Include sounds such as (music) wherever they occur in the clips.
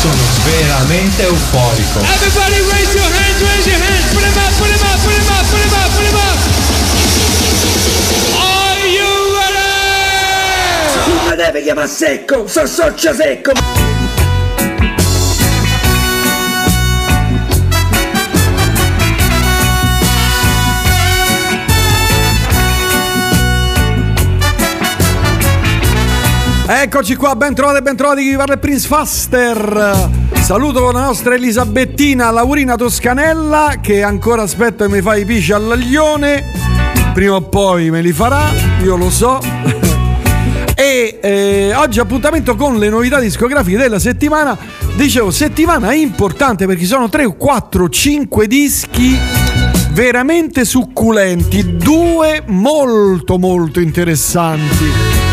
sono veramente euforico. Everybody raise your hands, raise your hands. Put 'em up, put 'em up, put 'em up, put 'em up, put 'em up. Are you ready? Non mi deve chiamare secco, so socio secco. Eccoci qua, ben trovate, ben trovati, chi vi parla è Prince Faster. Saluto la nostra Elisabettina Laurina Toscanella che ancora aspetta e mi fa i pisci all'aglione. Prima o poi me li farà, io lo so. (laughs) E eh, oggi appuntamento con le novità discografiche della settimana. Dicevo, settimana importante perché sono 3, 4, 5 dischi veramente succulenti, due molto molto interessanti.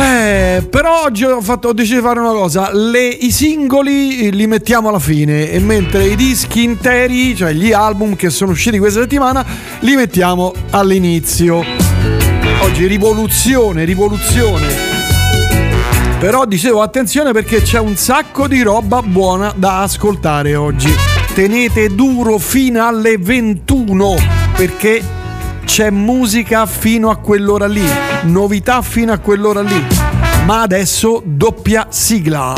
Eh, però oggi ho, fatto, ho deciso di fare una cosa, le- i singoli li mettiamo alla fine e mentre i dischi interi, cioè gli album che sono usciti questa settimana, li mettiamo all'inizio. Oggi rivoluzione, rivoluzione. Però dicevo attenzione perché c'è un sacco di roba buona da ascoltare oggi. Tenete duro fino alle 21 perché c'è musica fino a quell'ora lì, novità fino a quell'ora lì. Ma adesso doppia sigla.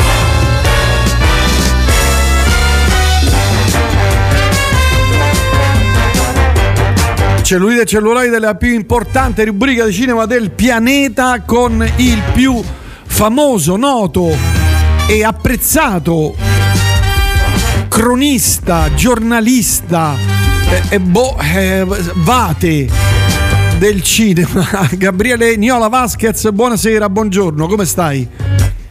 Cellulite e celluloide, la più importante rubrica di cinema del pianeta con il più famoso, noto e apprezzato cronista, giornalista e, e boh, eh, vate del cinema. (laughs) Gabriele Niola Vasquez, buonasera, buongiorno, come stai?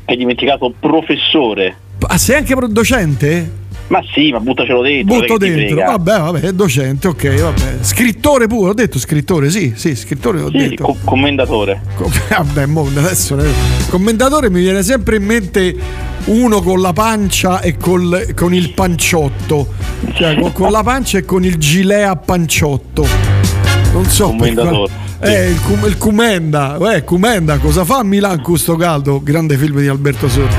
Hai dimenticato professore. Ah, sei anche docente? Ma sì, ma buttacelo dentro. Butto dentro, vabbè, vabbè, è docente, ok, vabbè. Scrittore pure, ho detto scrittore, sì, sì, scrittore ho Sì, detto. co- commendatore. Co- (laughs) Vabbè, mo adesso commentatore mi viene sempre in mente uno con la pancia e col- con il panciotto, cioè con, con la pancia e con il gilet a panciotto. Non so Commendatore, quale- Eh, il, cum- il Cumenda, eh, Cumenda, cosa fa a Milano con sto caldo? Grande film di Alberto Sordi.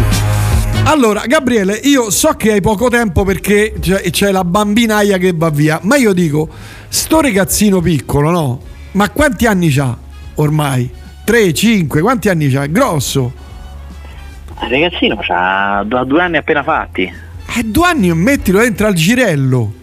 Allora, Gabriele, io so che hai poco tempo perché c'è, c'è la bambinaia che va via, ma io dico, sto ragazzino piccolo, no? Ma quanti anni c'ha ormai? 3, 5, quanti anni c'ha? È grosso. Il ragazzino ha due anni appena fatti. Eh, due anni e mettilo dentro al girello.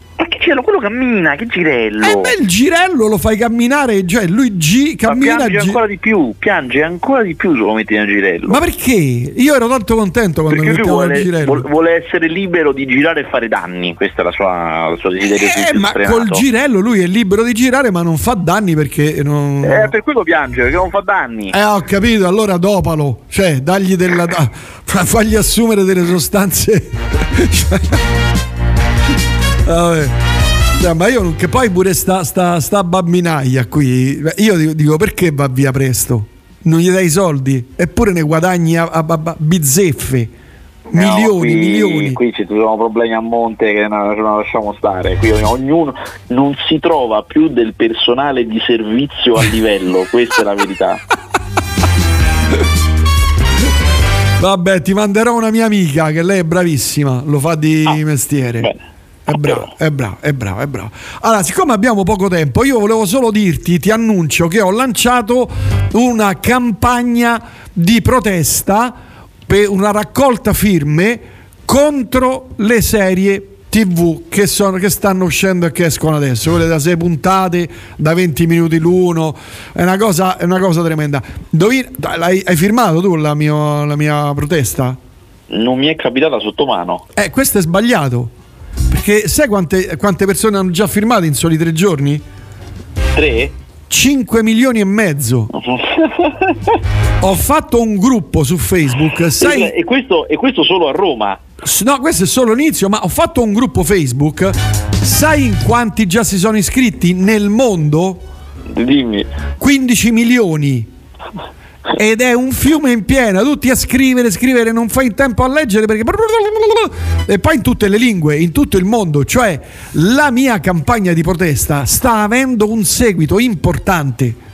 Ma cielo, quello cammina, che girello. Eh beh, il girello lo fai camminare, cioè lui gi- ma cammina piange gi- ancora di più, piange ancora di più se lo metti nel girello. Ma perché? Io ero tanto contento quando Perché lui vuole, girello. vuole- essere libero di girare e fare danni, questa è la sua, il suo desiderio Eh, ma sfrenato. col girello lui è libero di girare, ma non fa danni perché non. Eh, per quello piange, perché non fa danni. Eh, ho capito, allora dopalo, cioè, dagli della. da- fa- fagli assumere delle sostanze. (laughs) Vabbè. Cioè, ma io non- che poi pure sta, sta, sta bambinaia qui. Io dico, dico, perché va via presto? Non gli dai i soldi? Eppure ne guadagni a, a- a- a bizzeffe. Milioni, No, qui, milioni. Qui ci sono problemi a monte che non, non lasciamo stare. Qui ognuno non si trova più del personale di servizio a livello, (laughs) questa è la verità. Vabbè, ti manderò una mia amica che lei è bravissima, lo fa di mestiere. bene. È bravo, è bravo, è bravo, è bravo. Allora, siccome abbiamo poco tempo, io volevo solo dirti, ti annuncio che ho lanciato una campagna di protesta per una raccolta firme contro le serie TV che, sono, che stanno uscendo e che escono adesso, quelle da 6 puntate, da 20 minuti l'uno, è una cosa, è una cosa tremenda. Dovi- l'hai- hai firmato tu la, mio- la mia protesta? Non mi è capitata sotto mano. Eh, questo è sbagliato. Perché sai quante, quante persone hanno già firmato in soli tre giorni? Tre? 5 milioni e mezzo. (laughs) Ho fatto un gruppo su Facebook, sai? E, questo, e questo solo a Roma. No, questo è solo l'inizio, ma ho fatto un gruppo Facebook. Sai in quanti già si sono iscritti nel mondo? Dimmi. 15 milioni. (laughs) Ed è un fiume in piena, tutti a scrivere, scrivere, non fai in tempo a leggere perché... E poi in tutte le lingue, in tutto il mondo. Cioè, la mia campagna di protesta sta avendo un seguito importante.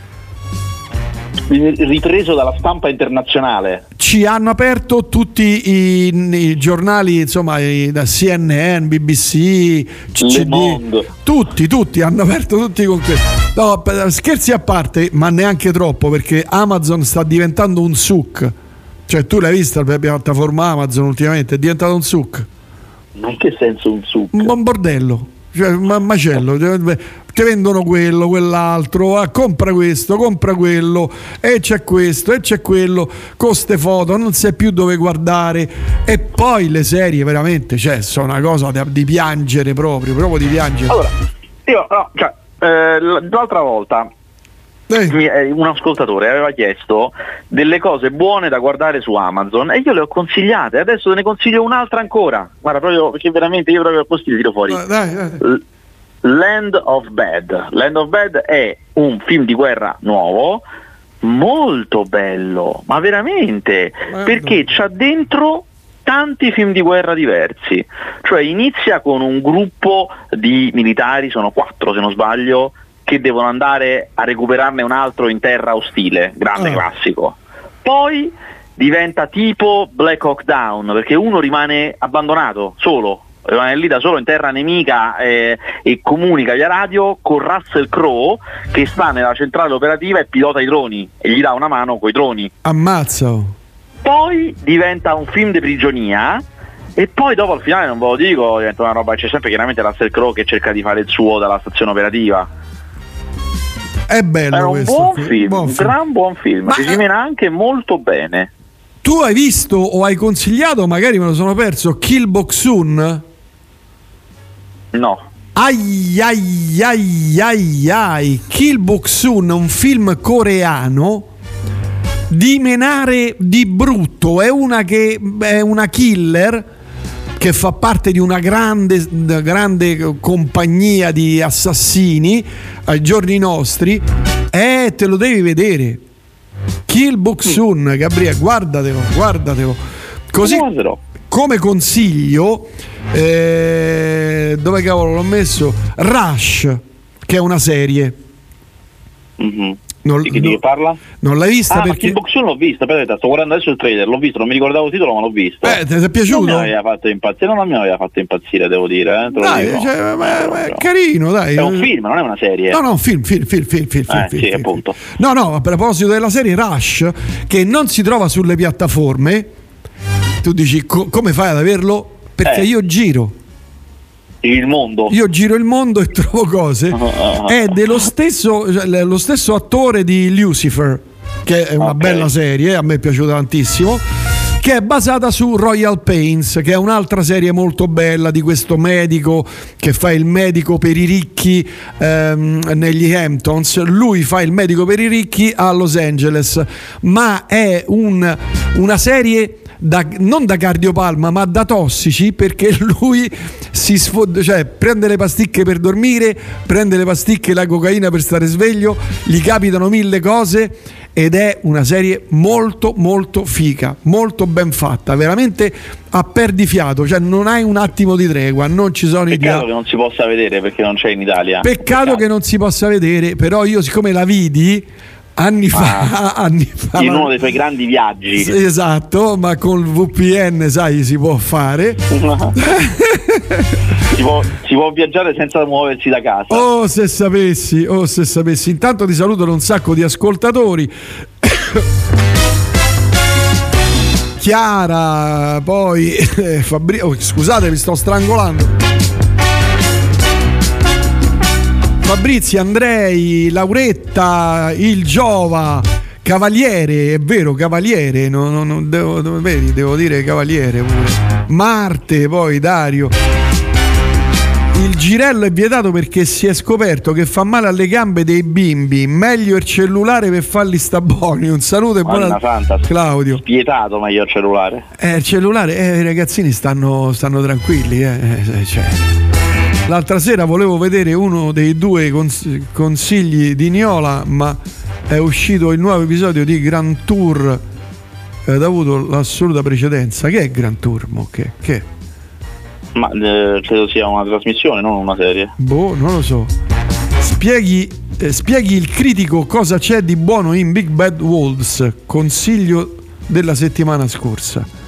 Ripreso dalla stampa internazionale. Ci hanno aperto tutti i, i giornali, insomma, i, da CNN, BBC, CD, tutti, tutti hanno aperto tutti con questo. No, scherzi a parte, ma neanche troppo, perché Amazon sta diventando un suc. Cioè, tu l'hai vista la piattaforma Amazon ultimamente? È diventato un suc. Ma in che senso un suc? Un bordello cioè, ma macello, ti vendono quello, quell'altro, ah, compra questo, compra quello, e c'è questo, e c'è quello, con ste foto, non sai più dove guardare. E poi le serie veramente, cioè, sono una cosa di, di piangere proprio, proprio di piangere. Allora, io, no, cioè, eh, l'altra volta eh. un ascoltatore aveva chiesto delle cose buone da guardare su Amazon e io le ho consigliate, adesso te ne consiglio un'altra ancora. Guarda, proprio perché veramente io proprio così tiro fuori. Dai, dai. Land of Bad. Land of Bad è un film di guerra nuovo, molto bello, ma veramente, Guarda. perché c'ha dentro tanti film di guerra diversi. Cioè inizia con un gruppo di militari, sono quattro se non sbaglio, che devono andare a recuperarne un altro in terra ostile, grande oh. classico. Poi diventa tipo Black Hawk Down, perché uno rimane abbandonato, solo, rimane lì da solo in terra nemica eh, e comunica via radio con Russell Crowe che sta nella centrale operativa e pilota i droni e gli dà una mano coi droni. Ammazza! Poi diventa un film di prigionia e poi dopo al finale non ve lo dico, diventa una roba, c'è sempre chiaramente Russell Crowe che cerca di fare il suo dalla stazione operativa è bello Era un questo. buon film, buon un film. gran buon film, Ma... si mena anche molto bene. Tu hai visto o hai consigliato, magari me lo sono perso, Kill Boxun? No. Ai ai ai ai ai Kill Boxun, un film coreano di menare di brutto, è una che è una killer che fa parte di una grande, grande compagnia di assassini ai giorni nostri, eh, te lo devi vedere. Kill Booksun, Gabriele, guardatelo, guardatelo. Così come consiglio, eh, dove cavolo l'ho messo? Rush, che è una serie. Mm-hmm. Non, di, non, parla? Non l'hai vista ah, perché... Ma Box l'ho vista, aspetta, sto guardando adesso il trailer, l'ho visto, non mi ricordavo il titolo ma l'ho visto. Eh, ti è piaciuto? Non mi aveva fatto impazzire, non mi aveva fatto impazzire, devo dire. Eh, dai, cioè, ma, ma è carino, dai. È un film, non è una serie. No, no, un film, film, film, film, film, eh, film, sì, film, appunto. No, no, a proposito della serie Rush, che non si trova sulle piattaforme, tu dici co- come fai ad averlo? Perché Eh. io giro. Il mondo. Io giro il mondo e (laughs) trovo cose. È dello stesso, cioè, lo stesso attore di Lucifer, che è una Ok. bella serie, a me è piaciuta tantissimo. Che è basata su Royal Pains, che è un'altra serie molto bella di questo medico che fa il medico per i ricchi ehm, negli Hamptons. Lui fa il medico per i ricchi a Los Angeles, ma è un- una serie da- non da cardiopalma ma da tossici perché (laughs) lui si sfod- cioè prende le pasticche per dormire, prende le pasticche e la cocaina per stare sveglio, gli capitano mille cose ed è una serie molto molto fica, molto ben fatta, veramente a perdifiato, cioè non hai un attimo di tregua, non ci sono i Peccato dia- che non si possa vedere perché non c'è in Italia. Peccato che non si possa vedere, però io siccome la vidi anni fa, (laughs) anni fa In uno dei tuoi grandi viaggi. Esatto, ma col VPN, sai, si può fare. (laughs) si, può, si può viaggiare senza muoversi da casa. Oh, se sapessi, oh, se sapessi. Intanto ti saluto da un sacco di ascoltatori. (coughs) Chiara, poi (coughs) eh, Fabri- oh, scusate, mi sto strangolando. Fabrizio, Andrei, Lauretta, il Giova, Cavaliere, è vero, Cavaliere, no, no, no, devo, vedi, devo dire Cavaliere pure. Marte, poi Dario. Il girello è vietato perché si è scoperto che fa male alle gambe dei bimbi. Meglio il cellulare per farli sta buoni. Un saluto e buona santa, Claudio. Spietato meglio il cellulare. Eh, il cellulare, eh, i ragazzini stanno, stanno tranquilli. eh, eh, cioè. L'altra sera volevo vedere uno dei due cons- consigli di Niola, ma è uscito il nuovo episodio di Grand Tour ed ha avuto l'assoluta precedenza. Che è Grand Tour? Mo? Che, che? Ma eh, credo sia una trasmissione, non una serie. Boh, non lo so. Spieghi eh, spieghi il critico cosa c'è di buono in Big Bad Wolves, consiglio della settimana scorsa.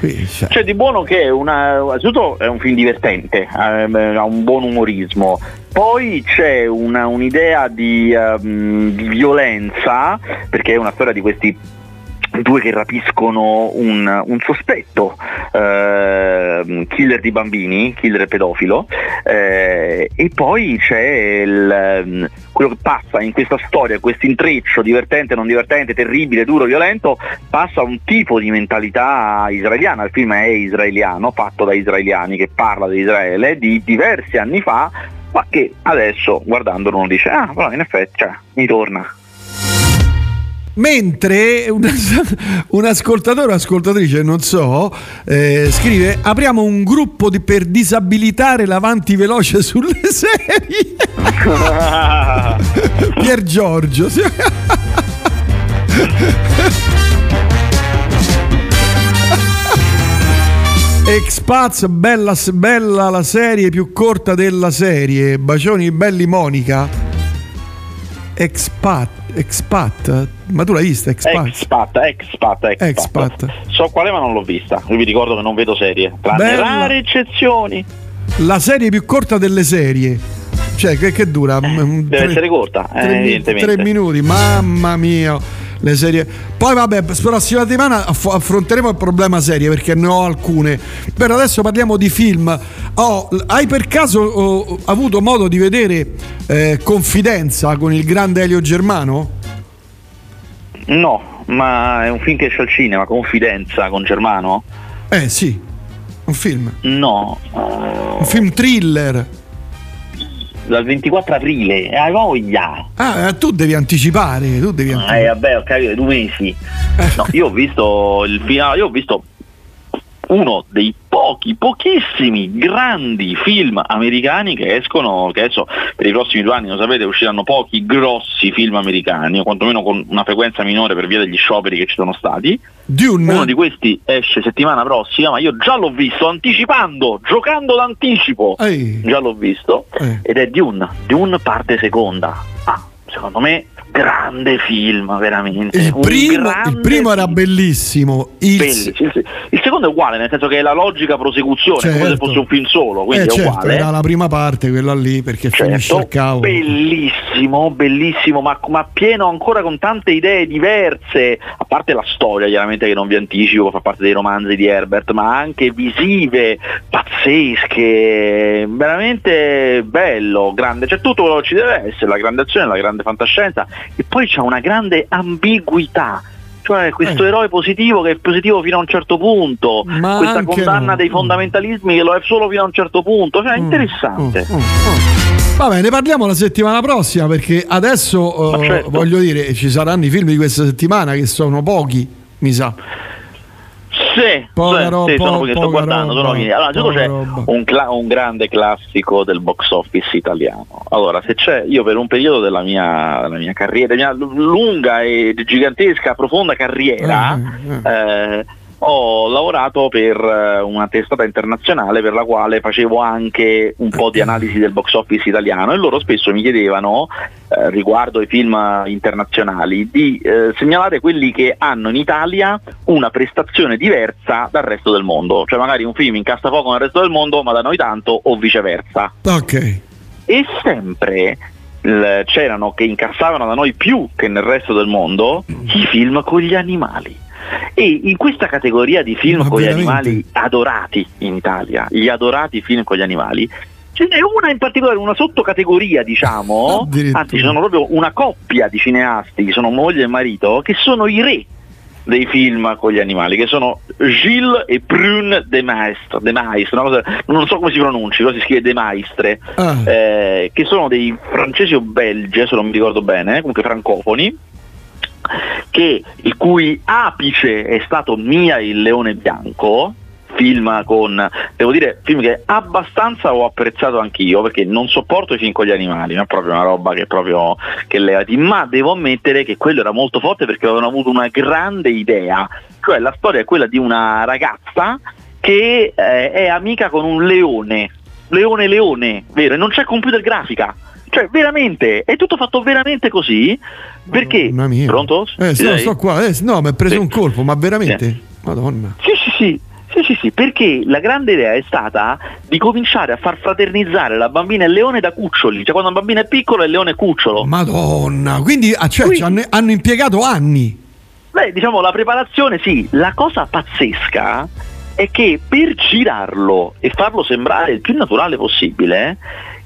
Cioè. C'è di buono che una, innanzitutto è un film divertente, ha un buon umorismo, poi c'è una, un'idea di, um, di violenza, perché è una storia di questi due che rapiscono un, un sospetto eh, killer di bambini, killer pedofilo, eh, e poi c'è il, quello che passa in questa storia, questo intreccio divertente, non divertente, terribile, duro, violento, passa un tipo di mentalità israeliana, il film è israeliano, fatto da israeliani, che parla di Israele, di diversi anni fa, ma che adesso guardandolo uno dice, ah, però in effetti cioè, mi torna. Mentre un, (laughs) un ascoltatore o ascoltatrice, non so, eh, scrive: Apriamo un gruppo di, per disabilitare l'avanti veloce sulle (laughs) serie. (laughs) Pier Giorgio. Expats, bella, bella la serie più corta della serie. Bacioni belli Monica. Expat. Expat? Ma tu l'hai vista? Expat? Expat, expat, expat. expat. So quale ma non l'ho vista. Io vi ricordo che non vedo serie. Tranne rare eccezioni. La serie più corta delle serie. Cioè, che, che dura? Eh, deve tre, essere corta, tre, eh, evidentemente. Tre minuti, mamma mia le serie. Poi vabbè, prossima settimana aff- affronteremo il problema serie perché ne ho alcune. Per adesso parliamo di film. Oh, hai per caso oh, avuto modo di vedere eh, Confidenza con il grande Elio Germano? No, ma è un film che esce al cinema, Confidenza con Germano? Eh sì, un film. No. Un film thriller dal 24 aprile, hai voglia. Ah, tu devi anticipare, tu devi anticipare. Eh, vabbè, ho capito, due mesi. Eh. No, io ho visto il finale, io ho visto uno dei pochi, pochissimi grandi film americani che escono, che adesso per i prossimi due anni, lo sapete, usciranno pochi grossi film americani, o quantomeno con una frequenza minore per via degli scioperi che ci sono stati. Dune. Uno di questi esce settimana prossima, ma io già l'ho visto anticipando, giocando d'anticipo. Ehi. Già l'ho visto. Ehi. Ed è Dune, Dune parte seconda. Ah, secondo me grande film, veramente. Il primo, il primo era bellissimo. Il... bellissimo. il... secondo è uguale, nel senso che è la logica prosecuzione, certo. come se fosse un film solo, quindi eh, è certo, uguale. Era la prima parte, quella lì, perché certo, finisce il cavolo. Bellissimo, bellissimo, ma, ma, pieno ancora con tante idee diverse, a parte la storia, chiaramente che non vi anticipo, fa parte dei romanzi di Herbert, ma anche visive, pazzesche, veramente bello, grande. C'è tutto quello che ci deve essere, la grande azione, la grande fantascienza e poi c'è una grande ambiguità cioè questo eh. eroe positivo che è positivo fino a un certo punto, Ma questa condanna no. dei fondamentalismi che lo è solo fino a un certo punto, cioè è mm. interessante. Mm. Mm. mm. Va bene, parliamo la settimana prossima perché adesso uh, certo. voglio dire ci saranno i film di questa settimana che sono pochi, mi sa. Sì, poca sì, roba, sì, sono perché sto guardando. Roba, sono allora, c'è un, cla- un, grande classico del box office italiano. Allora, se c'è, io per un periodo della mia, della mia carriera, della mia lunga e gigantesca, profonda carriera, eh, eh. Eh, ho lavorato per eh, una testata internazionale per la quale facevo anche un po' di analisi del box office italiano e loro spesso mi chiedevano eh, riguardo ai film internazionali di eh, segnalare quelli che hanno in Italia una prestazione diversa dal resto del mondo, cioè magari un film incassa poco nel resto del mondo ma da noi tanto o viceversa. Ok. E sempre c'erano che incassavano da noi più che nel resto del mondo i film con gli animali. E in questa categoria di film Ma con veramente? gli animali adorati in Italia, gli adorati film con gli animali, ce n'è una in particolare, una sottocategoria, diciamo, (laughs) anzi, ci sono proprio una coppia di cineasti, che sono moglie e marito, che sono i re dei film con gli animali, che sono Gilles e Brune de Maistre, de Maistre cosa, non so come si pronunci, però si scrive de Maistre, ah. eh, che sono dei francesi o belgi, se non mi ricordo bene, comunque francofoni, che, il cui apice è stato Mia il leone bianco, film con, devo dire, film che abbastanza ho apprezzato anch'io perché non sopporto i film con gli animali, non è proprio una roba che proprio che levati, ma devo ammettere che quello era molto forte perché avevano avuto una grande idea, cioè la storia è quella di una ragazza che eh, è amica con un leone, leone leone, vero? E non c'è computer grafica Cioè, veramente, è tutto fatto veramente così. Perché. Pronto? Eh, sto, sto qua. Eh, no, mi ha preso sì. un colpo, ma veramente? Sì. Madonna. Sì, sì, sì. Sì, sì, sì, perché la grande idea è stata di cominciare a far fraternizzare la bambina e il leone da cuccioli, cioè quando un bambino è piccolo e il leone è cucciolo. Madonna, quindi, ah, cioè, quindi hanno, hanno impiegato anni. Beh, diciamo la preparazione sì, la cosa pazzesca è che per girarlo e farlo sembrare il più naturale possibile,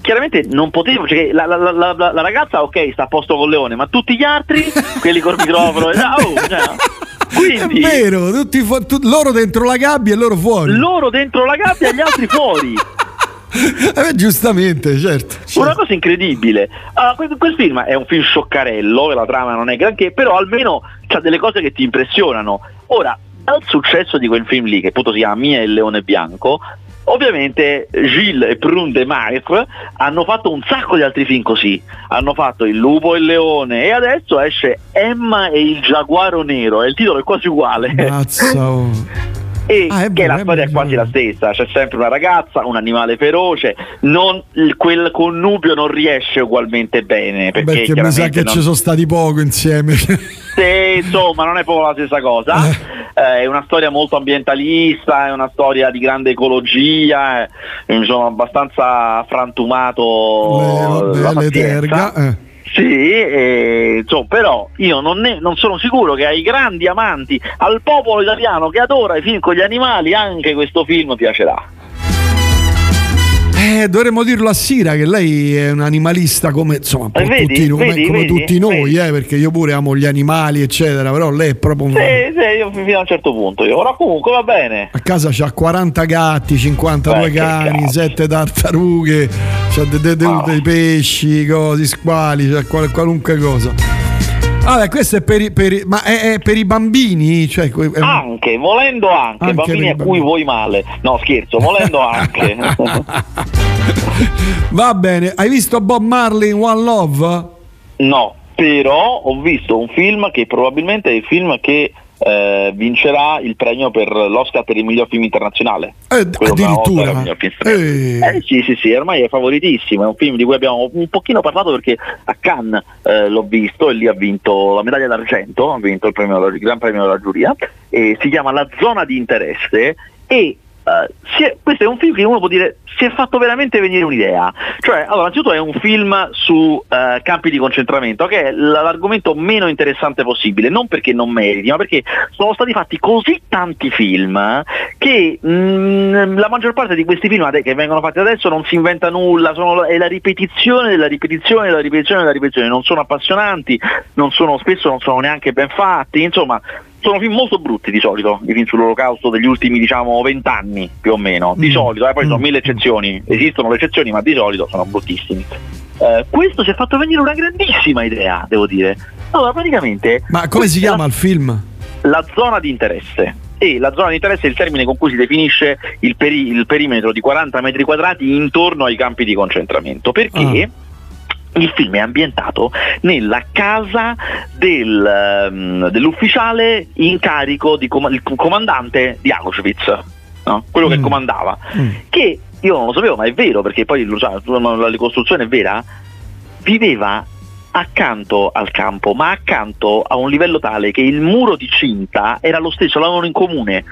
chiaramente non potevo, cioè la, la, la, la, ragazza ok sta a posto con Leone, ma tutti gli altri, (laughs) quelli col microfono, oh, cioè, quindi, è vero, tutti tu- loro dentro la gabbia e loro fuori. Loro dentro la gabbia e gli altri fuori. (laughs) Eh, giustamente, certo, certo, Una cosa incredibile. Allora, quel, quel, film è un film scioccarello, la trama non è granché, però almeno ha delle cose che ti impressionano. Ora, dal successo di quel film lì, che appunto si chiama Mia e il Leone Bianco, Ovviamente Gilles e Prune de Martre hanno fatto un sacco di altri film così, hanno fatto Il lupo e il leone e adesso esce Emma e il giaguaro nero, e il titolo è quasi uguale. (laughs) e ah, che la storia è quasi la stessa, c'è sempre una ragazza, un animale feroce, non, quel connubio non riesce ugualmente bene. Perché, perché mi sa che non... ci sono stati poco insieme. Sì, insomma, non è proprio la stessa cosa. Eh. Eh, è una storia molto ambientalista, è una storia di grande ecologia, eh, mi sono abbastanza frantumato le, la le terga. Eh. Sì, eh, insomma, però io non, ne, non, sono sicuro che ai grandi amanti, al popolo italiano che adora i film con gli animali, anche questo film piacerà. Eh, dovremmo dirlo a Sira che lei è un animalista come, insomma, po vedi, tutti, come, vedi, come vedi, tutti noi, eh, perché io pure amo gli animali, eccetera, però lei è proprio un... Sì, sì, io fino a un certo punto, io. ora comunque va bene. A casa c'ha 40 gatti, 52 Beh, cani, 7 tartarughe, c'ha dei de, de, oh. de pesci, cose, squali, c'ha qual, qualunque cosa. Vabbè, questo è per i, per i, ma è, è per i bambini? Cioè, è... Anche, volendo anche, anche bambini a cui vuoi male. No, scherzo, volendo anche. (laughs) Va bene, hai visto Bob Marley in One Love? No, però ho visto un film che probabilmente è il film che eh, vincerà il premio per l'Oscar per il miglior film internazionale. Eh, addirittura? Eh. eh. sì, sì, sì, ormai è favoritissimo, è un film di cui abbiamo un pochino parlato perché a Cannes eh, l'ho visto e lì ha vinto la medaglia d'argento, ha vinto il, premio, il Gran Premio della giuria, e si chiama La zona di interesse e Uh, è, questo è un film che uno può dire si è fatto veramente venire un'idea. Cioè, allora, innanzitutto è un film su uh, campi di concentramento, che è l'argomento meno interessante possibile, non perché non meriti, ma perché sono stati fatti così tanti film che mh, mm, la maggior parte di questi film che vengono fatti adesso non si inventa nulla, sono, è la ripetizione della ripetizione della ripetizione della ripetizione, non sono appassionanti, non sono, spesso non sono neanche ben fatti, insomma sono film molto brutti di solito, i film sull'olocausto degli ultimi diciamo vent'anni più o meno, di mm. solito, eh, poi mm. sono mille eccezioni, esistono le eccezioni ma di solito sono bruttissimi. Eh, questo ci ha fatto venire una grandissima idea, devo dire. Allora praticamente... Ma come si chiama la, il film? La zona di interesse. E la zona di interesse è il termine con cui si definisce il, peri- il perimetro di 40 metri quadrati intorno ai campi di concentramento. Perché? Ah il film è ambientato nella casa del, um, dell'ufficiale in carico, di com- il comandante di Auschwitz, no? quello mm. che comandava, mm. che io non lo sapevo, ma è vero perché poi la ricostruzione è vera, viveva accanto al campo, ma accanto a un livello tale che il muro di cinta era lo stesso, l'avevano in comune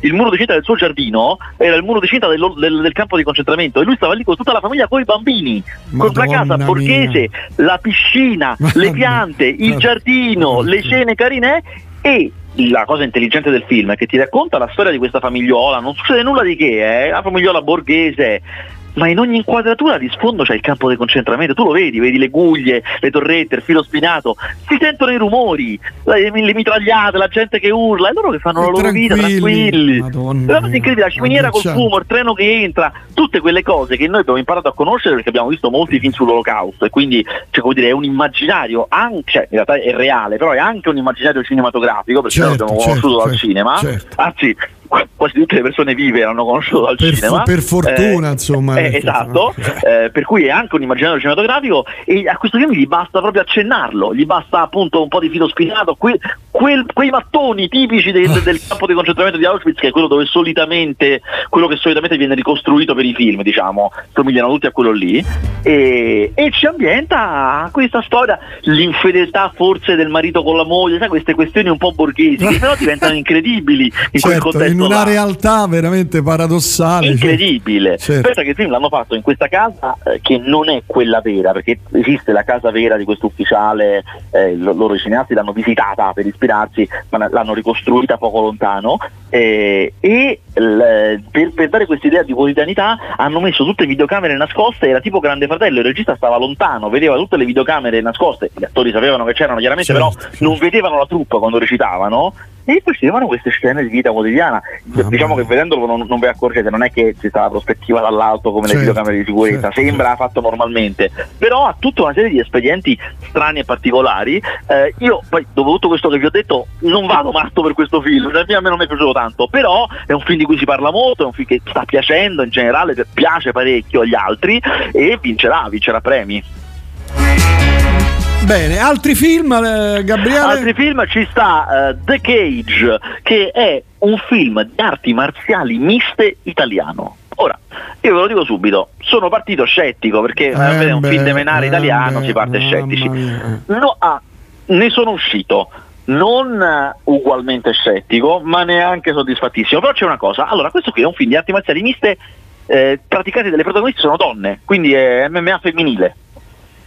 il muro di cinta del suo giardino era il muro di cinta del, del, del, campo di concentramento e lui stava lì con tutta la famiglia, con i bambini, Madonna con la casa borghese, la piscina, Madonna. le piante, il giardino, le scene carine e la cosa intelligente del film è che ti racconta la storia di questa famigliola, non succede nulla di che, eh? la famigliola borghese ma in ogni inquadratura di sfondo c'è il campo di concentramento, tu lo vedi, vedi le guglie, le torrette, il filo spinato, si sentono i rumori, le, le mitragliate, la gente che urla, è loro che fanno la loro vita tranquilli. Madonna, la cosa incredibile, la ciminiera col fumo, il treno che entra, tutte quelle cose che noi abbiamo imparato a conoscere perché abbiamo visto molti film sull'olocausto. E quindi cioè, come dire, è un immaginario, anche, cioè, in realtà è reale, però è anche un immaginario cinematografico perché certo, noi l'abbiamo certo, conosciuto certo, dal cinema, certo. anzi quasi tutte le persone vive l'hanno conosciuto dal per cinema. per fortuna, eh, insomma. Eh, esatto, eh, per cui è anche un immaginario cinematografico e a questo film gli basta proprio accennarlo, gli basta appunto un po' di filo spinato. Que- quel, quei mattoni tipici del, (laughs) del, campo di concentramento di Auschwitz, che è quello dove solitamente, quello che solitamente viene ricostruito per i film, diciamo, somigliano tutti a quello lì, e, e ci ambienta questa storia, l'infedeltà forse del marito con la moglie, sai, queste questioni un po' borghesi, che però (laughs) diventano incredibili in certo, quel contesto. In una là. realtà veramente paradossale. cioè. Incredibile. Certo. Pensa che il film l'hanno fatto in questa casa eh, che non è quella vera, perché esiste la casa vera di questo ufficiale, eh, lo- loro i cineasti l'hanno visitata per ispirarsi, ma l'hanno ricostruita poco lontano eh, e per, per dare questa idea di quotidianità hanno messo tutte le videocamere nascoste, era tipo Grande Fratello, il regista stava lontano, vedeva tutte le videocamere nascoste, gli attori sapevano che c'erano chiaramente, Certo. però non vedevano la troupe quando recitavano e facevano queste scene di vita quotidiana. Diciamo che vedendolo non, non vi accorgete, non è che ci sta la prospettiva dall'alto come Certo, le videocamere di sicurezza, certo, sembra fatto normalmente, però ha tutta una serie di espedienti strani e particolari. Eh, io poi, dopo tutto questo che vi ho detto, non vado matto per questo film, cioè, a me non mi è piaciuto tanto, però è un film di cui si parla molto, è un film che sta piacendo in generale, piace parecchio agli altri e vincerà, vincerà premi. Bene, altri film, eh, Gabriele? Altri film ci sta eh, The Cage, che è un film di arti marziali miste italiano. Ora, io ve lo dico subito, sono partito scettico perché a vedere un beh, film de menare eh, italiano si parte scettici. No, ah, ne sono uscito non ugualmente scettico, ma neanche soddisfattissimo. Però c'è una cosa, allora questo qui è un film di arti marziali miste eh, praticate dalle protagoniste sono donne, quindi è MMA femminile.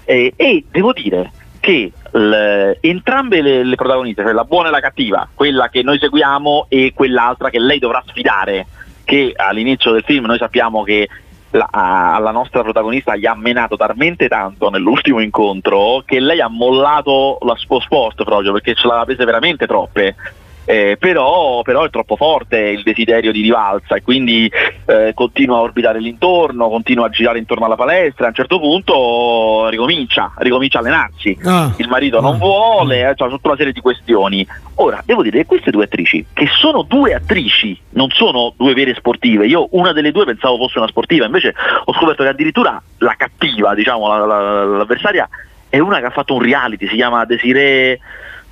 Eh, e devo dire che l- entrambe le, le protagoniste, cioè la buona e la cattiva, quella che noi seguiamo e quell'altra che lei dovrà sfidare, che all'inizio del film noi sappiamo che la- alla nostra protagonista gli ha menato talmente tanto nell'ultimo incontro che lei ha mollato la suo sport proprio perché ce l'aveva prese veramente troppe. Eh, però, però è troppo forte il desiderio di rivalsa e quindi eh, continua a orbitare l'intorno, continua a girare intorno alla palestra, a un certo punto ricomincia, ricomincia a allenarsi. Ah. Il marito non Ah. vuole, eh, cioè, tutta una serie di questioni. Ora, devo dire che queste due attrici, che sono due attrici, non sono due vere sportive, io una delle due pensavo fosse una sportiva, invece ho scoperto che addirittura la cattiva, diciamo, la- la- l'avversaria, è una che ha fatto un reality, si chiama Desiree...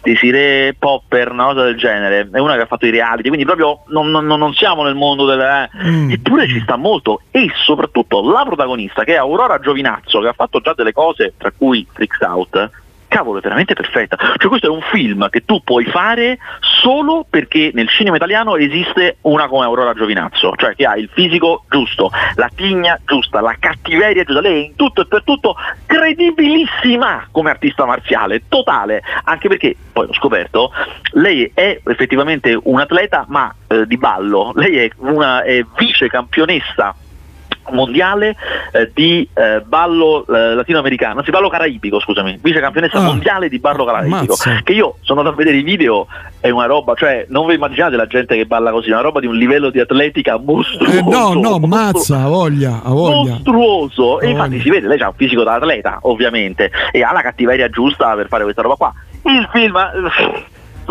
Desiree Popper, una cosa del genere, è una che ha fatto i reality, quindi proprio non, non- non siamo nel mondo del... eh. Mm. Eppure ci sta molto e soprattutto la protagonista che è Aurora Giovinazzo, che ha fatto già delle cose, tra cui Freaks Out, cavolo, è veramente perfetta. Cioè questo è un film che tu puoi fare solo perché nel cinema italiano esiste una come Aurora Giovinazzo, cioè che ha il fisico giusto, la tigna giusta, la cattiveria giusta, lei è in tutto e per tutto credibilissima come artista marziale, totale, anche perché poi ho scoperto, lei è effettivamente un atleta ma eh, di ballo, lei è una è vice campionessa mondiale eh, di eh, ballo eh, latinoamericano, anzi ballo caraibico, scusami, vice campionessa Ah. mondiale di ballo caraibico, Ammazza. che io sono andato a vedere i video, è una roba, cioè non vi immaginate la gente che balla così, è una roba di un livello di atletica mostruoso. Eh, no, no, mazza, ha voglia, ha voglia. mostruoso e Ha infatti voglia. si vede, lei ha un fisico da atleta ovviamente e ha la cattiveria giusta per fare questa roba qua il film eh,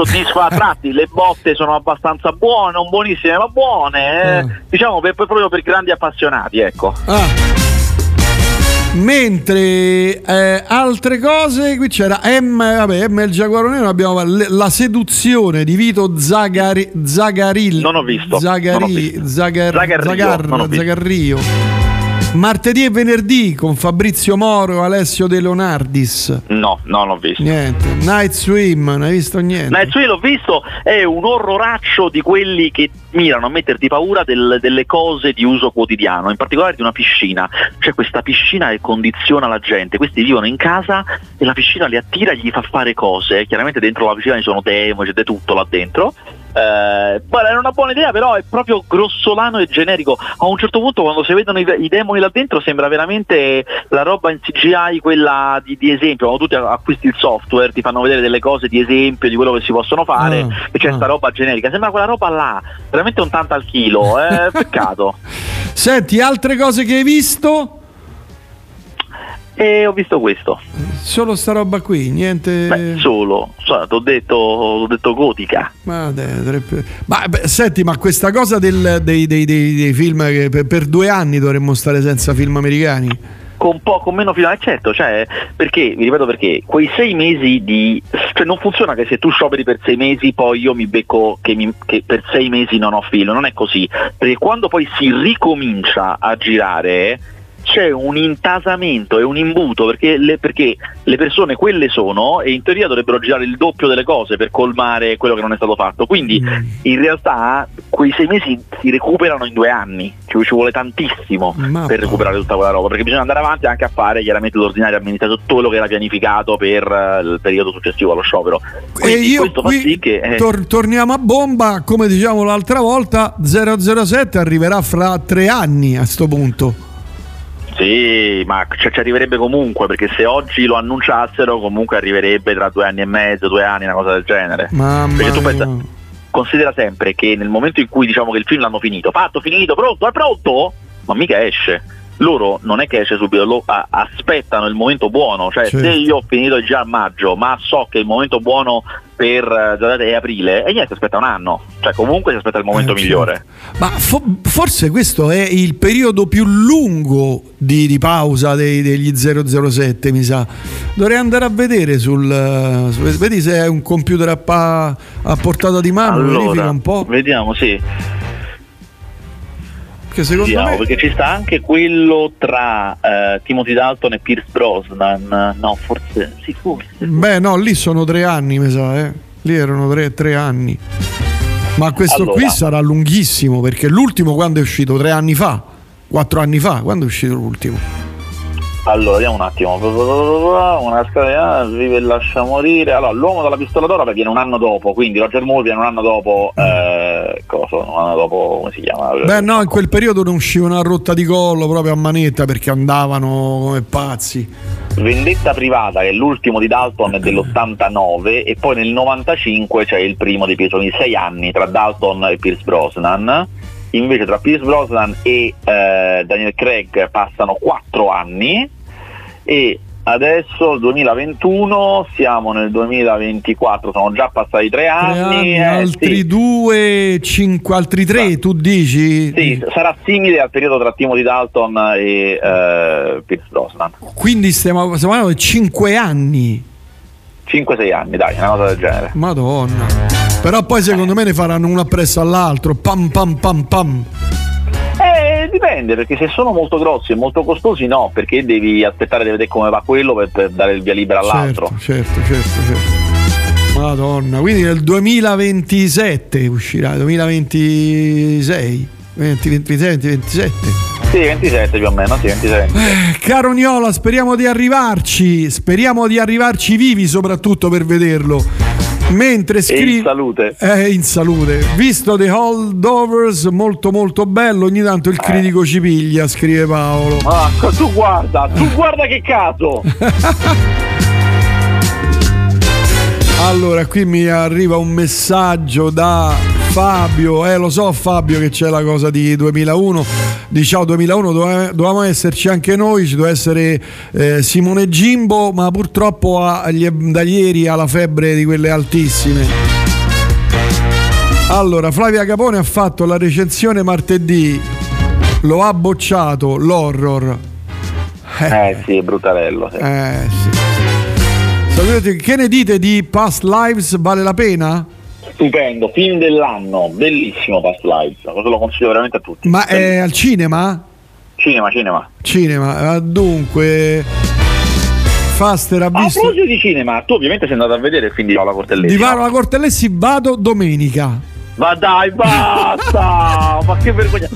soddisfa a tratti le botte sono abbastanza buone non buonissime ma buone eh. Ah. diciamo per, proprio per grandi appassionati ecco Ah. Mentre eh, altre cose, qui c'era M, vabbè, M il Giaguaro Nero, abbiamo la seduzione di Vito Zagari, Zagaril. Non ho visto, Zagari, non ho visto. Zagar- Zagarrio, Zagar- non ho visto. Zagarrio. Martedì e venerdì con Fabrizio Moro e Alessio De Leonardis. no no non ho visto Niente. Night Swim, non hai visto niente. Night Swim l'ho visto, è un orroraccio di quelli che mirano a metterti paura del- delle cose di uso quotidiano, in particolare di una piscina. C'è questa piscina che condiziona la gente, questi vivono in casa e la piscina li attira e gli fa fare cose. Chiaramente dentro la piscina ci sono demo, c'è tutto là dentro. Eh, era una buona idea, però è proprio grossolano e generico. A un certo punto, quando si vedono i, i demoni là dentro, sembra veramente la roba in CGI, quella di, di esempio. Quando tu ti acquisti il software, ti fanno vedere delle cose di esempio di quello che si possono fare, Ah, e c'è ah. sta roba generica. Sembra quella roba là, veramente un tanto al chilo. Eh, (laughs) peccato. Senti, altre cose che hai visto? E ho visto questo. Solo sta roba qui, niente. Beh, solo, ti ho detto, detto gotica. Ma, dai, ma, beh, senti, ma questa cosa del- dei, dei- dei- dei film che per, per due anni dovremmo stare senza film americani? Con poco meno fino certo, cioè, perché, vi ripeto perché, quei sei mesi di... cioè non funziona che se tu scioperi per sei mesi poi io mi becco che, mi, che per sei mesi non ho filo, non è così, perché quando poi si ricomincia a girare c'è un intasamento e un imbuto perché le, perché le, persone quelle sono e in teoria dovrebbero girare il doppio delle cose per colmare quello che non è stato fatto. Quindi mm. in realtà quei sei mesi si recuperano in due anni, cioè, ci vuole tantissimo Ma per recuperare tutta quella roba, perché bisogna andare avanti anche a fare chiaramente l'ordinario amministrato tutto quello che era pianificato per uh, il periodo successivo allo sciopero. Quindi e io qui sì che, eh... tor- torniamo a bomba, come diciamo l'altra volta, 007 arriverà fra tre anni a questo punto. Sì, ma cioè, ci arriverebbe comunque, perché se oggi lo annunciassero comunque arriverebbe tra due anni e mezzo, due anni, una cosa del genere. Mamma perché tu pensa, considera sempre che nel momento in cui diciamo che il film l'hanno finito, fatto, finito, pronto, è pronto? Ma mica esce loro non è che esce subito, lo, a, aspettano il momento buono, cioè certo. se io ho finito già a maggio, ma so che il momento buono per uh, è aprile, e niente, aspetta un anno, cioè comunque si aspetta il momento eh, migliore. Ma fo- forse questo è il periodo più lungo di, di pausa dei, degli 007, mi sa. Dovrei andare a vedere sul... Uh, vedi se è un computer a, pa- a portata di mano, allora, verifica un po'. Vediamo, sì. Perché secondo Vediamo, me... perché ci sta anche quello tra uh, Timothy Dalton e Pierce Brosnan. No, forse sì, forse. Beh, no, lì sono tre anni, mi sa, eh. Lì erano tre, tre anni. Ma questo allora. qui sarà lunghissimo perché l'ultimo quando è uscito? Tre anni fa? Quattro anni fa? Quando è uscito l'ultimo? Allora, vediamo un attimo. Una scala vive e lascia morire. Allora, l'uomo dalla pistola d'oro viene un anno dopo, quindi Roger Moore viene un anno dopo. Eh, cosa? Un anno dopo, come si chiama? Beh, no, in quel periodo non usciva una rotta di collo proprio a manetta perché andavano come pazzi. Vendetta privata, che è l'ultimo di Dalton, è dell'89, e poi nel 95 c'è il primo dei pietoni, sei anni tra Dalton e Pierce Brosnan invece tra Pierce Brosnan e eh, Daniel Craig passano 4 anni e adesso 2021 siamo nel 2024 sono già passati tre anni, anni eh, altri sì. due cinque, altri tre sì. tu dici sì, sarà simile al periodo tra Timothy Dalton e eh, Pierce Brosnan quindi stiamo, stiamo parlando di 5 anni 5-6 anni dai una cosa del genere madonna però poi secondo me ne faranno uno appresso all'altro pam pam pam pam eh, dipende, perché se sono molto grossi e molto costosi no, perché devi aspettare di vedere come va quello per, per dare il via libera all'altro. Certo, certo, certo, certo. Madonna, quindi nel 2027 uscirà, 2026, 20, 26, 27. Sì, 27 più o meno, sì, 27. Eh, caro Niola, speriamo di arrivarci, speriamo di arrivarci vivi soprattutto per vederlo. Mentre scrive in salute. Eh, in salute. Visto The Holdovers, molto molto bello. Ogni tanto il eh. critico ci piglia, scrive Paolo. Ah, tu guarda, tu (laughs) guarda che caso. allora, qui mi arriva un messaggio da Fabio. Eh, lo so, Fabio, che c'è la cosa di 2001 di Ciao 2001 dovevamo esserci anche noi, ci doveva essere eh, Simone Gimbo, ma purtroppo ha, da ieri ha la febbre di quelle altissime. Allora, Flavia Capone ha fatto la recensione martedì, lo ha bocciato l'horror. Eh, eh sì, è bruttarello. Sì. Eh sì. Che ne dite di Past Lives? Vale la pena? Stupendo, film dell'anno, bellissimo Past Lives, lo consiglio veramente a tutti. Ma è al cinema? Cinema, cinema. Cinema, ah, dunque... Faster ha visto... A proposito di cinema, tu ovviamente sei andato a vedere il film di Paola Cortellesi. Di Paola Cortellesi vado domenica. Ma dai, basta! (laughs) Ma che vergogna!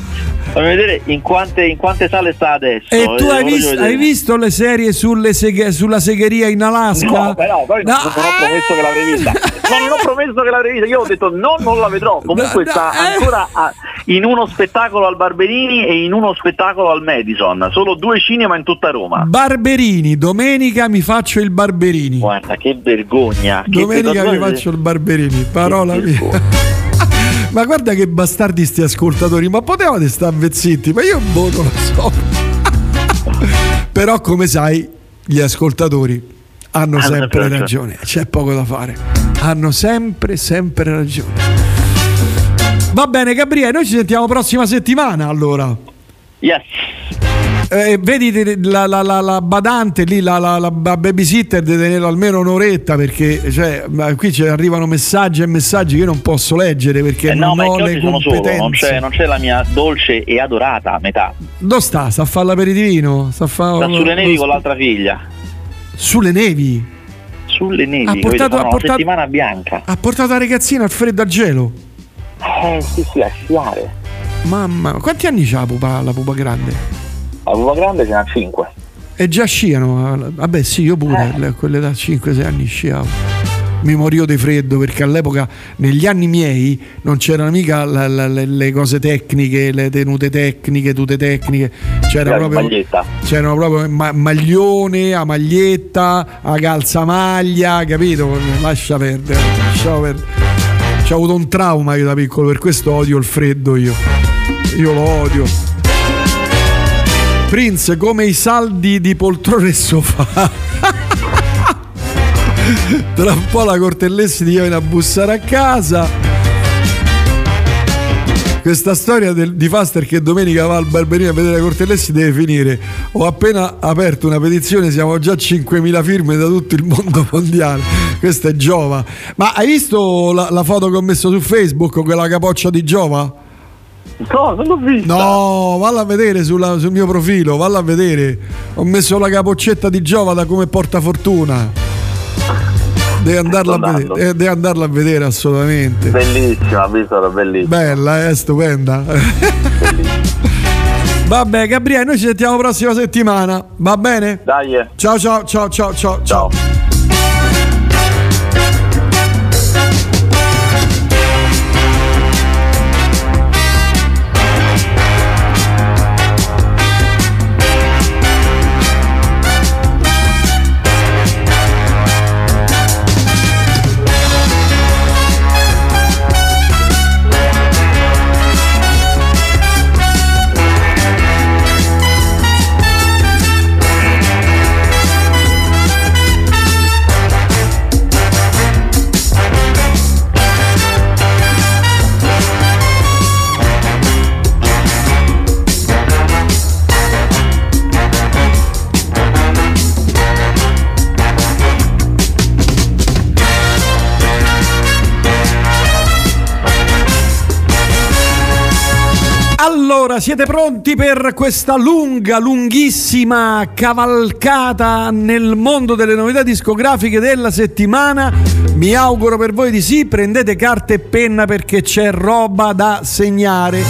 Fammi vedere in quante, in quante, sale sta adesso. E tu hai, vis- hai visto le serie seghe- sulla segheria in Alaska? No, però, però no. non ho promesso che l'avrei vista. No, non ho promesso che l'avrei vista. Io ho detto no, non la vedrò. Comunque no, sta eh. ancora a, in uno spettacolo al Barberini e in uno spettacolo al Madison. Solo due cinema in tutta Roma. Barberini, domenica mi faccio il Barberini. Guarda, che vergogna. Domenica che mi faccio il Barberini, parola mia. Ma guarda che bastardi sti ascoltatori, ma potevate stare zitti, ma io boh, non lo so. (laughs) Però come sai, gli ascoltatori hanno ah, sempre ragione, c'è poco da fare. Hanno sempre, sempre ragione. Va bene, Gabriele, noi ci sentiamo prossima settimana allora. Yes. Eh, vedi la, la, la, la, badante lì, la, babysitter di tenerlo almeno un'oretta perché cioè, qui ci arrivano messaggi e messaggi che io non posso leggere perché eh non no, ho le competenze. Solo, non, c'è, non, c'è, la mia dolce e adorata metà. Dove sta? Sta a fare l'aperitivino? Sta, fa... sta sulle nevi con l'altra figlia. Sulle nevi? Sulle nevi, ha portato, ha portato, settimana bianca. Ha portato la ragazzina al freddo al gelo? Eh sì sì, a sciare. Mamma, quanti anni c'ha la pupa, la pupa grande? La pupa grande ce n'ha 5. E già sciano? Vabbè sì, io pure, eh. quelle da 5-6 anni sciavo mi morivo di freddo perché all'epoca negli anni miei non c'erano mica la, la, le, le, cose tecniche, le tenute tecniche, tute tecniche, c'era proprio, c'erano proprio ma, maglione, a maglietta, a calzamaglia, capito? Lascia perdere, lasciamo perdere. C'ho avuto un trauma io da piccolo, per questo odio il freddo io. Io lo odio. Prince come i saldi di poltrone e sofà. (laughs) Tra un po' la Cortellessi ti viene a bussare a casa. Questa storia del, di Faster che domenica va al Barberino a vedere la Cortellessi deve finire. Ho appena aperto una petizione, siamo già a 5.000 firme da tutto il mondo (laughs) mondiale. Questa è Giova. Ma hai visto la, la foto che ho messo su Facebook, quella capoccia di Giova? No, non l'ho vista. No, valla a vedere sulla, sul mio profilo, valla a vedere. Ho messo la capoccetta di Giova da come porta fortuna. Devi andarla, a vedere, eh, devi andarla a vedere assolutamente. Bellissima, visto, bellissima. Bella, è eh, stupenda. (laughs) Vabbè, Gabriele, noi ci sentiamo la prossima settimana. Va bene? Dai. Ciao ciao ciao ciao ciao. ciao. Allora, siete pronti per questa lunga, lunghissima cavalcata nel mondo delle novità discografiche della settimana? Mi auguro per voi di sì, prendete carta e penna perché c'è roba da segnare.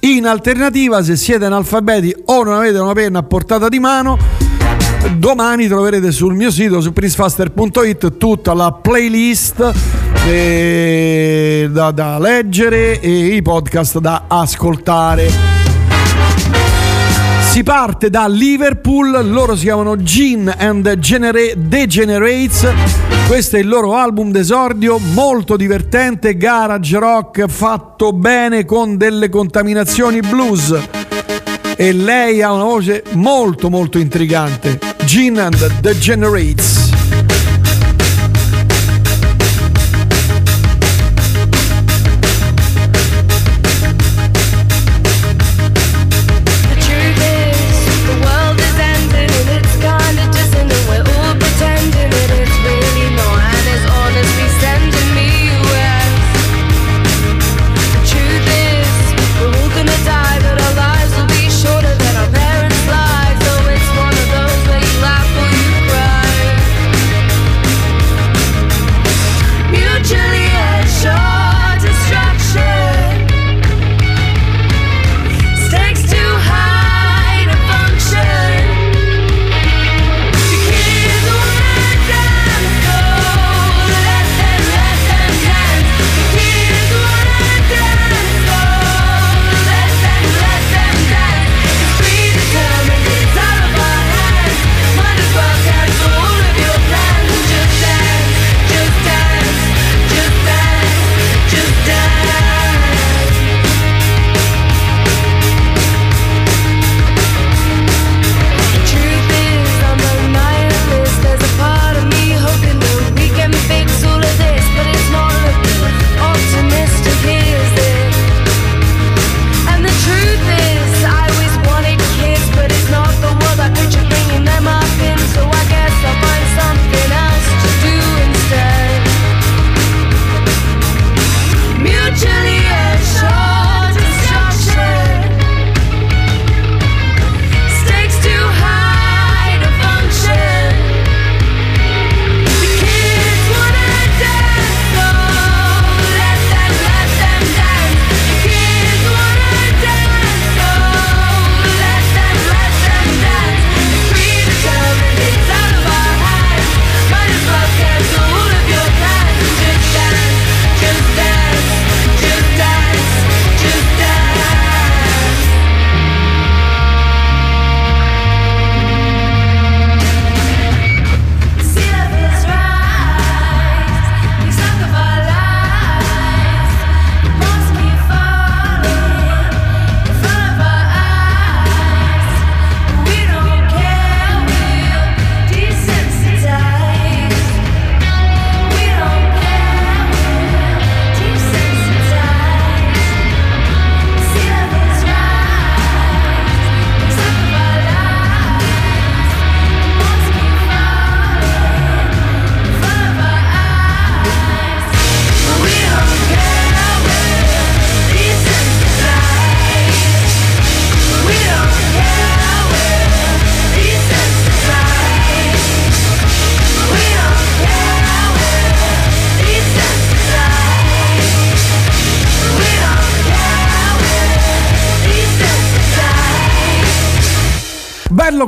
In alternativa, se siete analfabeti o non avete una penna a portata di mano, domani troverete sul mio sito su princefaster.it tutta la playlist eh, da, da leggere e i podcast da ascoltare. Si parte da Liverpool, loro si chiamano Gene and Genera- Degenerates. Questo è il loro album d'esordio, molto divertente, garage rock fatto bene con delle contaminazioni blues. E lei ha una voce molto molto intrigante. Gene and Degenerates.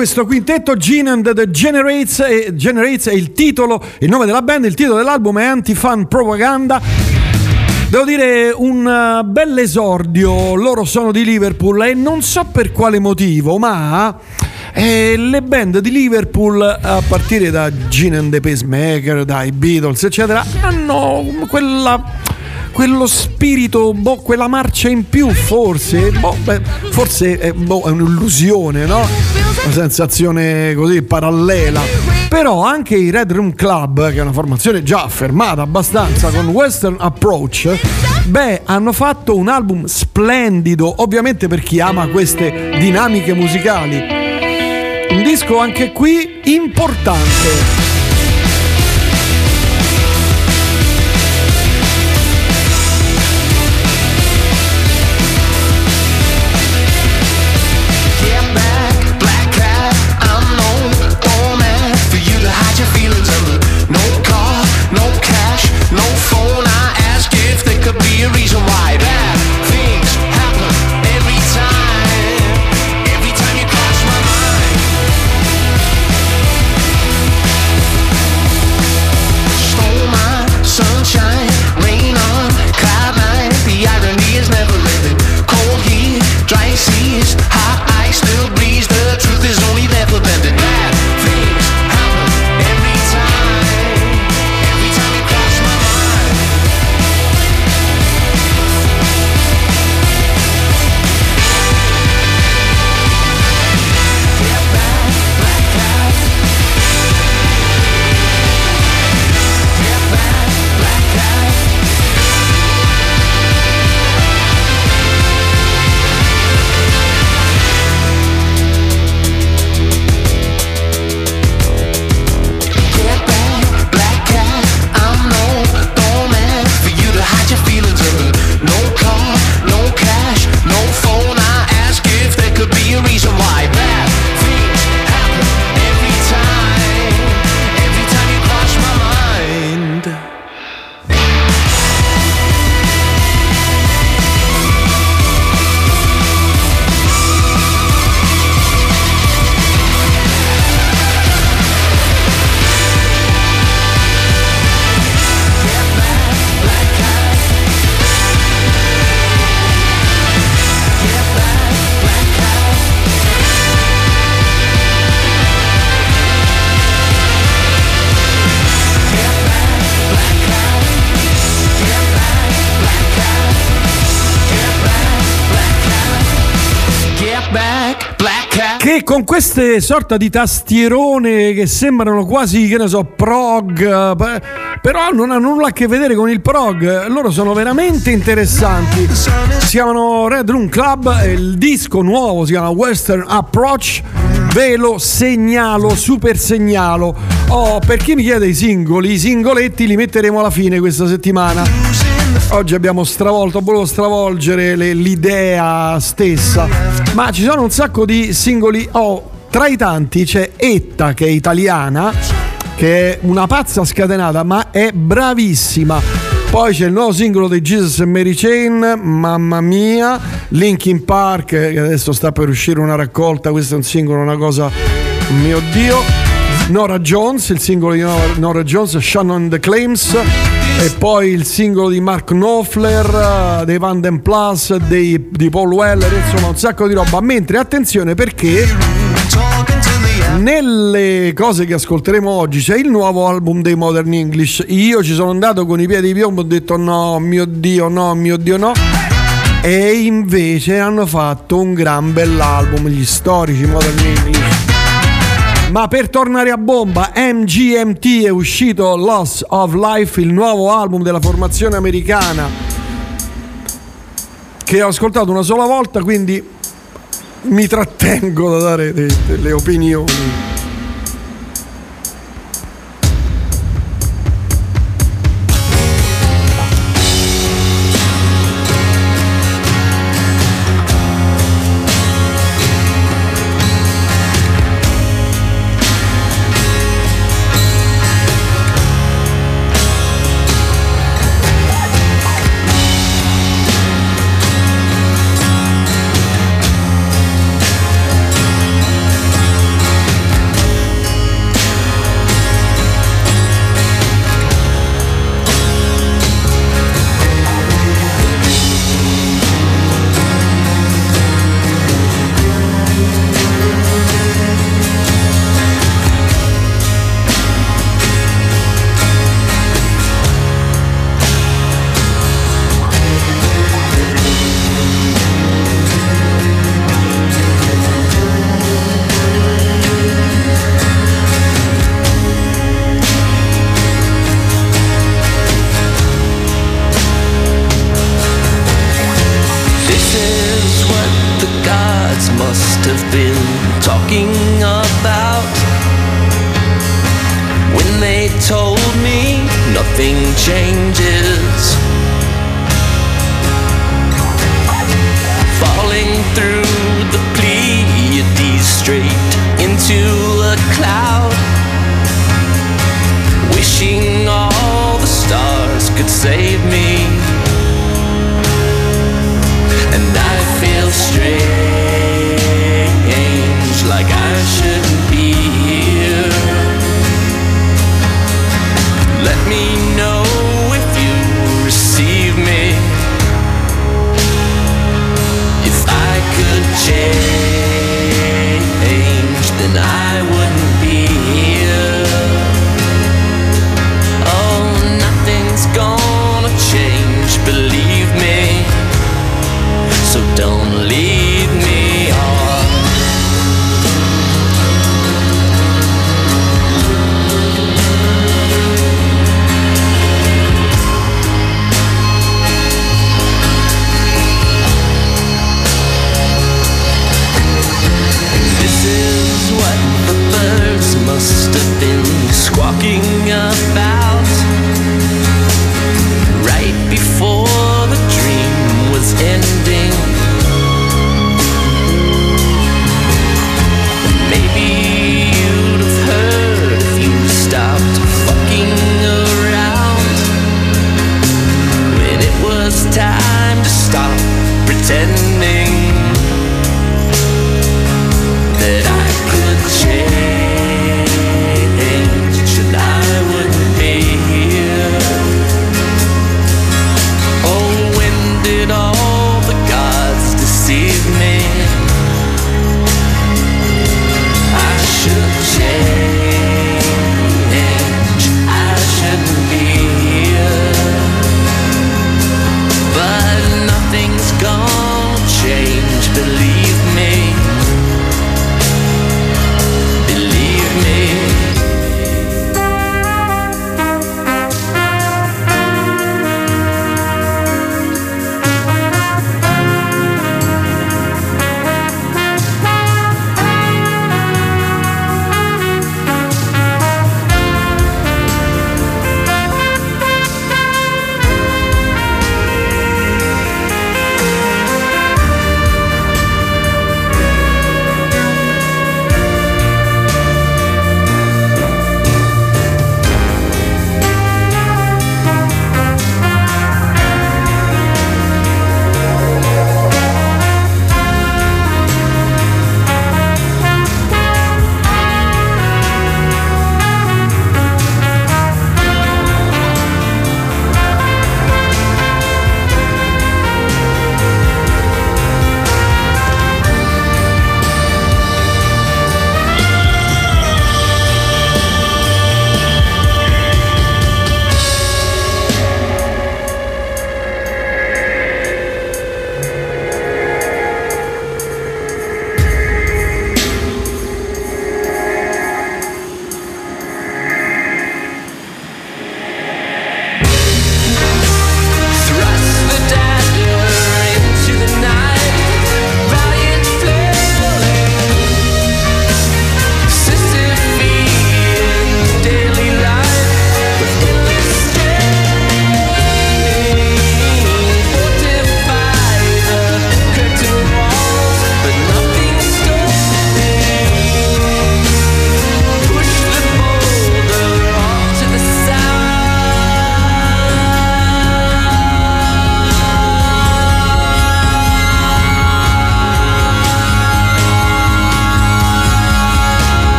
Questo quintetto Gene and the Generates, e Generates è il titolo, il nome della band, il titolo dell'album è Anti-Fan Propaganda. Devo dire un uh, bel esordio, loro sono di Liverpool e non so per quale motivo, ma eh, le band di Liverpool, a partire da Gene and the Pacemaker, dai Beatles, eccetera, hanno quella quello spirito, boh, quella marcia in più forse, boh, beh, forse è, boh, è un'illusione, no? Una sensazione così parallela. Però anche i Red Room Club, che è una formazione già affermata abbastanza con Western Approach, beh, hanno fatto un album splendido, ovviamente per chi ama queste dinamiche musicali. Un disco anche qui importante. Con queste sorta di tastierone che sembrano quasi, che ne so, prog, però non hanno nulla a che vedere con il prog, loro sono veramente interessanti. Si chiamano Red Room Club, il disco nuovo si chiama Western Approach. Ve lo segnalo, super segnalo. Oh, per chi mi chiede i singoli, i singoletti li metteremo alla fine questa settimana. Oggi abbiamo stravolto, volevo stravolgere le, l'idea stessa ma ci sono un sacco di singoli. Oh, tra i tanti c'è Etta che è italiana, che è una pazza scatenata, ma è bravissima. Poi c'è il nuovo singolo di Jesus e Mary Chain, mamma mia, Linkin Park, che adesso sta per uscire una raccolta, questo è un singolo, una cosa, mio Dio. Nora Jones, il singolo di Nora Jones, Shannon the Claims e poi il singolo di Mark Knopfler, dei Van Den Plus, dei, di Paul Weller, insomma un sacco di roba. Mentre attenzione perché nelle cose che ascolteremo oggi c'è il nuovo album dei Modern English. Io ci sono andato con i piedi di piombo, ho detto no, mio Dio, no, mio Dio, no. E invece hanno fatto un gran bell'album, gli storici Modern English. Ma per tornare a bomba, MGMT è uscito Loss of Life, il nuovo album della formazione americana che ho ascoltato una sola volta, quindi mi trattengo da dare delle opinioni.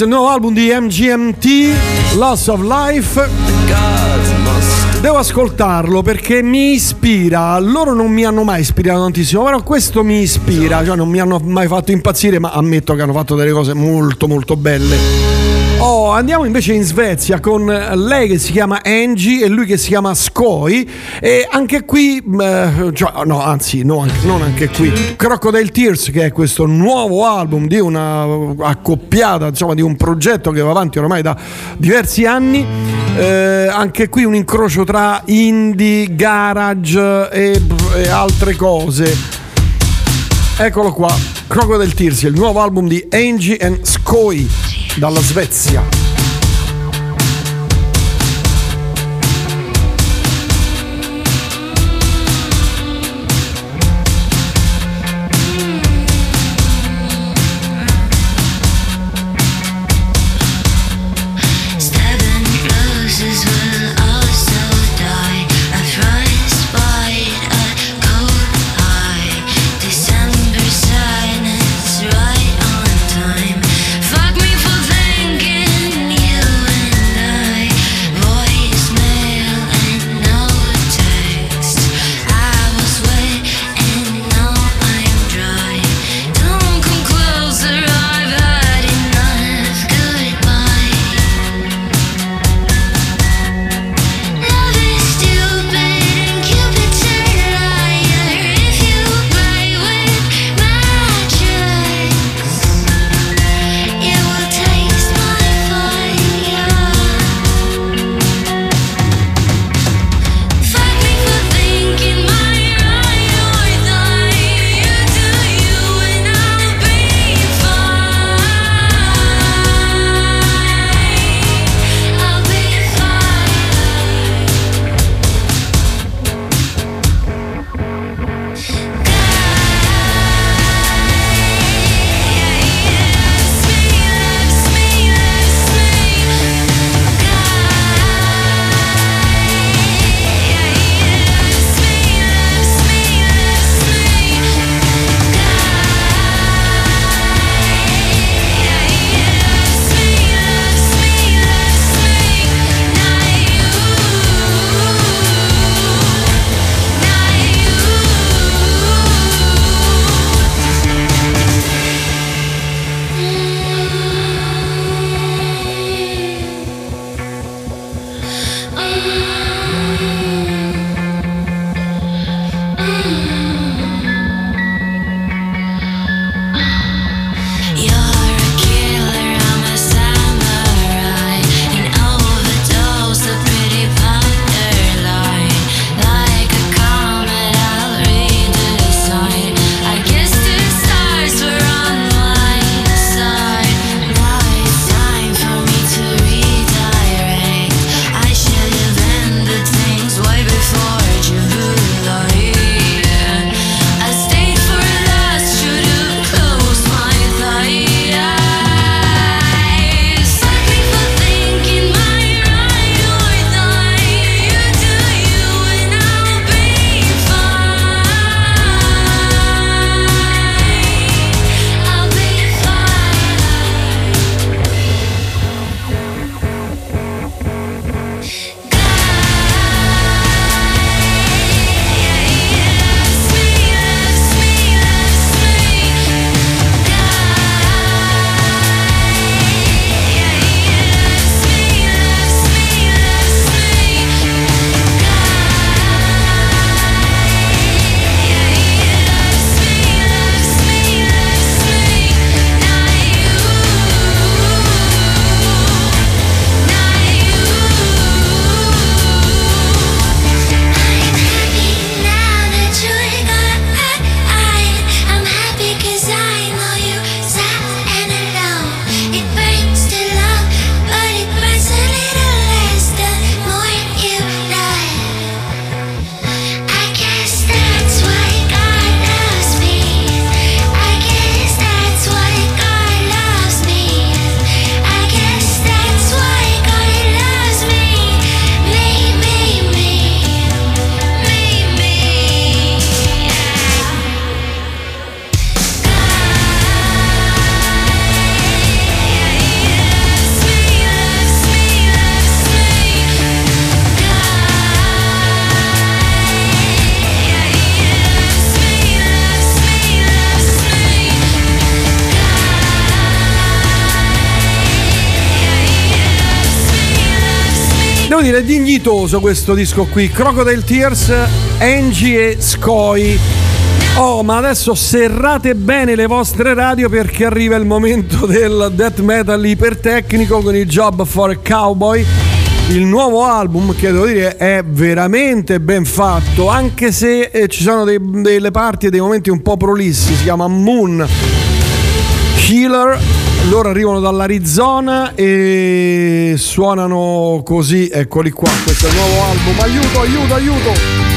Questo è il nuovo album di MGMT, Loss of Life. Devo ascoltarlo perché mi ispira. Loro non mi hanno mai ispirato tantissimo, però questo mi ispira. Cioè, non mi hanno mai fatto impazzire, ma ammetto che hanno fatto delle cose molto, molto belle. Oh, andiamo invece in Svezia con lei che si chiama Angie e lui che si chiama Skoi. E anche qui, eh, cioè, no, anzi, no, non anche qui. Crocodile Tears, che è questo nuovo album di una accoppiata, insomma, di un progetto che va avanti ormai da diversi anni. Eh, anche qui un incrocio tra indie, garage e, e altre cose. Eccolo qua, Crocodile Tears, il nuovo album di Angie and Skoi dalla Svezia. Dignitoso questo disco qui. Crocodile Tears, Angie e Scoy. Oh, ma adesso serrate bene le vostre radio perché arriva il momento del death metal ipertecnico con il Job for a Cowboy. Il nuovo album, che devo dire, è veramente ben fatto, anche se eh, ci sono dei, delle parti e dei momenti un po' prolissi. Si chiama Moon Healer. Loro arrivano dall'Arizona e suonano così. Eccoli qua, questo è il nuovo album. Aiuto, aiuto, aiuto!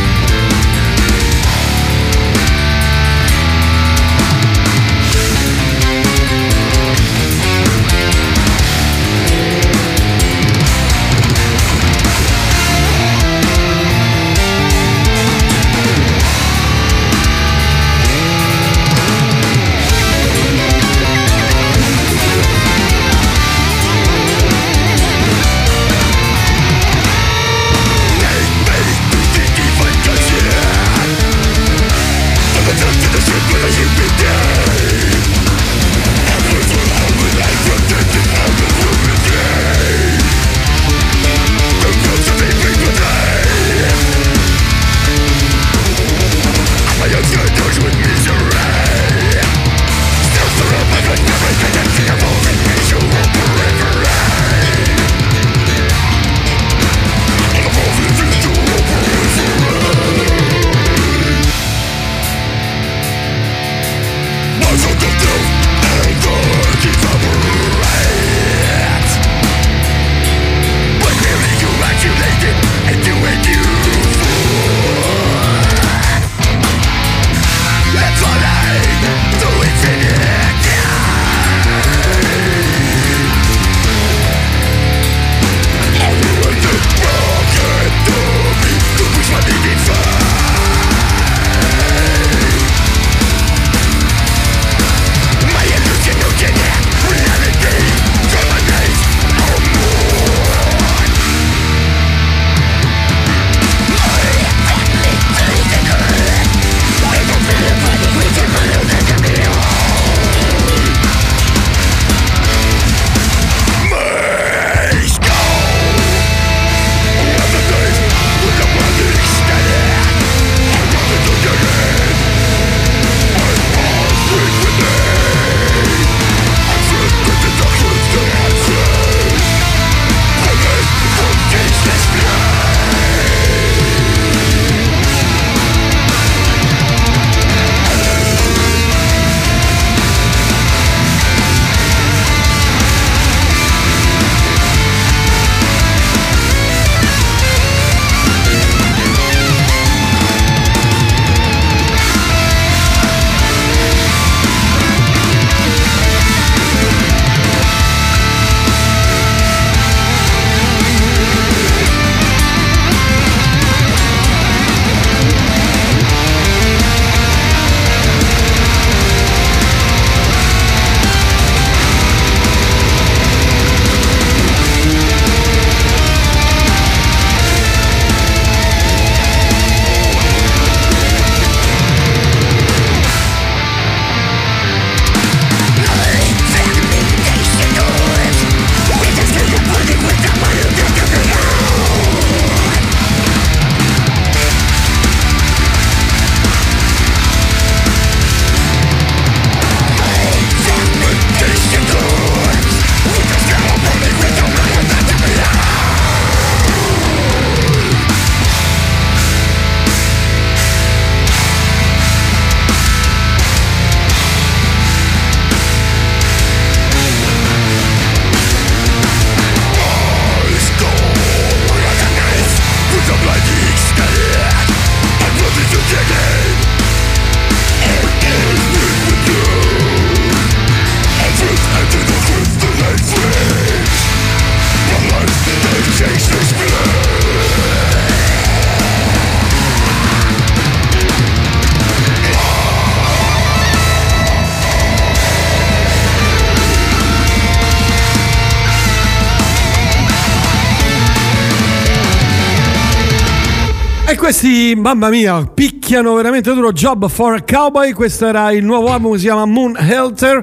Questi, mamma mia, picchiano veramente duro Job for a Cowboy. Questo era il nuovo album che si chiama Moon Helter.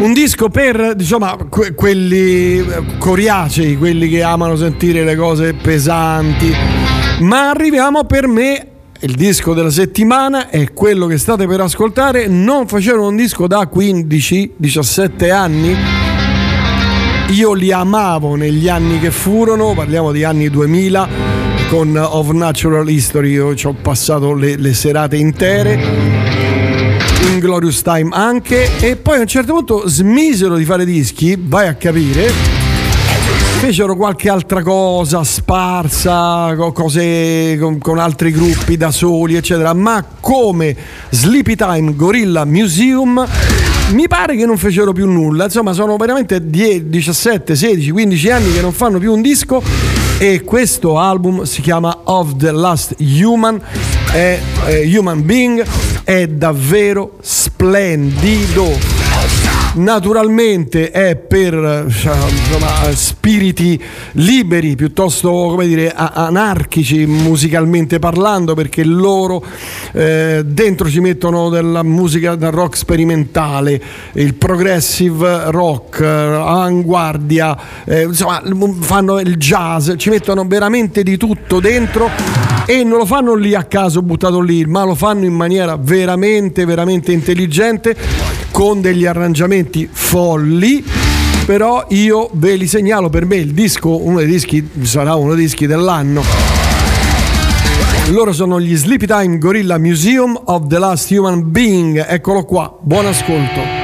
Un disco per diciamo, que- quelli eh, coriacei, quelli che amano sentire le cose pesanti. Ma arriviamo per me il disco della settimana è quello che state per ascoltare. Non facevano un disco da 15-17 anni. Io li amavo negli anni che furono, parliamo di anni 2000 con Of Natural History. Io ci ho passato le, le serate intere. In Glorious Time anche. E poi a un certo punto smisero di fare dischi, vai a capire. Fecero qualche altra cosa sparsa, cose con, con, altri gruppi da soli, eccetera, ma come Sleepy Time Gorilla Museum mi pare che non fecero più nulla, insomma sono veramente 10, 17, 16, 15 anni che non fanno più un disco e questo album si chiama Of the Last Human, è, è Human Being, è davvero splendido naturalmente è per insomma, spiriti liberi piuttosto come dire anarchici musicalmente parlando perché loro eh, dentro ci mettono della musica del rock sperimentale il progressive rock avanguardia eh, insomma fanno il jazz ci mettono veramente di tutto dentro e non lo fanno lì a caso buttato lì ma lo fanno in maniera veramente veramente intelligente con degli arrangiamenti folli però io ve li segnalo per me il disco uno dei dischi sarà uno dei dischi dell'anno. Loro sono gli Sleepy Time Gorilla Museum of the Last Human Being. Eccolo qua buon ascolto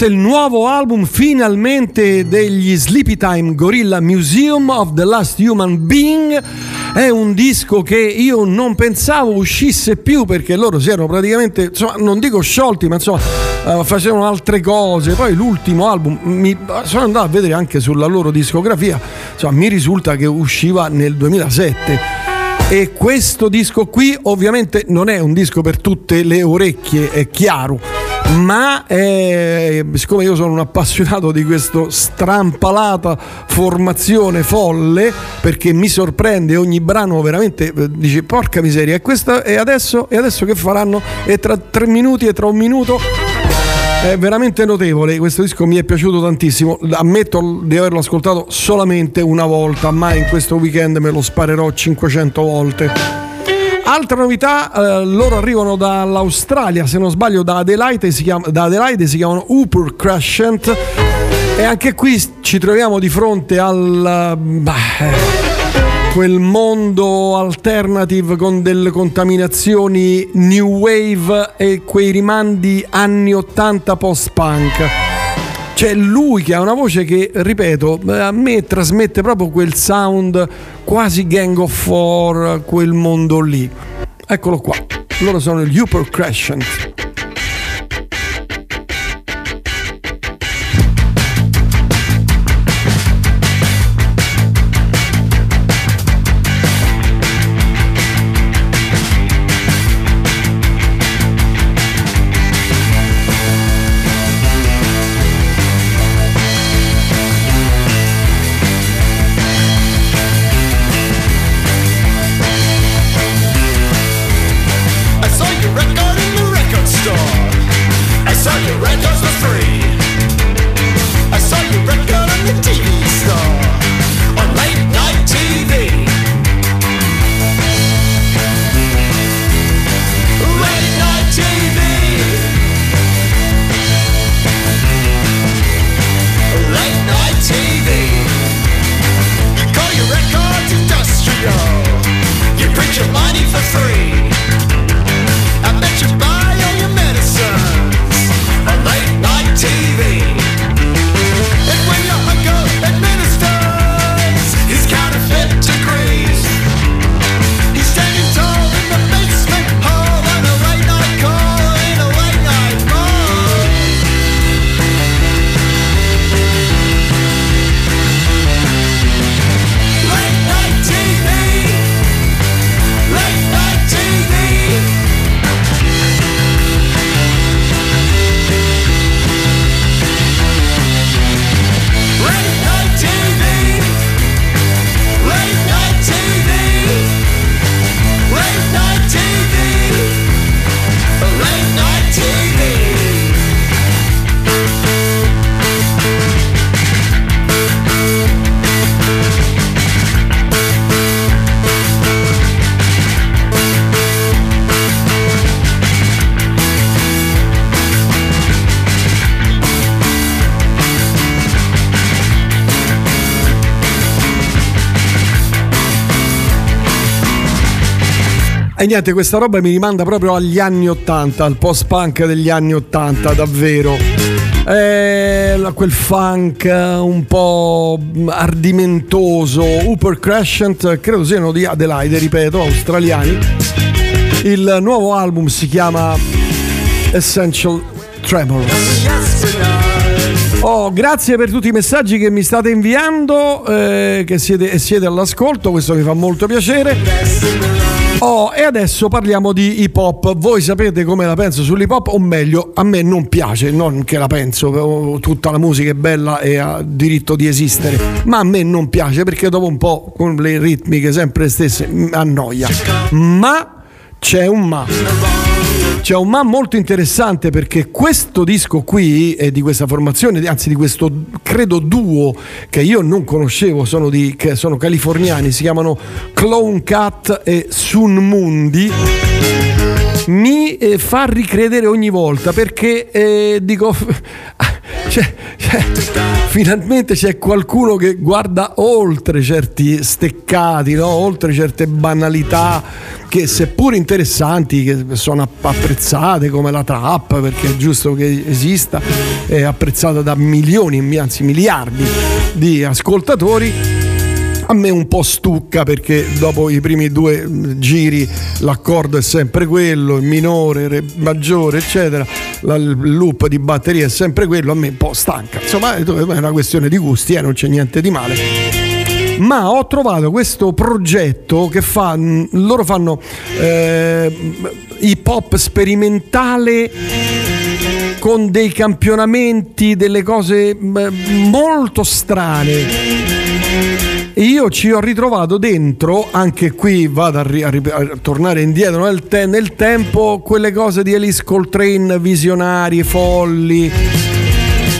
Questo è il nuovo album finalmente degli Sleepy Time Gorilla Museum of the Last Human Being. È un disco che io non pensavo uscisse più perché loro si erano praticamente, insomma, non dico sciolti, ma insomma, uh, facevano altre cose. Poi l'ultimo album, mi, sono andato a vedere anche sulla loro discografia, insomma, mi risulta che usciva nel 2007 e questo disco qui ovviamente non è un disco per tutte le orecchie, è chiaro, ma è, siccome io sono un appassionato di questa strampalata formazione folle, perché mi sorprende ogni brano veramente, eh, dice porca miseria, e, questa, e, adesso, e adesso che faranno? E tra tre minuti e tra un minuto? È veramente notevole, questo disco mi è piaciuto tantissimo, ammetto di averlo ascoltato solamente una volta, ma in questo weekend me lo sparerò 500 volte. Altra novità, eh, loro arrivano dall'Australia, se non sbaglio da Adelaide, si, chiama, da Adelaide si chiamano Upper Crescent e anche qui ci troviamo di fronte al... Bah, quel mondo alternative con delle contaminazioni new wave e quei rimandi anni 80 post-punk. C'è lui che ha una voce che, ripeto, a me trasmette proprio quel sound quasi Gang of Four, quel mondo lì. Eccolo qua. Loro sono gli Upper Crescent. E niente, questa roba mi rimanda proprio agli anni 80, al post-punk degli anni 80, davvero. Eh, quel funk un po' ardimentoso, Upper Crescent, credo siano di Adelaide, ripeto, australiani. Il nuovo album si chiama Essential Tremors. Oh, grazie per tutti i messaggi che mi state inviando, eh, che siete, siete all'ascolto, questo mi fa molto piacere. Oh, e adesso parliamo di hip hop. Voi sapete come la penso sull'hip hop, o meglio, a me non piace, non che la penso, tutta la musica è bella e ha diritto di esistere, ma a me non piace perché dopo un po' con le ritmiche sempre le stesse annoia. Ma c'è un ma. C'è un ma molto interessante perché questo disco qui è di questa formazione, anzi di questo credo duo che io non conoscevo, sono, di, sono californiani, si chiamano Clone Cat e Sun Mundi. Mi eh, fa ricredere ogni volta perché eh, dico (laughs) cioè, cioè, finalmente c'è qualcuno che guarda oltre certi steccati, no? oltre certe banalità che seppur interessanti, che sono apprezzate come la trap, perché è giusto che esista, è apprezzata da milioni, anzi miliardi di ascoltatori a me un po' stucca perché dopo i primi due giri l'accordo è sempre quello, il minore, il maggiore, eccetera, il loop di batteria è sempre quello, a me un po' stanca. Insomma, è una questione di gusti, eh, non c'è niente di male ma ho trovato questo progetto che fa loro fanno eh, hip hop sperimentale con dei campionamenti delle cose molto strane io ci ho ritrovato dentro, anche qui vado a, ri- a, ri- a tornare indietro nel, te- nel, tempo, quelle cose di Alice Coltrane visionarie, folli.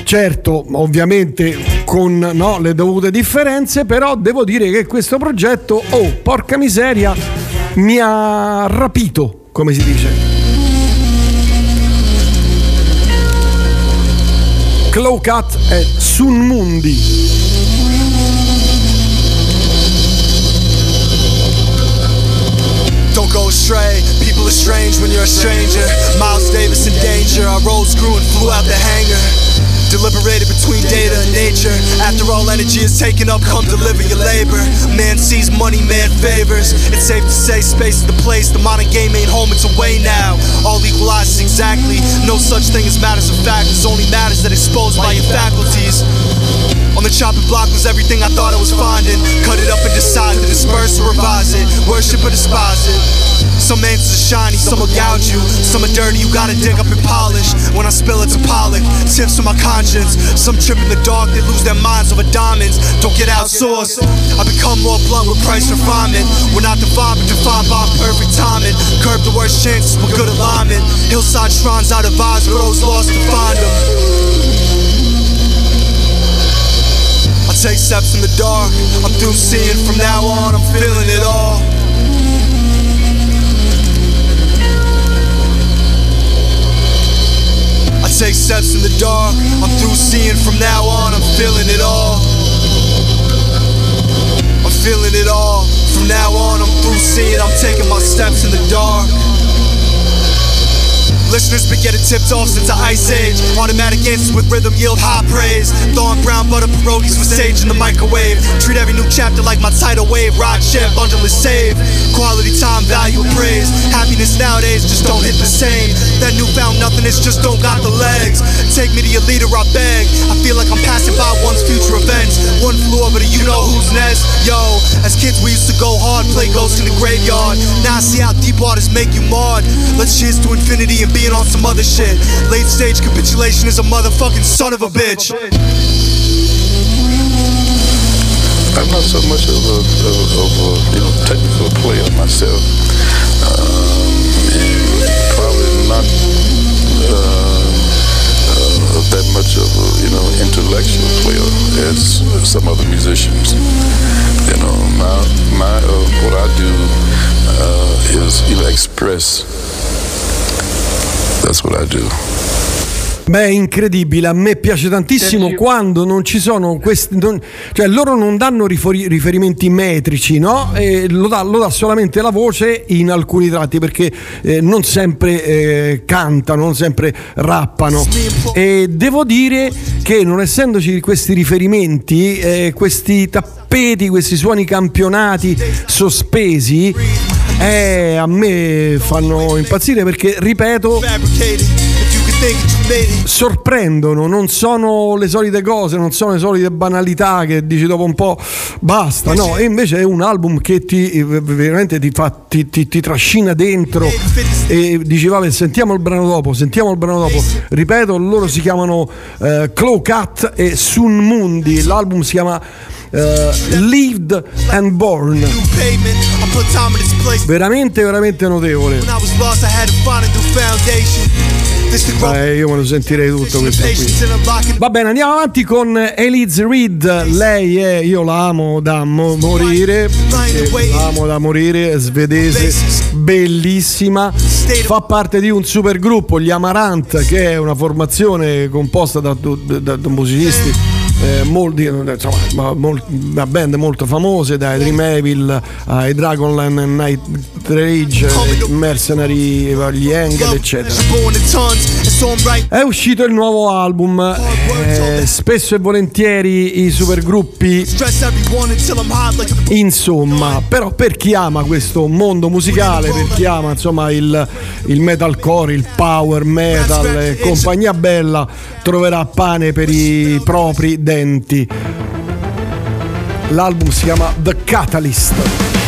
Certo, ovviamente con no, le dovute differenze, però devo dire che questo progetto, oh, porca miseria, mi ha rapito, come si dice. Claw Cut e Sun people are strange when you're a stranger. Miles Davis in danger, Our rolled screw and flew out the hangar. Deliberated between data and nature. After all energy is taken up, come deliver your labor. Man sees money, man favors. It's safe to say space is the place. The modern game ain't home, it's away now. All equalizes exactly. No such thing as matters of fact. There's only matters that exposed by your faculties. On the chopping block was everything I thought I was finding. Cut it up and decide to disperse or revise it. Worship or despise it. Some answers are shiny, some will gouge you. Some are dirty, you gotta dig up and polish. When I spill it's a pollock, tips on my conscience. Some trip in the dark, they lose their minds over diamonds. Don't get outsourced. I become more blunt with price refinement. We're not divine, but defined by perfect timing. Curb the worst chances with good alignment. Hillside shrines out of eyes for those lost to find them. I take steps in the dark. I'm through seeing from now on. I'm feeling it all. Take steps in the dark. I'm through seeing from now on, I'm feeling it all. I'm feeling it all. From now on, I'm through seeing, I'm taking my steps in the dark. Listeners been getting tipped off since the ice age. Automatic answers with rhythm yield high praise. Thawing brown butter pierogies with sage in the microwave. Treat every new chapter like my tidal wave. Ride share, bundle is save. Quality time, value, praise. Happiness nowadays just don't hit the same. That newfound nothingness just don't got the legs. Take me to your leader, I beg. I feel like I'm passing by one's future events. One flew over to you know who's next. Yo, as kids we used to go hard, play ghosts in the graveyard. Now I see how deep waters make you marred. Let's cheers to infinity and being on some other shit. Late stage capitulation is a motherfucking son of a bitch. I'm not so much of a, of, of a you know technical player myself. Um, probably not uh, uh, that much of a you know intellectual player as some other musicians. You know, my my uh, what I do uh, is you know express That's what I do. Beh, è incredibile, a me piace tantissimo quando non ci sono questi, non, cioè loro non danno rifori, riferimenti metrici, no? E lo, dà, lo, dà, solamente la voce in alcuni tratti perché eh, non sempre eh, cantano, non sempre rappano. E devo dire che non essendoci questi riferimenti, eh, questi tappeti, questi suoni campionati sospesi, eh, a me fanno impazzire perché, ripeto, sorprendono, non sono le solite cose, non sono le solite banalità che dici dopo un po' basta, no, e invece è un album che ti veramente ti, fa, ti, ti, ti trascina dentro e dici vabbè sentiamo il brano dopo, sentiamo il brano dopo, ripeto loro si chiamano uh, Claw Cat e Sun Mundi, l'album si chiama uh, Lived and Born. Veramente, veramente notevole. Eh, io me lo sentirei tutto questo qui. Va bene, andiamo avanti con Elise Reed. Lei è, io la amo da mo- morire. La amo da morire, svedese, bellissima. Fa parte di un super gruppo, gli Amarant, che è una formazione composta da, da, da musicisti eh, molti, insomma, mol, una band molto famose dai Dream Evil ai Dragonland Night Rage, Mercenary, gli Engel eccetera è uscito il nuovo album eh, spesso e volentieri i supergruppi insomma però per chi ama questo mondo musicale per chi ama insomma il, il metalcore il power metal e compagnia bella troverà pane per i propri denti. L'album si chiama The Catalyst.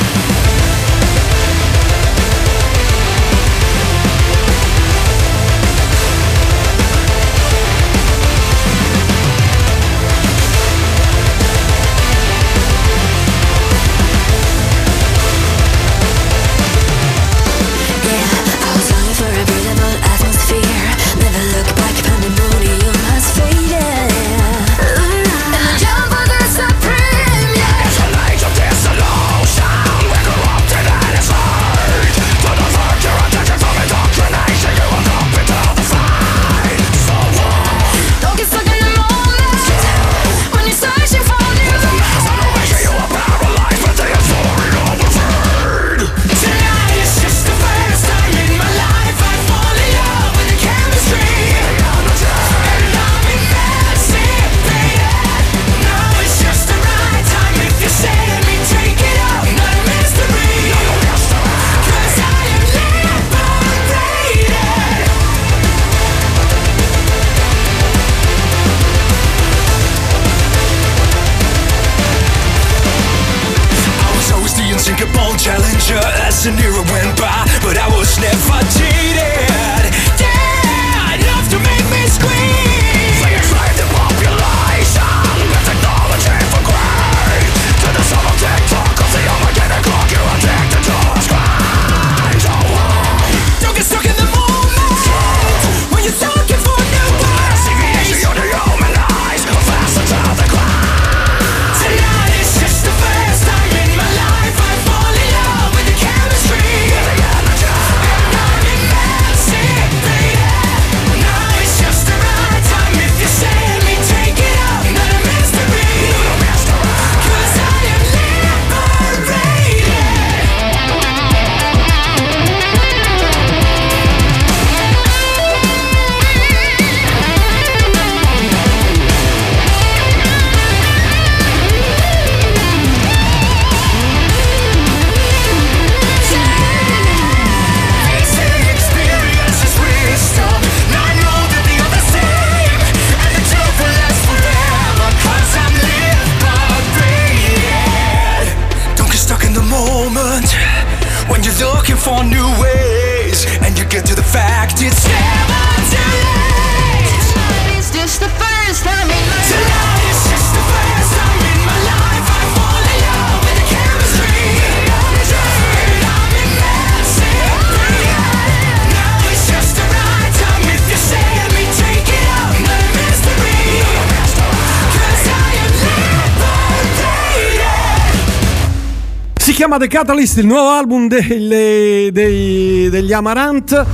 Chiama The Catalyst, il nuovo album delle, dei, degli Amarant.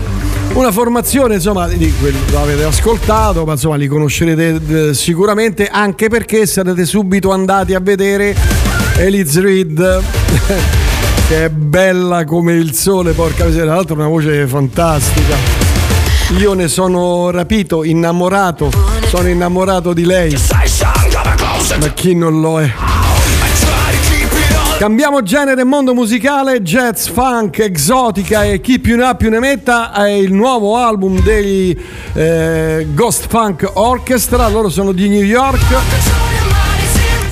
Una formazione, insomma, di quello l'avete ascoltato, ma insomma li conoscerete eh, sicuramente anche perché sarete subito andati a vedere Eliz Reed. (laughs) che è bella come il sole, porca miseria, tra l'altro una voce fantastica. Io ne sono rapito, innamorato, sono innamorato di lei. Ma chi non lo è? Cambiamo genere mondo musicale, jazz, funk, exotica e chi più ne ha più ne metta è il nuovo album dei eh, Ghost Funk Orchestra, loro sono di New York.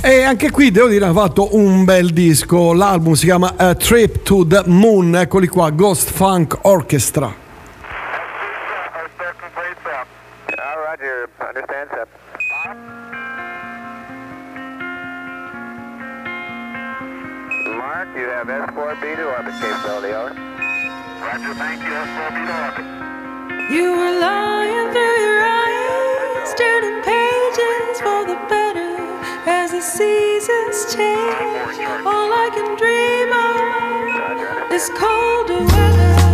E anche qui devo dire ha fatto un bel disco, l'album si chiama A Trip to the Moon, eccoli qua, Ghost Funk Orchestra. You have S4B to orbit capability, over. Roger, thank you. S4B to orbit. You were lying through your eyes, turning pages for the better as the seasons change. All I can dream of is colder weather.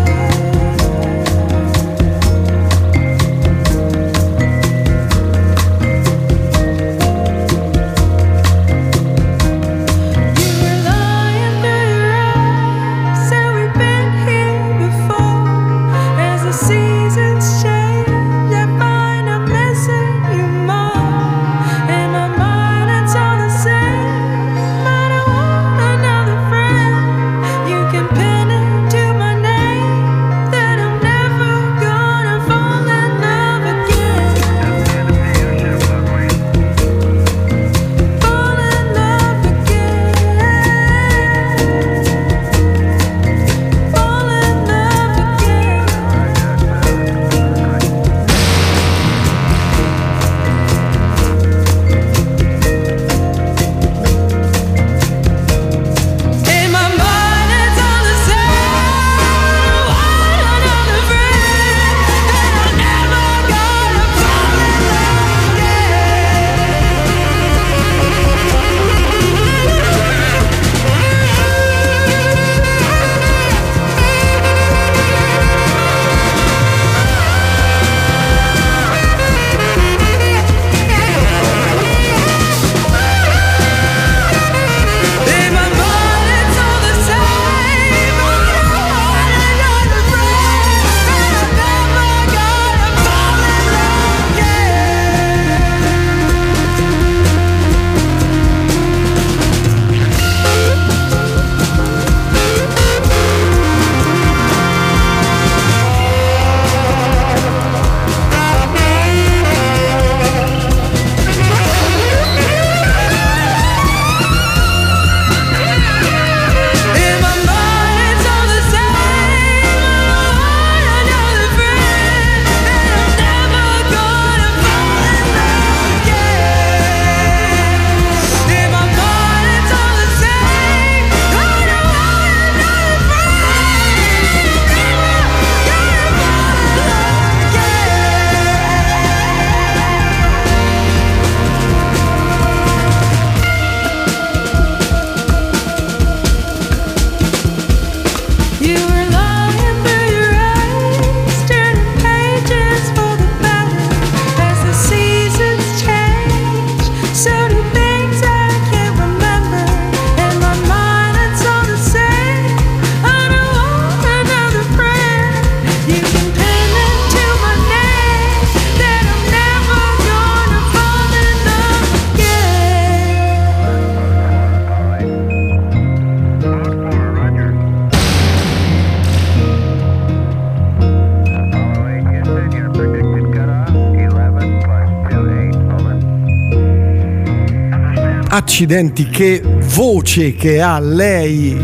Accidenti, che voce che ha lei.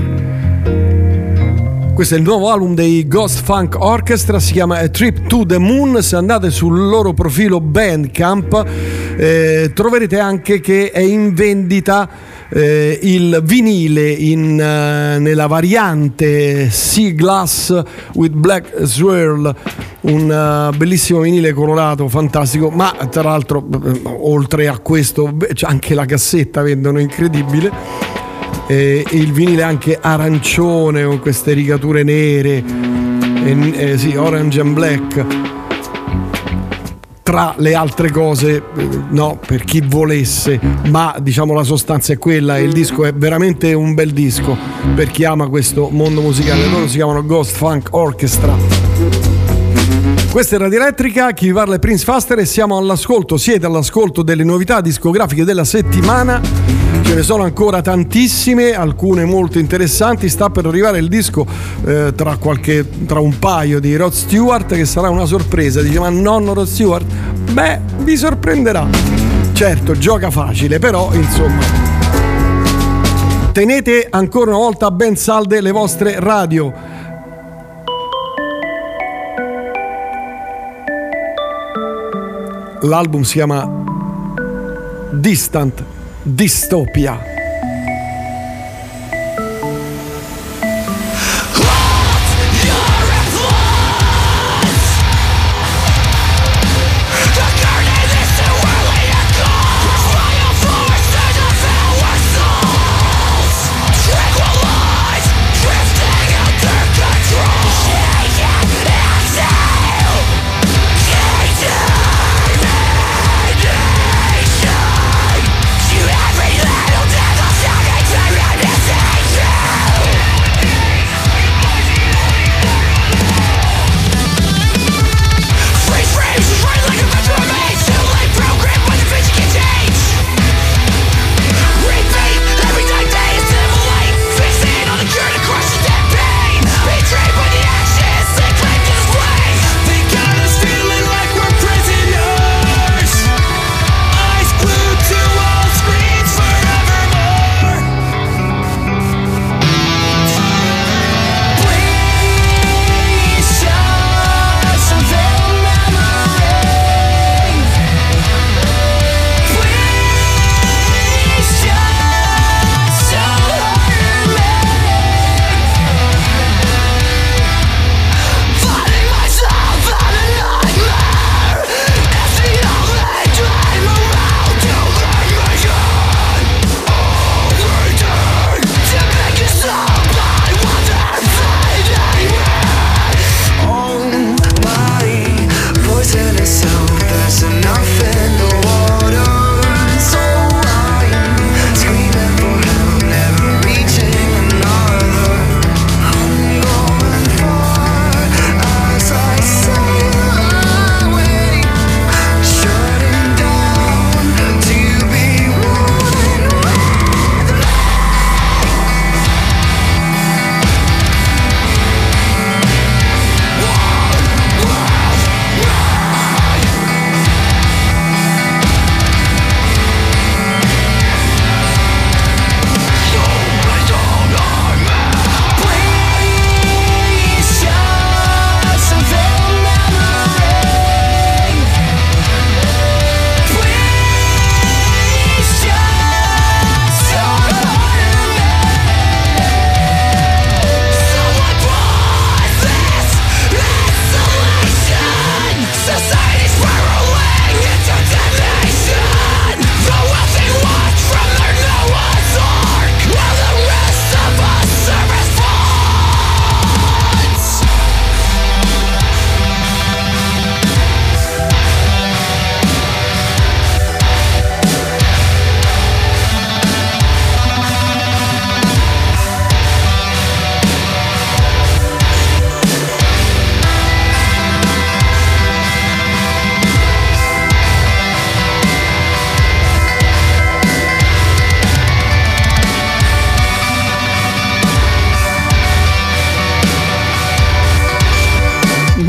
Questo è il nuovo album dei Ghost Funk Orchestra, si chiama A Trip to the Moon. Se andate sul loro profilo Bandcamp eh, troverete anche che è in vendita eh, il vinile in, uh, nella variante Sea Glass with Black Swirl un uh, bellissimo vinile colorato, fantastico, ma tra l'altro eh, oltre a questo c'è anche la cassetta, vendono incredibile. E il vinile anche arancione con queste rigature nere, e, eh, sì, orange and black. Tra le altre cose, eh, no, per chi volesse, ma diciamo la sostanza è quella il disco è veramente un bel disco per chi ama questo mondo musicale. Loro si chiamano Ghost Funk Orchestra. Questa è Radio Elettrica, chi vi parla è Prince Faster e siamo all'ascolto, siete all'ascolto delle novità discografiche della settimana. Ce ne sono ancora tantissime, alcune molto interessanti. Sta per arrivare il disco eh, tra, qualche, tra un paio di Rod Stewart che sarà una sorpresa. Dice ma nonno Rod Stewart? Beh, vi sorprenderà. Certo, gioca facile, però insomma tenete ancora una volta ben salde le vostre radio. L'album si chiama Distant Dystopia.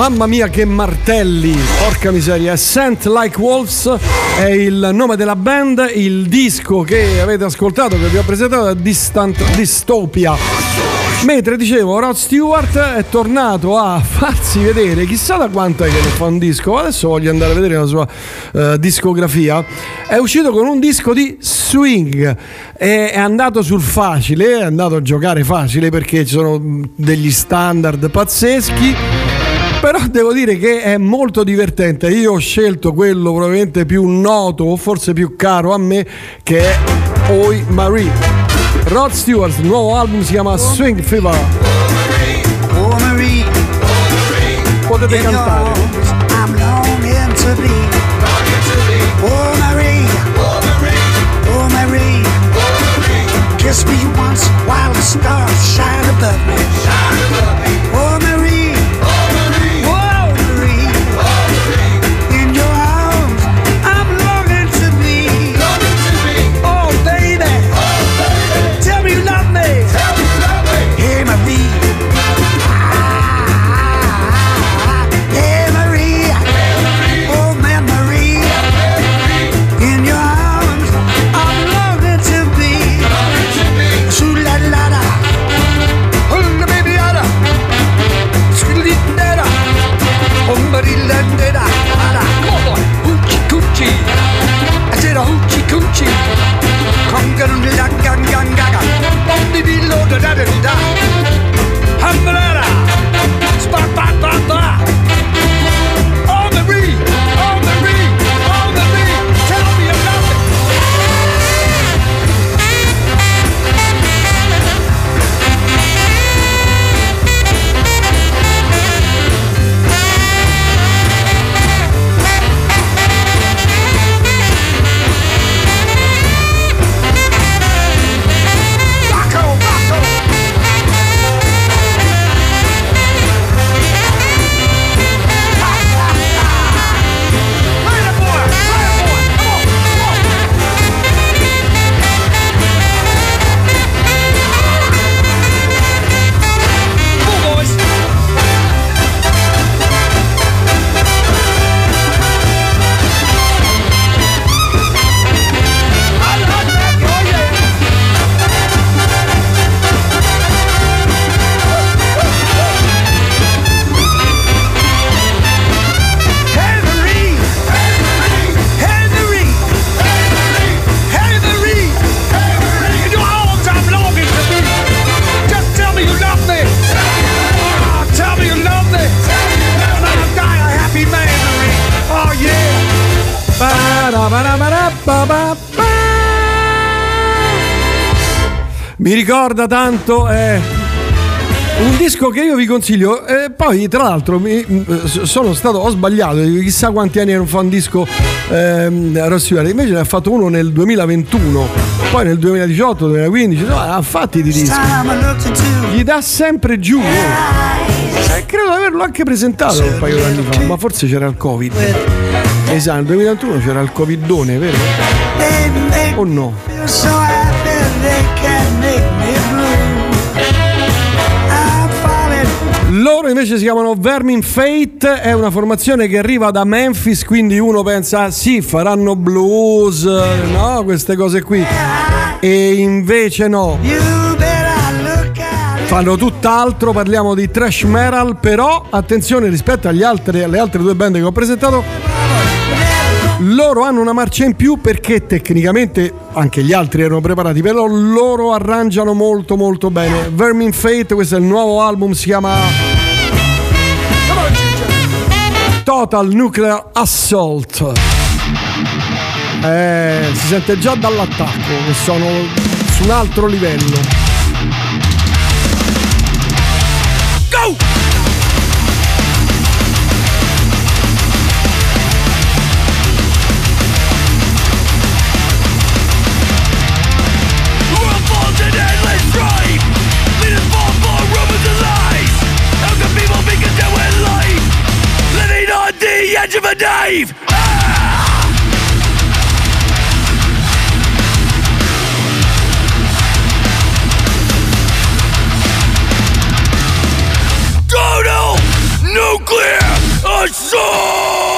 Mamma mia che martelli, porca miseria. Scent Like Wolves è il nome della band, il disco che avete ascoltato, che vi ho presentato è Distant Dystopia. Mentre dicevo, Rod Stewart è tornato a farsi vedere, chissà da quanto è che non fa un disco, adesso voglio andare a vedere la sua uh, discografia. È uscito con un disco di swing, è, è andato sul facile, è andato a giocare facile perché ci sono degli standard pazzeschi. Però devo dire che è molto divertente. Io ho scelto quello probabilmente più noto o forse più caro a me, che è Oi Marie. Rod Stewart, il nuovo album si chiama Swing Fever. Potete cantare. I'm longing to be. Oh Marie, oh Marie, kiss me once while the stars shine above me. Ricorda tanto eh, un disco che io vi consiglio. E poi, tra l'altro, mi- m- sono stato, ho sbagliato. Chissà quanti anni non fa un disco ehm, Rossi Verde. Invece ne ha fatto uno nel 2021, poi nel 2018, 2015. No, ha fatti di dischi. Gli dà sempre giù. Eh, credo di averlo anche presentato un paio di fa, ma forse c'era il Covid. Esatto, nel 2021 c'era il Covidone, vero? O no? Loro invece si chiamano Vermin Fate, è una formazione che arriva da Memphis, quindi uno pensa "Ah, sì, faranno blues, no, queste cose qui. E invece no. Fanno tutt'altro, parliamo di trash metal, però attenzione rispetto altri, alle altre due band che ho presentato, loro hanno una marcia in più perché tecnicamente anche gli altri erano preparati, però loro arrangiano molto molto bene. Vermin Fate, questo è il nuovo album, si chiama Total Nuclear Assault. Eh, si sente già dall'attacco che sono su un altro livello. Edge of a. Ah! Total nuclear Annihilation!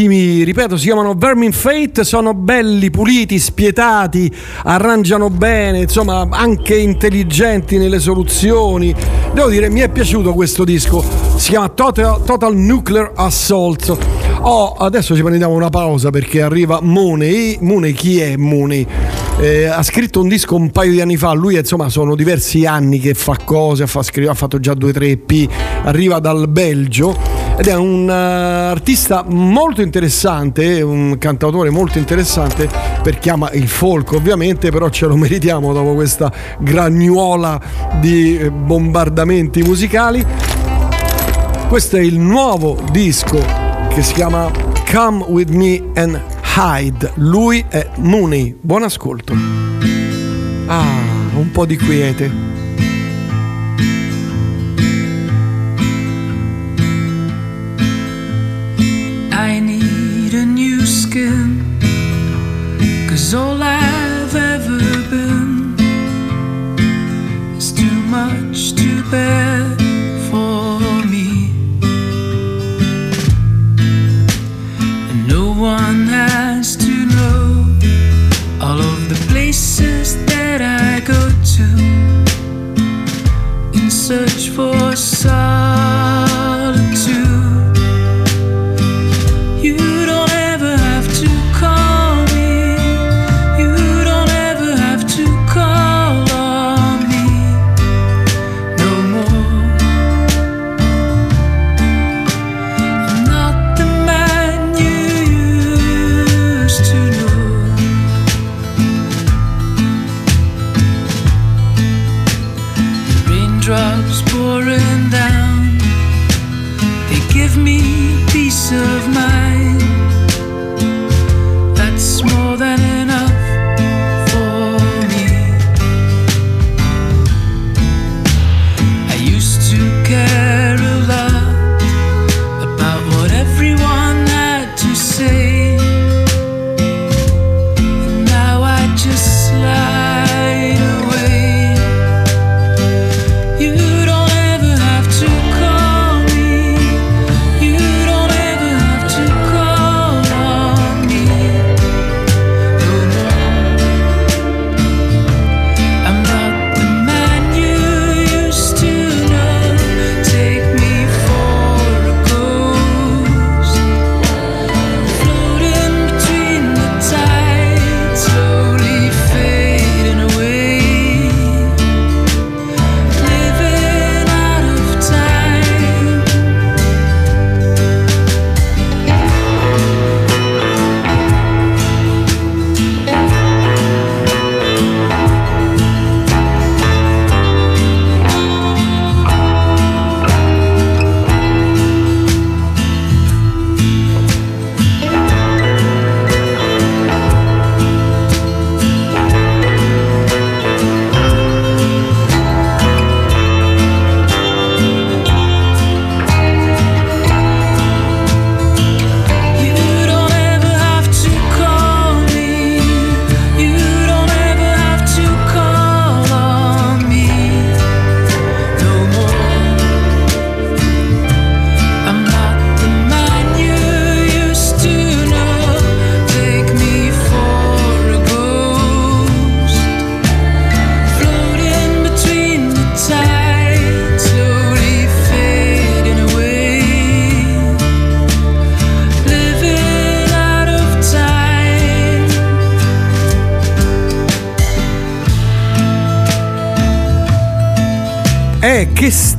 Grandissimi, ripeto, si chiamano Vermin Fate, sono belli, puliti, spietati, arrangiano bene, insomma, anche intelligenti nelle soluzioni. Devo dire, mi è piaciuto questo disco, si chiama Total, Total Nuclear Assault. Oh, adesso ci prendiamo una pausa perché arriva Money. Money chi è Money? Eh, ha scritto un disco un paio di anni fa, lui insomma sono diversi anni che fa cose, fa scrive, ha fatto già due o tre EP, arriva dal Belgio ed è un uh, artista molto interessante, un cantautore molto interessante perché ama il folk ovviamente, però ce lo (laughs) meritiamo dopo questa gragnuola di eh, bombardamenti musicali. Questo è il nuovo disco che si chiama Come With Me and Hyde. Lui è Mooney. Buon ascolto. Ah, un po' di quiete. I need a new skin. Cause all I've ever been is too much to bear one has to know all of the places that I go to in search for solitude.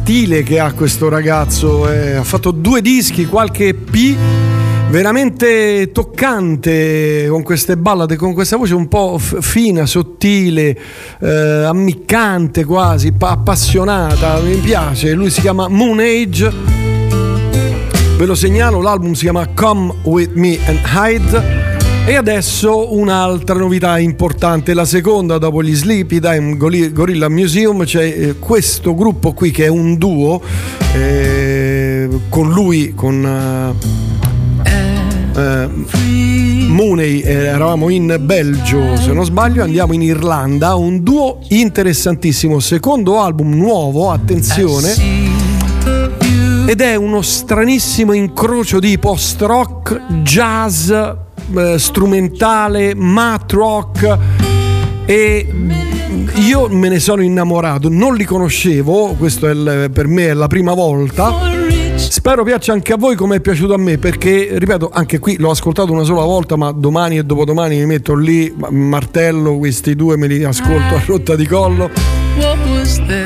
Stile che ha questo ragazzo! eh, ha fatto due dischi, qualche EP veramente toccante con queste ballate, con questa voce un po' f- fina, sottile, eh, ammiccante quasi, pa- appassionata. Mi piace. Lui si chiama Moon Age. Ve lo segnalo, l'album si chiama Come With Me and Hide. E adesso un'altra novità importante, la seconda dopo gli Sleepy Time Gorilla Museum, c'è eh, questo gruppo qui che è un duo eh, con lui, con eh, eh, Mooney, eh, eravamo in Belgio se non sbaglio, andiamo in Irlanda, un duo interessantissimo, secondo album nuovo, attenzione. Ed è uno stranissimo incrocio di post-rock, jazz, eh, strumentale, mat rock e io me ne sono innamorato, non li conoscevo, questo è il- per me è la prima volta. Spero piaccia anche a voi come è piaciuto a me, perché ripeto, anche qui l'ho ascoltato una sola volta, ma domani e dopodomani mi metto lì, ma- martello, questi due me li ascolto a rotta di collo.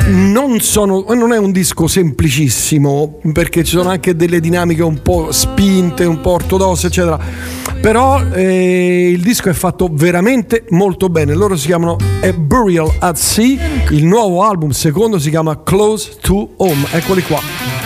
Non, sono, non è un disco semplicissimo perché ci sono anche delle dinamiche un po' spinte, un po' ortodosse, eccetera. Però eh, il disco è fatto veramente molto bene. Loro si chiamano A Burial at Sea. Il nuovo album, secondo, si chiama Close to Home. Eccoli qua.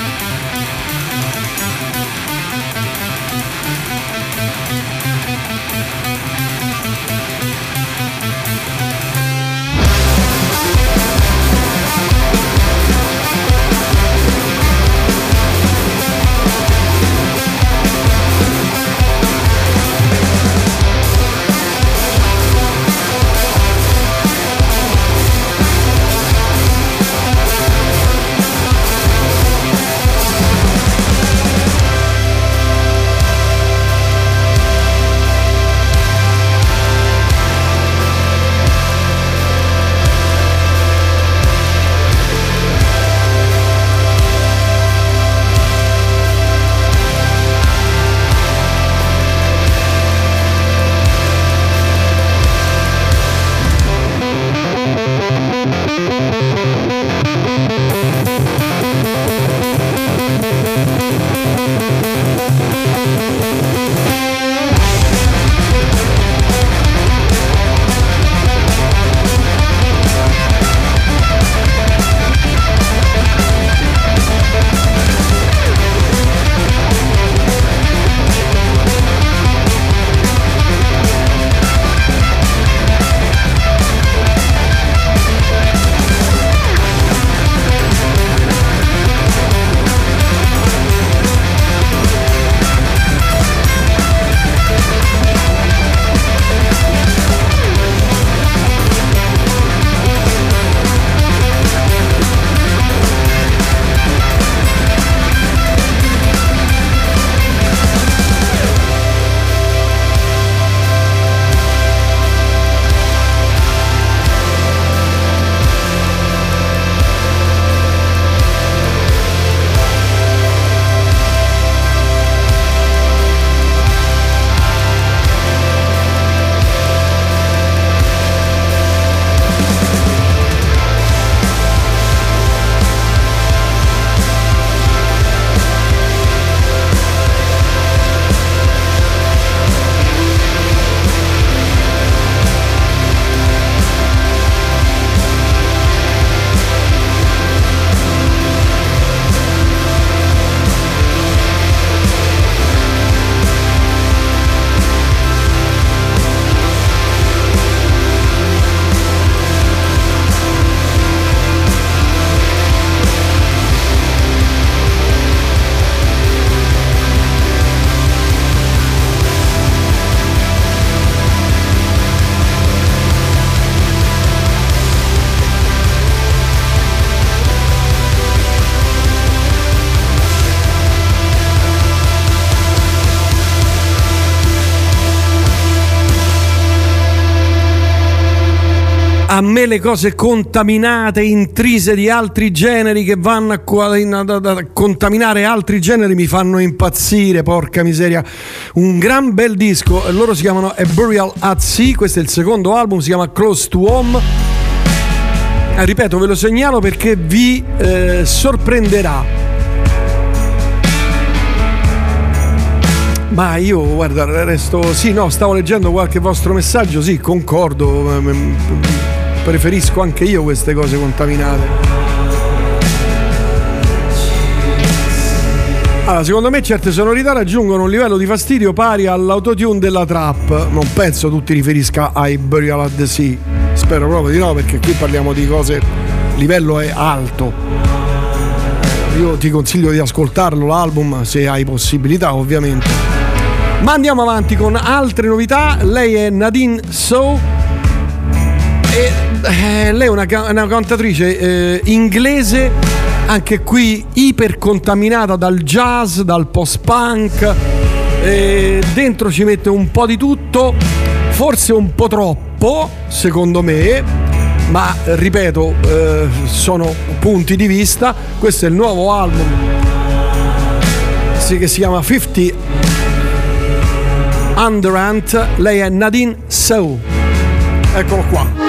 A me le cose contaminate, intrise di altri generi che vanno a, a contaminare altri generi mi fanno impazzire, porca miseria. Un gran bel disco, loro si chiamano A Burial at Sea, questo è il secondo album, si chiama Close to Home. Eh, ripeto, ve lo segnalo perché vi eh, sorprenderà. Ma io, guarda, resto. Sì, no, stavo leggendo qualche vostro messaggio, sì, concordo. Preferisco anche io queste cose contaminate. Allora, secondo me certe sonorità raggiungono un livello di fastidio pari all'autotune della trap. Non penso tu ti riferisca ai Burial at the Sea. Spero proprio di no, perché qui parliamo di cose. Il livello è alto. Io ti consiglio di ascoltarlo l'album se hai possibilità, ovviamente. Ma andiamo avanti con altre novità. Lei è Nadine So. E eh, lei è una, una cantatrice eh, inglese anche qui ipercontaminata dal jazz, dal post-punk, e dentro ci mette un po' di tutto, forse un po' troppo, secondo me, ma ripeto, eh, sono punti di vista. Questo è il nuovo album che si chiama 50 Underant, lei è Nadine Sau. Eccolo qua.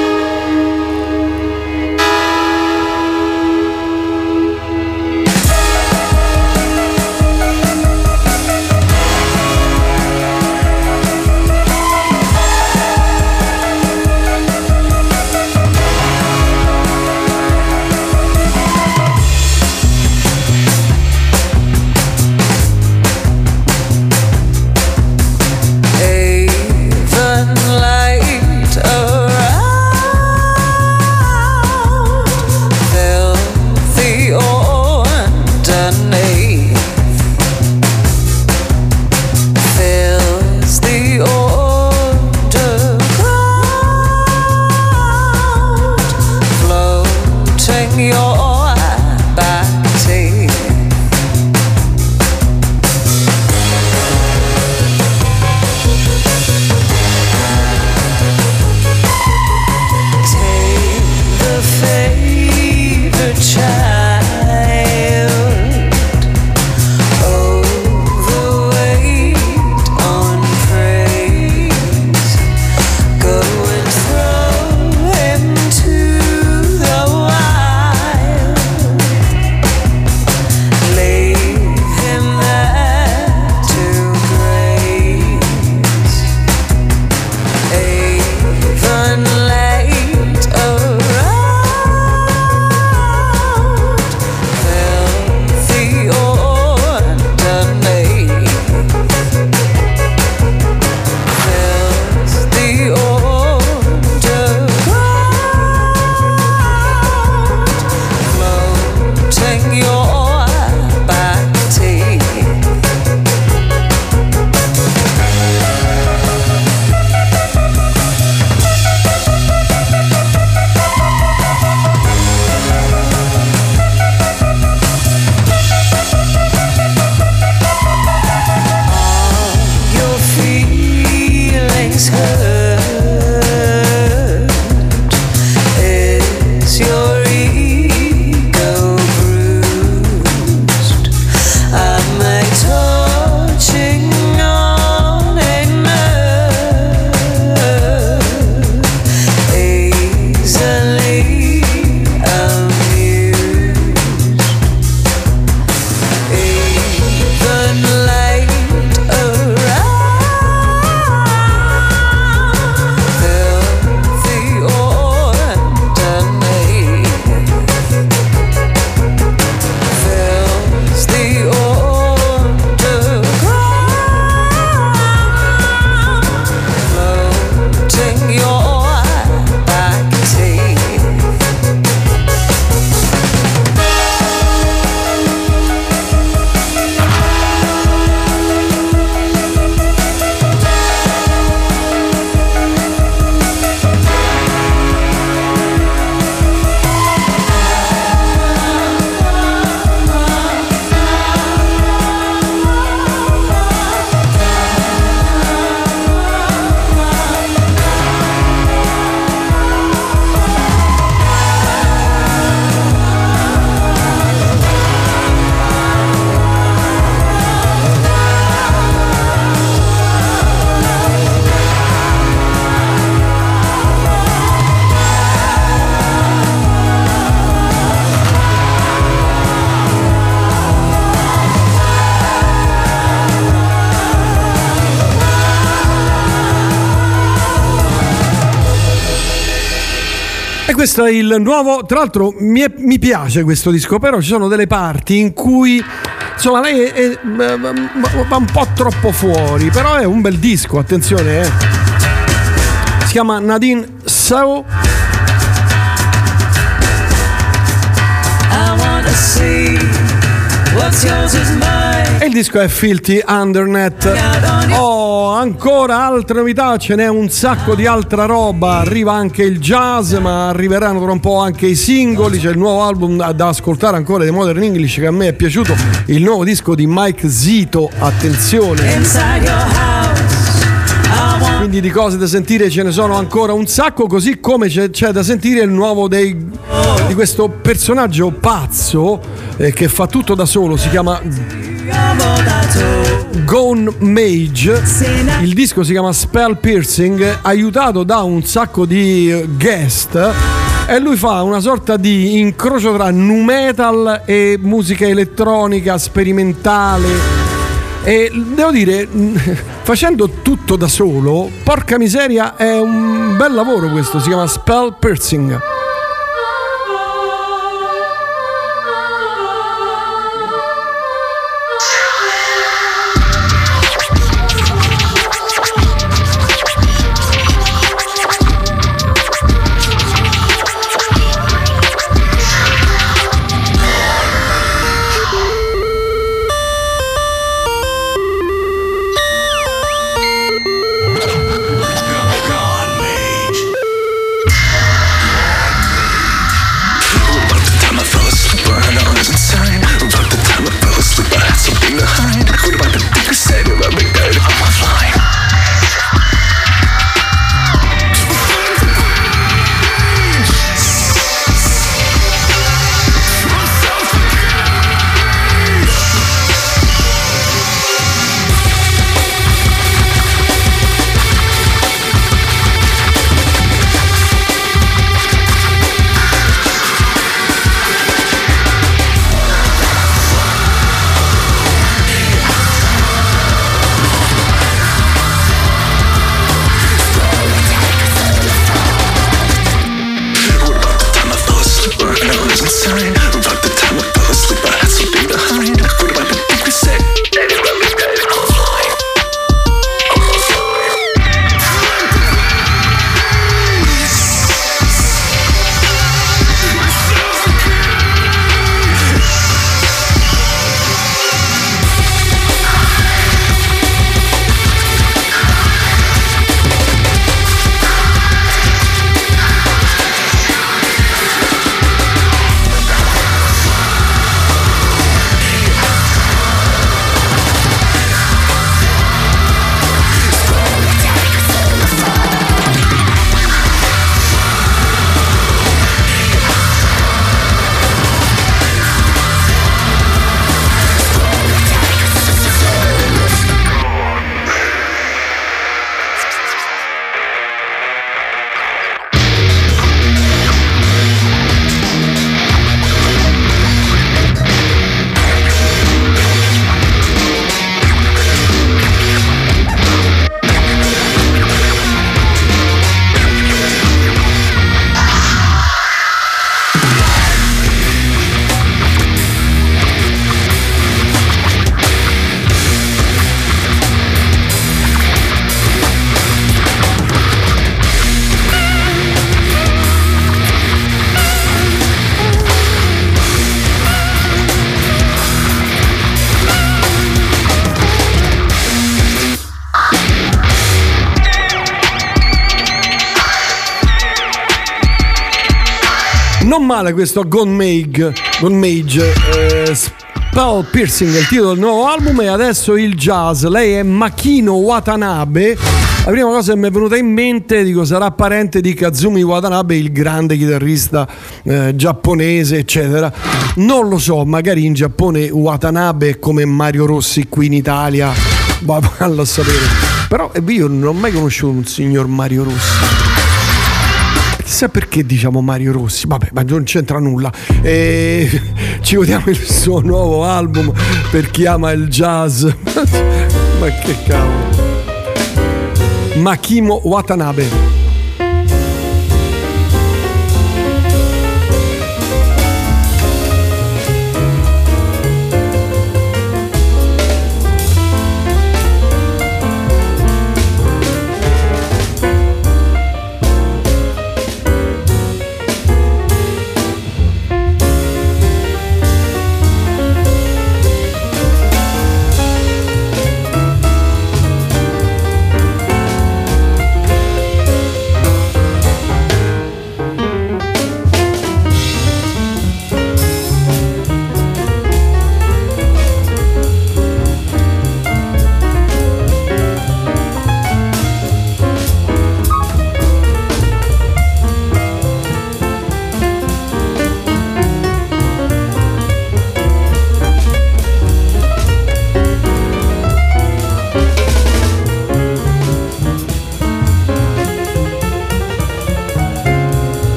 Il nuovo, tra l'altro mi, è- mi piace questo disco, però ci sono delle parti in cui insomma lei è- è- va un po' troppo fuori, però è un bel disco, attenzione. eh. Si chiama Nadine mine. E il disco è Filthy Undernet. Oh, ancora altre novità, ce n'è un sacco di altra roba. Arriva anche il jazz, ma arriveranno tra un po' anche i singoli. C'è il nuovo album da, ascoltare ancora di Modern English che a me è piaciuto. Il nuovo disco di Mike Zito, attenzione. Quindi di cose da sentire ce ne sono ancora un sacco, così come c'è, c'è da sentire il nuovo dei, di questo personaggio pazzo eh, che fa tutto da solo, si chiama Gone Mage. Il disco si chiama Spell Piercing, aiutato da un sacco di eh, guest. E lui fa una sorta di incrocio tra nu metal e musica elettronica sperimentale. E devo dire, (laughs) facendo tutto da solo, porca miseria, è un bel lavoro questo, si chiama Spell Piercing. Male questo Gone Mage, Gone Mage eh, Spell Piercing è il titolo del nuovo album e adesso il jazz. Lei è Makino Watanabe. La prima cosa che mi è venuta in mente, dico, sarà parente di Kazumi Watanabe, il grande chitarrista eh, giapponese, eccetera. Non lo so, magari in Giappone Watanabe è come Mario Rossi qui in Italia. Va a (laughs) sapere. Però eh, io non ho mai conosciuto un signor Mario Rossi. Chissà perché diciamo Mario Rossi, vabbè, ma non c'entra nulla. E (laughs) ci godiamo il suo nuovo album per chi ama il jazz. (laughs) ma che cavolo. Makimo Watanabe.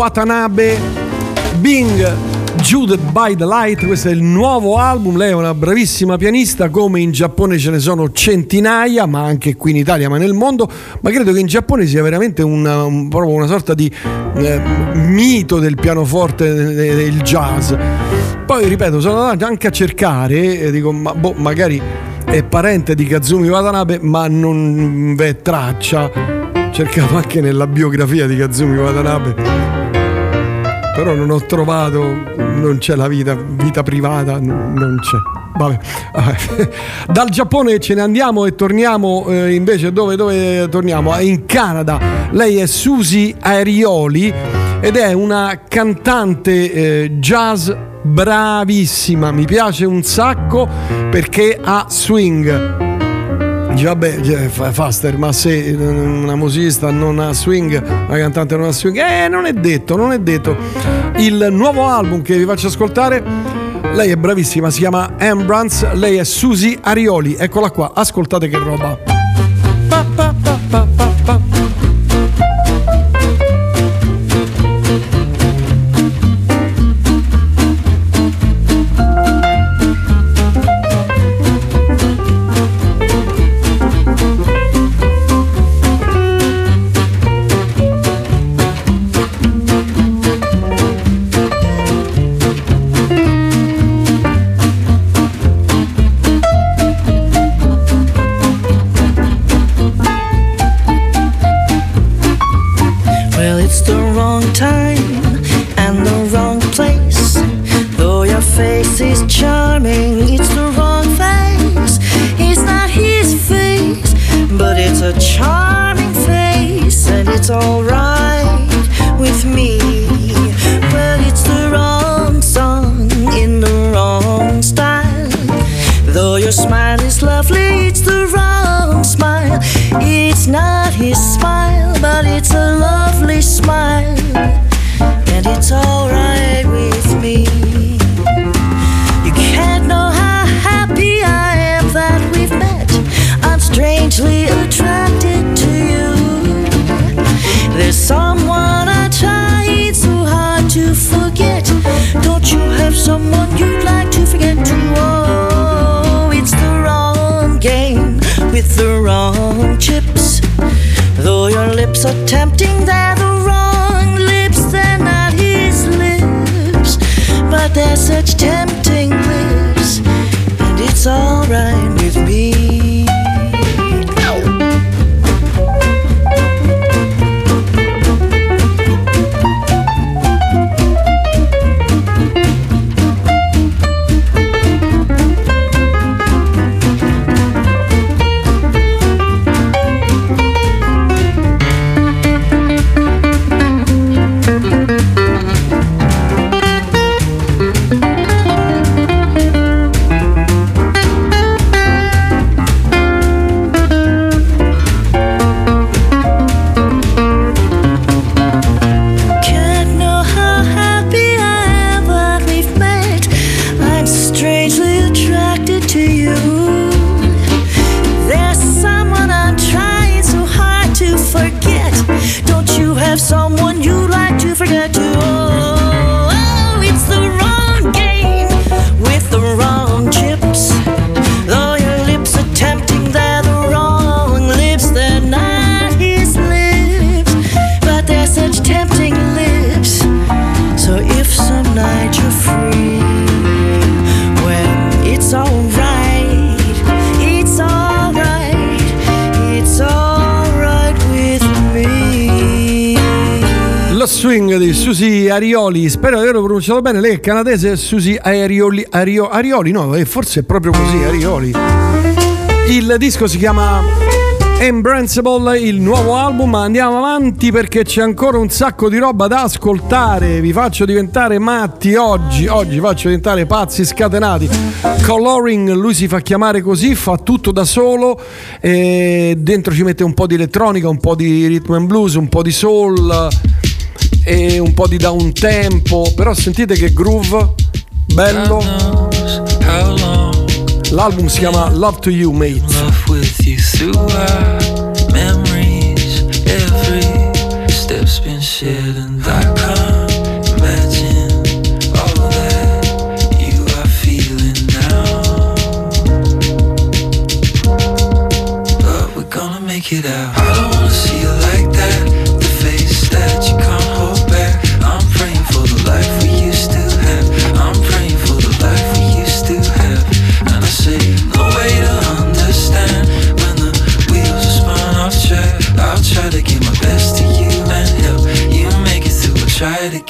Watanabe, Bing, Judith by the Light, questo è il nuovo album, lei è una bravissima pianista, come in Giappone ce ne sono centinaia, ma anche qui in Italia, ma nel mondo, ma credo che in Giappone sia veramente una, un- proprio una sorta di eh, mito del pianoforte del jazz. Poi ripeto, sono andato anche a cercare, e dico, ma boh, magari è parente di Kazumi Watanabe, ma non v'è traccia. Cercato anche nella biografia di Kazumi Watanabe, però non ho trovato, non c'è la vita, vita privata, non c'è. Vabbè. (laughs) Dal Giappone ce ne andiamo e torniamo eh, invece dove, dove torniamo? In Canada. Lei è Susi Aerioli ed è una cantante eh, jazz bravissima, mi piace un sacco perché ha swing. Dice, vabbè, cioè, fa- Faster, ma se una musicista non ha swing, una cantante non ha swing, eh, non è detto, non è detto. Il nuovo album che vi faccio ascoltare, lei è bravissima, si chiama Embrance, lei è Susi Arioli, eccola qua, ascoltate che roba. Pa, pa, pa, Arioli, spero di averlo pronunciato bene. Lei è canadese, Susi Arioli, Ario- Arioli, no, eh, forse è proprio così, Arioli. Il disco si chiama Embraceable, il nuovo album. Andiamo avanti perché c'è ancora un sacco di roba da ascoltare. Vi faccio diventare matti oggi. Oggi faccio diventare pazzi scatenati. Coloring, lui si fa chiamare così, fa tutto da solo. Dentro ci mette un po' di elettronica, un po' di rhythm and blues, un po' di soul e un po' di down tempo. Però sentite che groove bello. L'album si chiama Love to You, mate. with you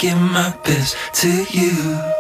give my best to you.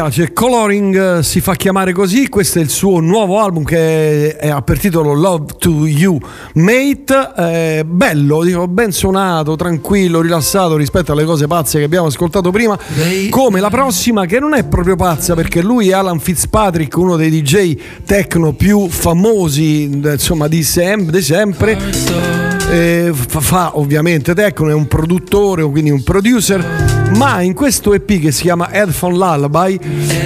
Piace, Coloring eh, si fa chiamare così, questo è il suo nuovo album che è, ha per titolo Love to You Mate, eh, bello, dico, ben suonato, tranquillo, rilassato rispetto alle cose pazze che abbiamo ascoltato prima, come la prossima che non è proprio pazza perché lui è Alan Fitzpatrick, uno dei DJ techno più famosi eh, insomma di, sem- di sempre. Eh, fa, fa ovviamente techno, è un produttore, quindi un producer, ma in questo EP che si chiama Headphone Lullaby,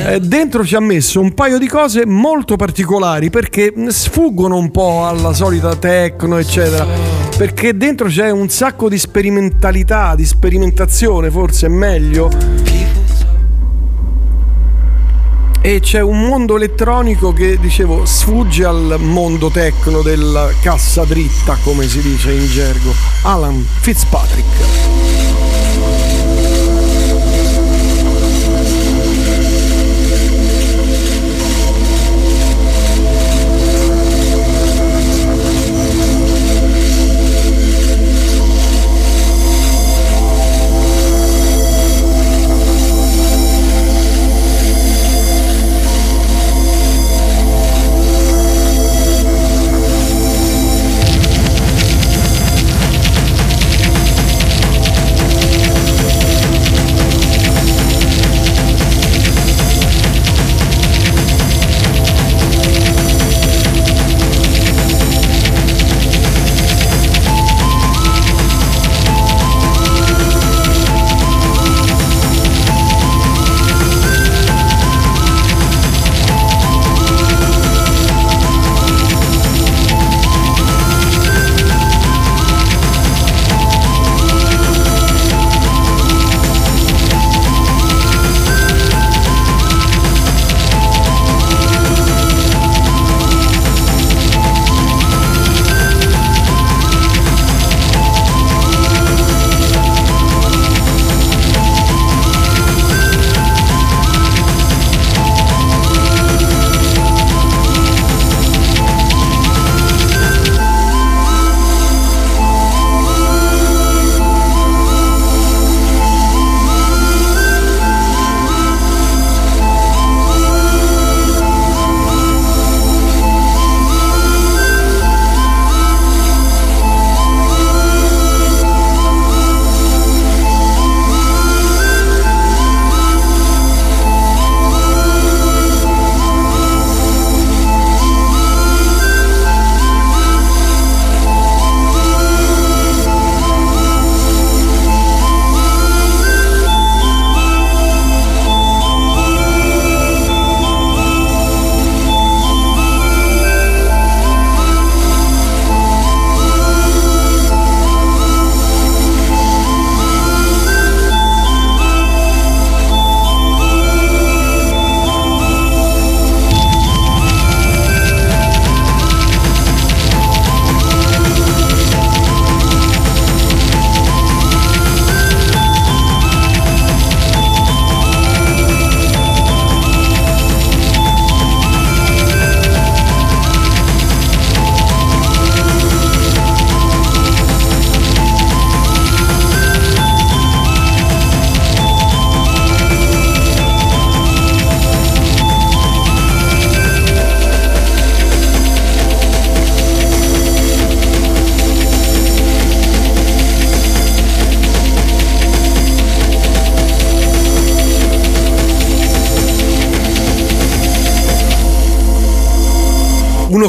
eh, dentro ci ha messo un paio di cose molto particolari perché sfuggono un po' alla solita techno, eccetera. Perché dentro c'è un sacco di sperimentalità, di sperimentazione, forse è meglio. E c'è un mondo elettronico che, dicevo, sfugge al mondo tecno della cassa dritta, come si dice in gergo. Alan Fitzpatrick.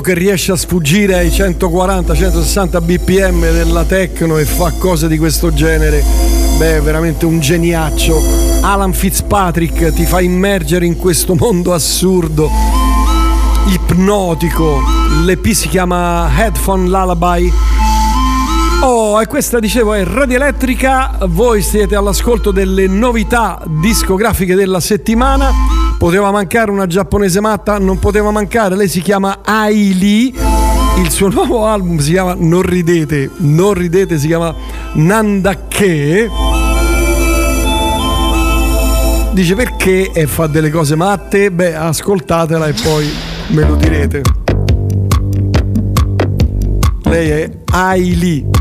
Che riesce a sfuggire ai 140-160 bpm della techno e fa cose di questo genere, beh, veramente un geniaccio. Alan Fitzpatrick ti fa immergere in questo mondo assurdo, ipnotico. L'EP si chiama Headphone Lullaby. Oh, e questa dicevo è Radio Elettrica, voi siete all'ascolto delle novità discografiche della settimana. Poteva mancare una giapponese matta, non poteva mancare, lei si chiama Aili. Il suo (laughs) nuovo album si chiama Non ridete, non ridete, si chiama Nandake. Dice perché e fa delle cose matte? Beh, ascoltatela e poi me lo direte. Lei è Aili.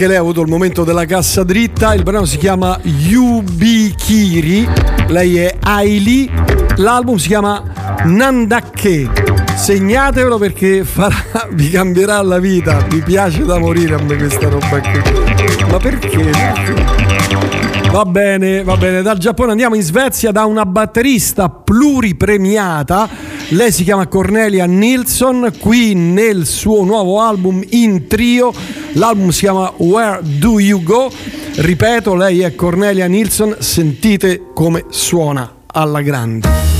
Anche lei ha avuto il momento della cassa dritta. Il brano si chiama Yubikiri, lei è Aili. L'album si chiama Nandake. Segnatevelo perché farà, (laughs) vi cambierà la vita. Mi piace da morire a me questa roba qui. Ma perché? Va bene, va bene. Dal Giappone andiamo in Svezia da una batterista pluripremiata. Lei si chiama Cornelia Nilsson, qui nel suo nuovo album in trio L'album si chiama Where Do You Go? Ripeto, lei è Cornelia Nilsson, sentite come suona alla grande.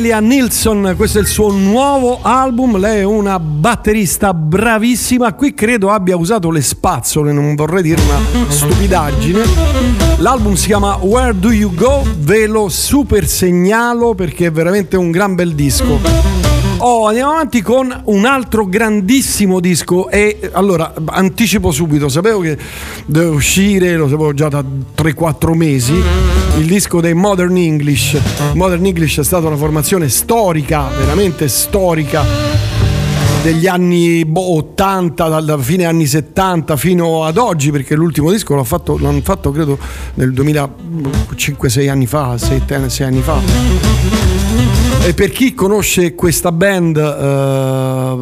Cornelia Nilsson, questo è il suo nuovo album, lei è una batterista bravissima, qui credo abbia usato le spazzole, non vorrei dire una stupidaggine. L'album si chiama Where Do You Go? Ve lo super segnalo perché è veramente un gran bel disco. Oh, andiamo avanti con un altro grandissimo disco e allora anticipo subito, sapevo che deve uscire, lo sapevo già da 3-4 mesi, il disco dei Modern English. Modern English è stata una formazione storica, veramente storica degli anni boh, 80, dalla fine anni 70 fino ad oggi, perché l'ultimo disco l'ho fatto, l'hanno fatto credo nel 2005-6 anni fa, 6 anni fa. E per chi conosce questa band eh,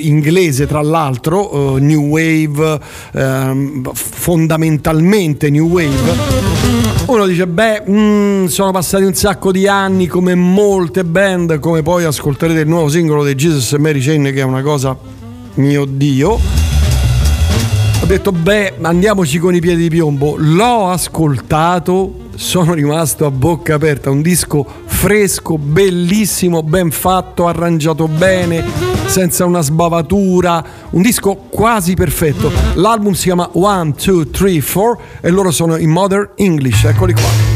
inglese, tra l'altro, eh, New Wave, eh, fondamentalmente New Wave, uno dice: Beh, mm, sono passati un sacco di anni come molte band, come poi ascolterete il nuovo singolo dei Jesus e Mary Chain, che è una cosa, mio Dio. Ho detto, beh, andiamoci con i piedi di piombo. L'ho ascoltato sono rimasto a bocca aperta, un disco fresco, bellissimo, ben fatto, arrangiato bene, senza una sbavatura, un disco quasi perfetto. L'album si chiama 1, 2, 3, 4 e loro sono in Modern English, eccoli qua.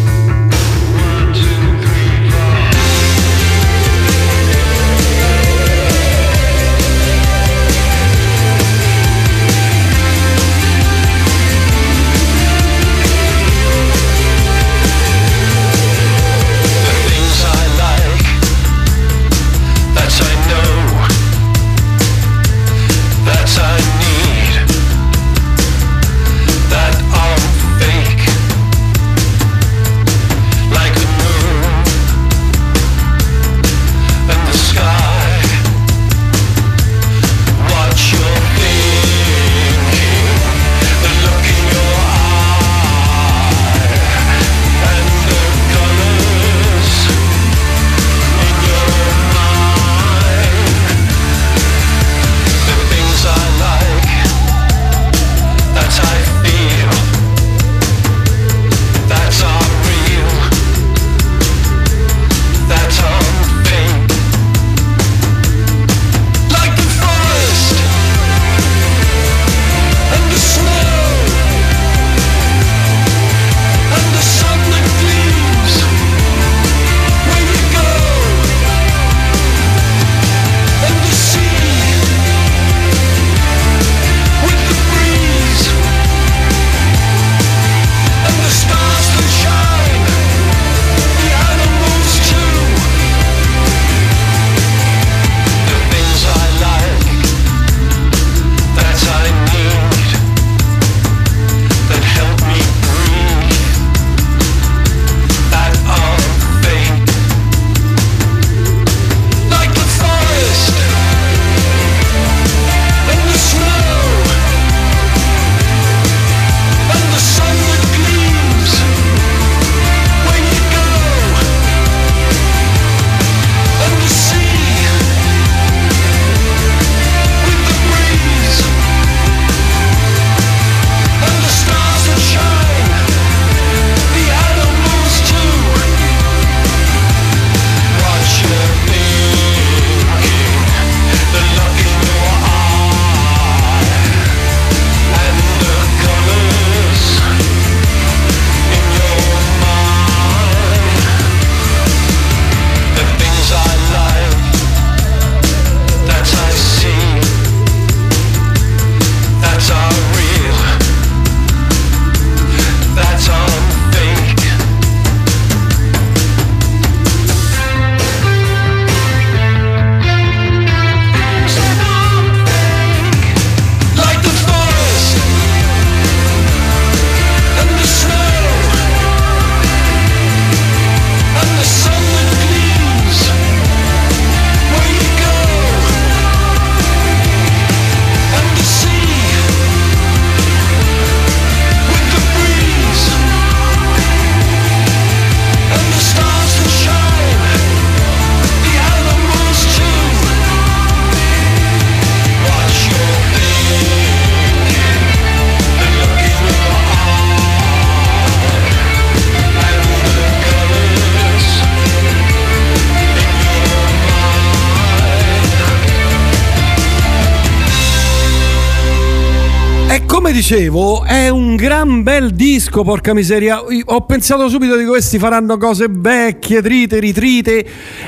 Dicevo, è un gran bel disco, porca miseria. Ho pensato subito di questi faranno cose vecchie, trite, ritrite.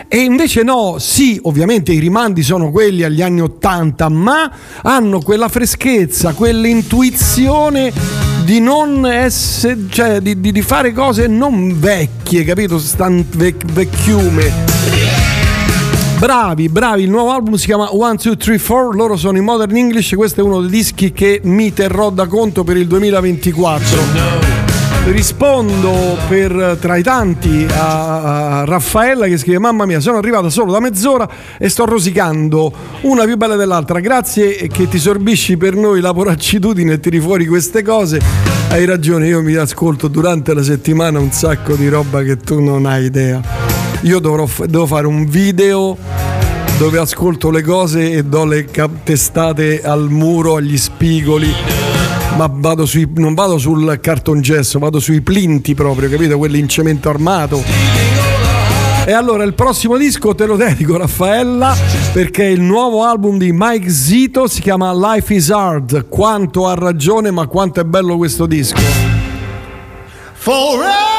E invece no, sì, ovviamente i rimandi sono quelli agli anni Ottanta, ma hanno quella freschezza, quell'intuizione di non essere, cioè di, di- di fare cose non vecchie, capito? Stan vec- vecchiume. Bravi, bravi, il nuovo album si chiama 1, 2, 3, 4, loro sono in Modern English, questo è uno dei dischi che mi terrò da conto per il 2024. Rispondo per tra i tanti a, a Raffaella che scrive Mamma mia sono arrivata solo da mezz'ora e sto rosicando una più bella dell'altra. Grazie che ti sorbisci per noi la poraccitudine e tiri fuori queste cose. Hai ragione io mi ascolto durante la settimana un sacco di roba che tu non hai idea Io dovrò, devo fare un video dove ascolto le cose e do le testate al muro, agli spigoli ma vado sui, non vado sul cartongesso, vado sui plinti proprio, capito? Quelli in cemento armato. E allora il prossimo disco te lo dedico Raffaella perché il nuovo album di Mike Zito si chiama Life is Hard. Quanto ha ragione, ma quanto è bello questo disco. Forever,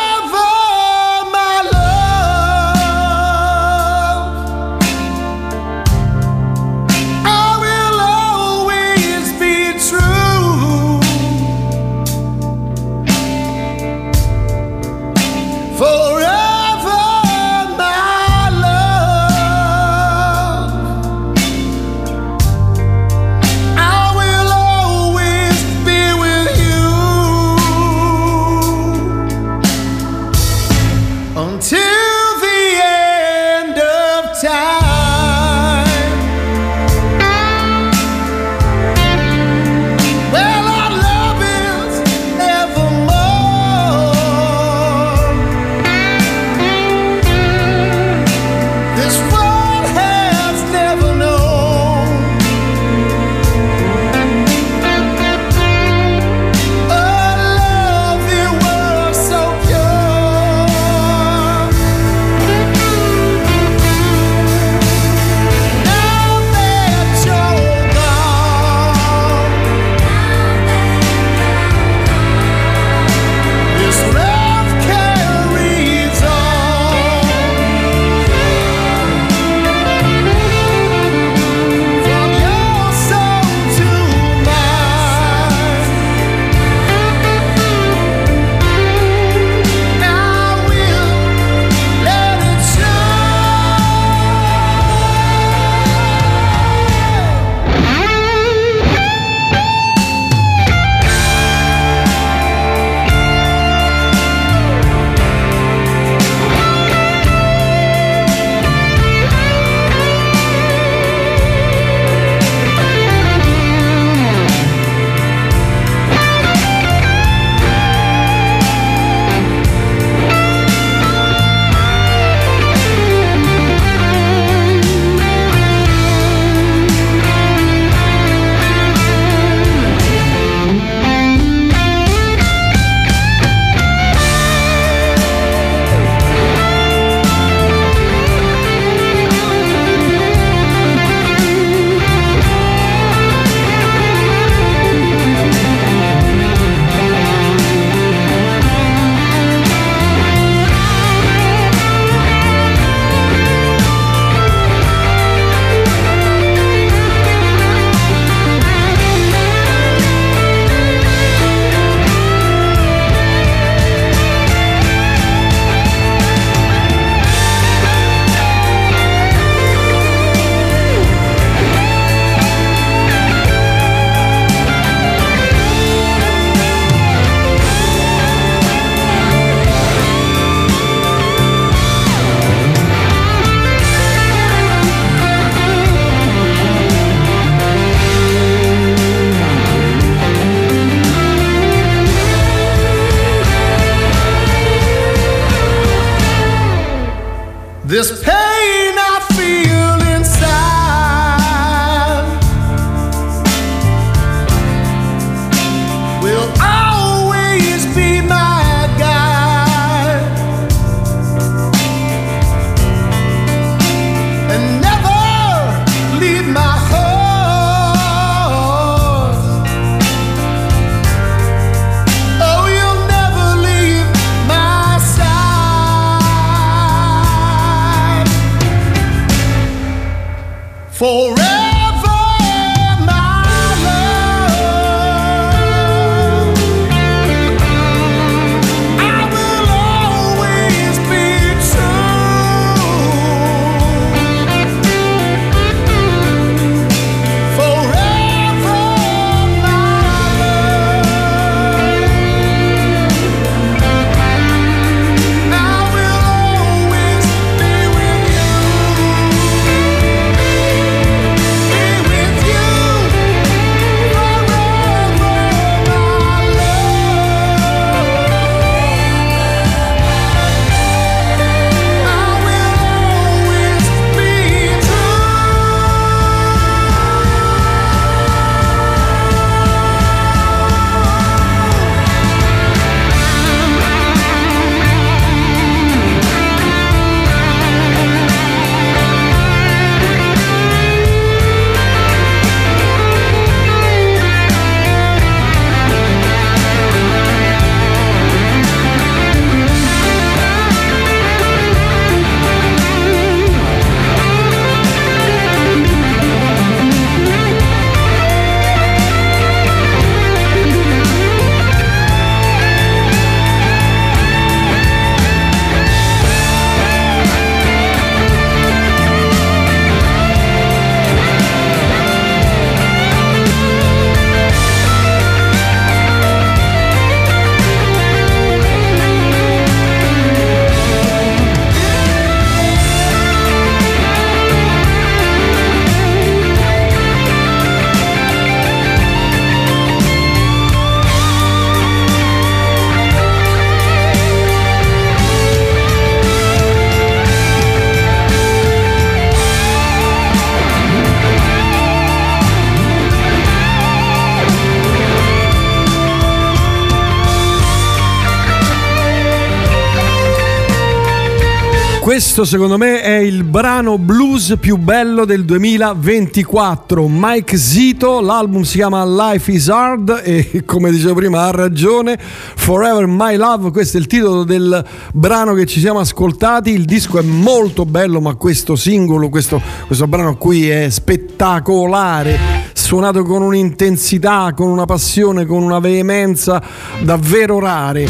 Questo secondo me è il brano blues più bello del 2024. Mike Zito, l'album si chiama Life is Hard e come dicevo prima ha ragione. Forever My Love, questo è il titolo del brano che ci siamo ascoltati. Il disco è molto bello, ma questo singolo, questo, questo brano qui è spettacolare. Suonato con un'intensità, con una passione, con una veemenza davvero rare.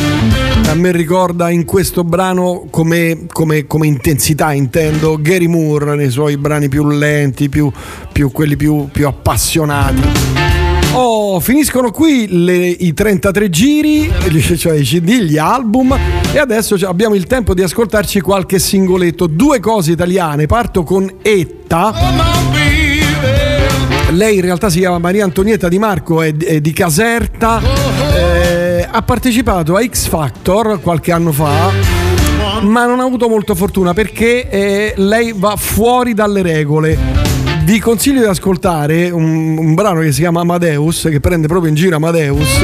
A me ricorda in questo brano come, come- come intensità, intendo Gary Moore nei suoi brani più lenti, più, più- quelli più, più appassionati. Oh, finiscono qui le- i 33 giri, (laughs) cioè i CD, gli album e adesso abbiamo il tempo di ascoltarci qualche singoletto. Due cose italiane, parto con Etta. Lei in realtà si chiama Maria Antonietta Di Marco, è, è di Caserta, eh, ha partecipato a X Factor qualche anno fa, ma non ha avuto molta fortuna perché eh, lei va fuori dalle regole. Vi consiglio di ascoltare un, un brano che si chiama Amadeus, che prende proprio in giro Amadeus,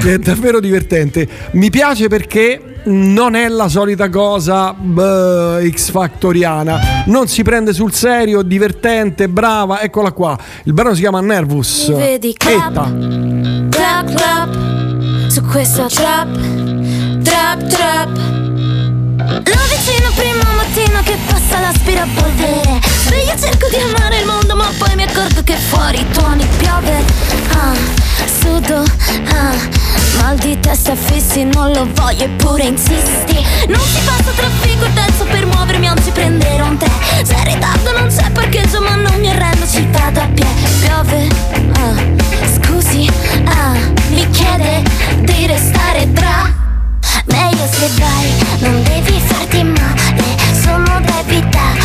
che è davvero divertente. Mi piace perché non è la solita cosa beh, X Factoriana, non si prende sul serio, divertente, brava, eccola qua. Il brano si chiama Nervous. Vedi clap, clap, clap Su questa trap, trap, trap. Lo vicino primo mattino che passa l'aspirapolvere Sveglio cerco di amare il mondo ma poi mi accorgo che fuori tuoni piove. Ah, sudo, ah Mal di testa fissi, non lo voglio eppure insisti. Non si passa traffico e terzo per muovermi anzi prendere un tè. Se in ritardo non c'è parcheggio ma non mi arrendo ci vado a piedi Piove, ah Scusi, ah Mi chiede di restare tra. Meglio se vai, non devi farti male Sono da evitare.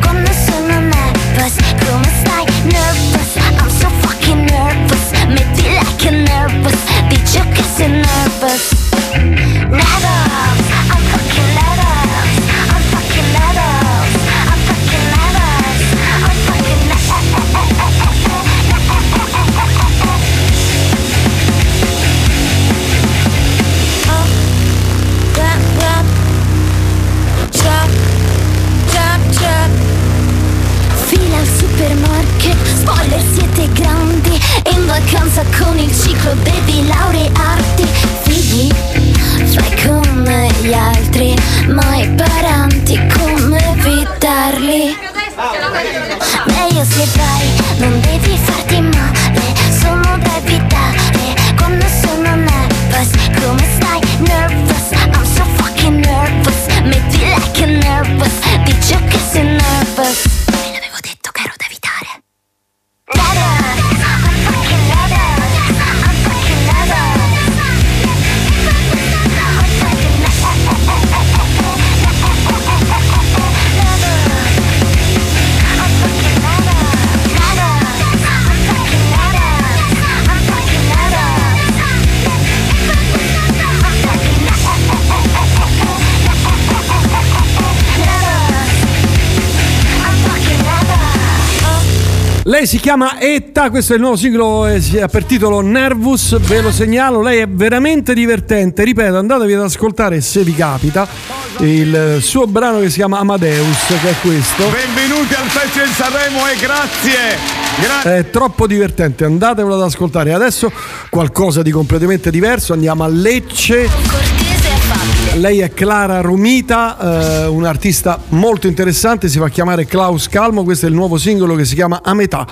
Quando sono nervous Come stai? Nervous, I'm so fucking nervous Metti like a nervous, dici che sei nervous. Nervous, I'm fucking nervous. I'm fucking nervous. I'm fucking nervous. I'm fucking al supermarket Spoiler siete grandi In vacanza con il ciclo devi laurearti Figli Fai come gli altri Ma i parenti come evitarli Meglio se vai, non devi farti male, sono da evitare quando sono nervous. Come stai? Nervous, I'm so fucking nervous. Metti like a nervous, dici che sei nervous. L'avevo detto che ero da evitare. Lei si chiama Etta, questo è il nuovo singolo eh, per titolo Nervous, ve lo segnalo, lei è veramente divertente, ripeto andatevi ad ascoltare se vi capita il suo brano che si chiama Amadeus, che è questo. Benvenuti al Festival Sanremo e grazie. Grazie. È troppo divertente, andatevelo ad ascoltare. Adesso qualcosa di completamente diverso, andiamo a Lecce. Lei è Clara Romita, eh, un'artista molto interessante, si fa chiamare Klaus Calmo, questo è il nuovo singolo che si chiama A metà.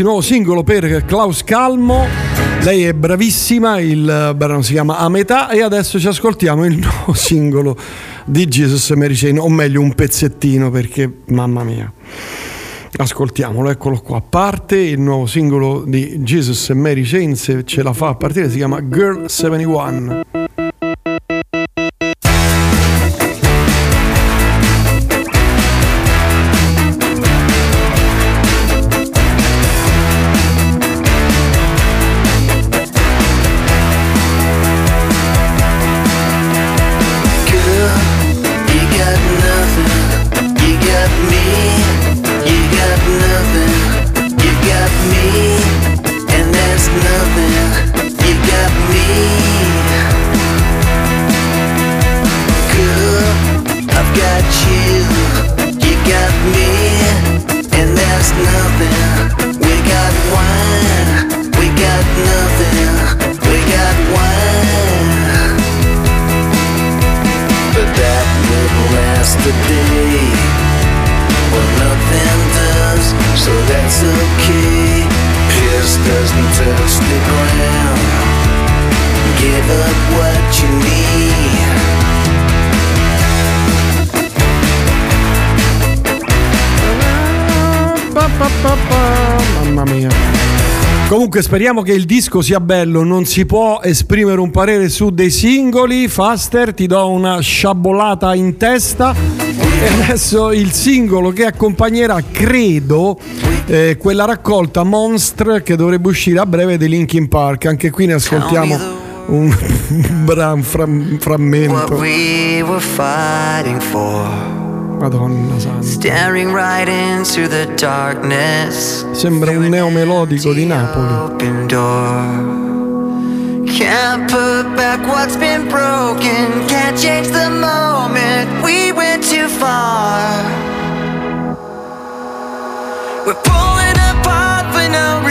Anzi nuovo singolo per Klaus Calmo. Lei è bravissima, il brano si chiama A metà e adesso ci ascoltiamo il (laughs) nuovo singolo di Jesus Mary Chain, o meglio un pezzettino perché mamma mia. Ascoltiamolo, eccolo qua. Parte il nuovo singolo di Jesus Mary Chain, se ce la fa a partire, si chiama Girl 71. Speriamo che il disco sia bello, non si può esprimere un parere su dei singoli. Faster, ti do una sciabolata in testa. E adesso il singolo che accompagnerà, credo, eh, quella raccolta Monster che dovrebbe uscire a breve dei Linkin Park. Anche qui ne ascoltiamo un, (laughs) bra- fra- un What frammento. we were fighting for Madonna santa. Staring right into the darkness Sembra un neomelodico di Napoli. Can't put back what's been broken. Can't change the moment. We went too far. We're pulling apart for no reason.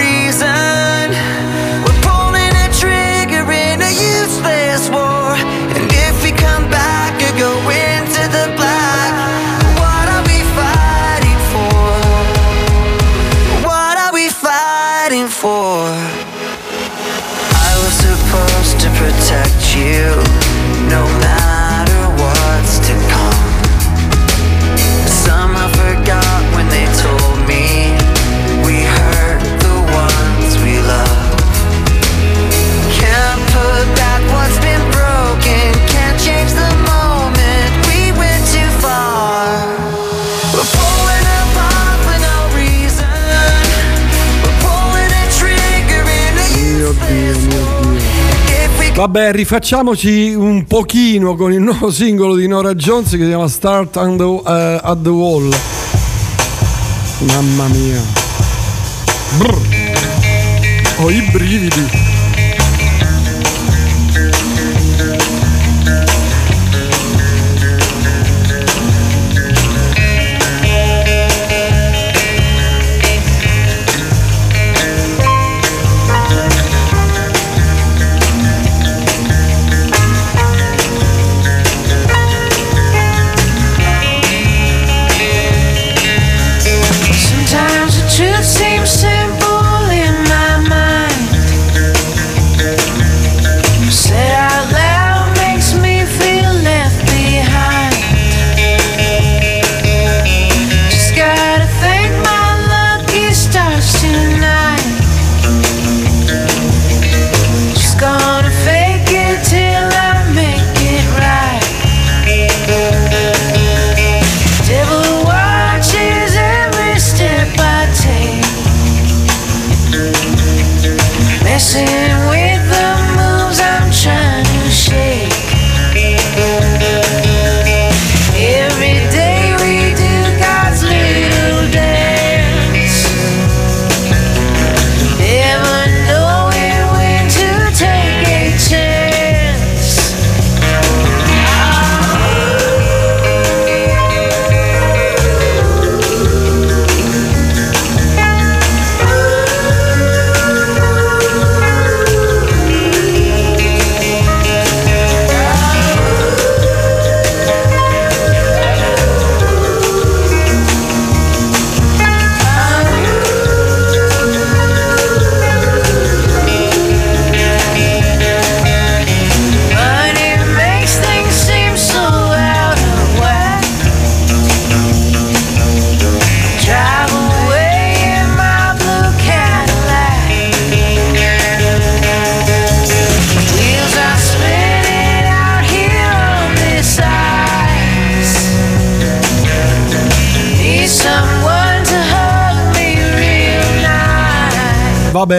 Vabbè, rifacciamoci un pochino con il nuovo singolo di Nora Jones che si chiama Start on the- eh, at the Wall. Mamma mia. Brr. Ho i brividi.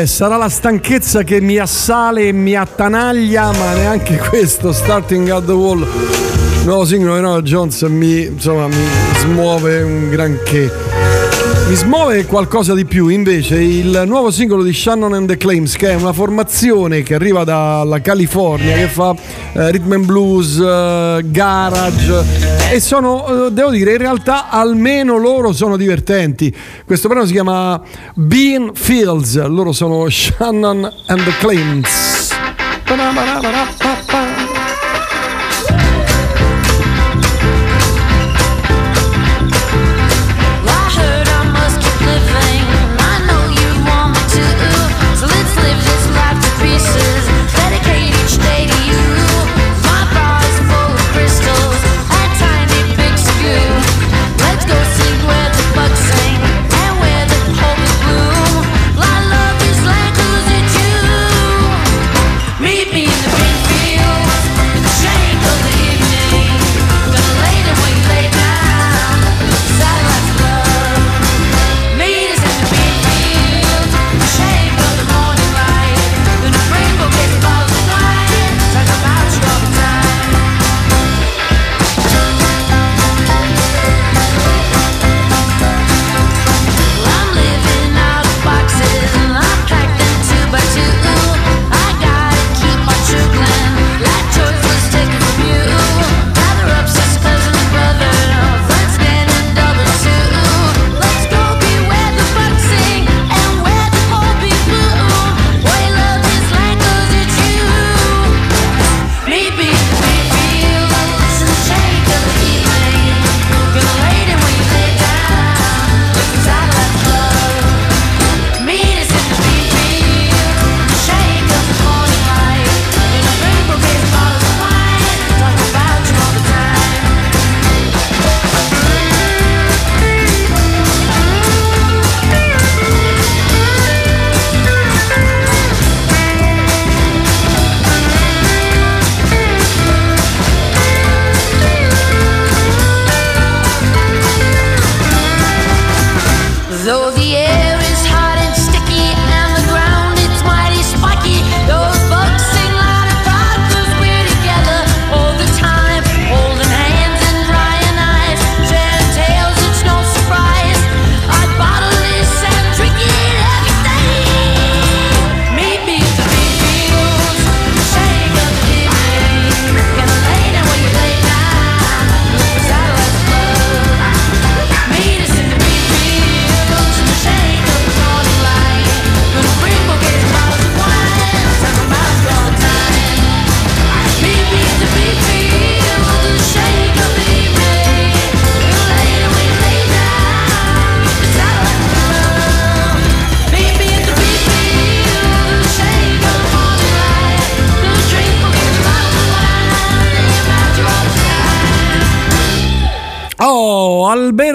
Sarà la stanchezza che mi assale e mi attanaglia, ma neanche (laughs) questo, Starting at the Wall, nuovo singolo di Nora Jones, mi, insomma, mi smuove un granché. Mi smuove qualcosa di più invece il nuovo singolo di Shannon and the Claims, che è una formazione che arriva dalla California, che fa eh, rhythm and blues, eh, garage e sono, eh, devo dire, in realtà almeno loro sono divertenti. Questo brano si chiama Bean Fields, loro sono Shannon and the Claims.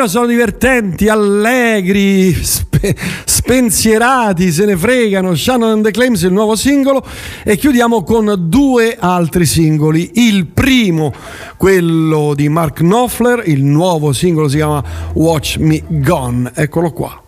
Almeno sono divertenti, allegri, spe- spensierati, se ne fregano. Shannon and the Claims, il nuovo singolo. E chiudiamo con due altri singoli. Il primo, quello di Mark Knopfler, il nuovo singolo si chiama Watch Me Gone. Eccolo qua.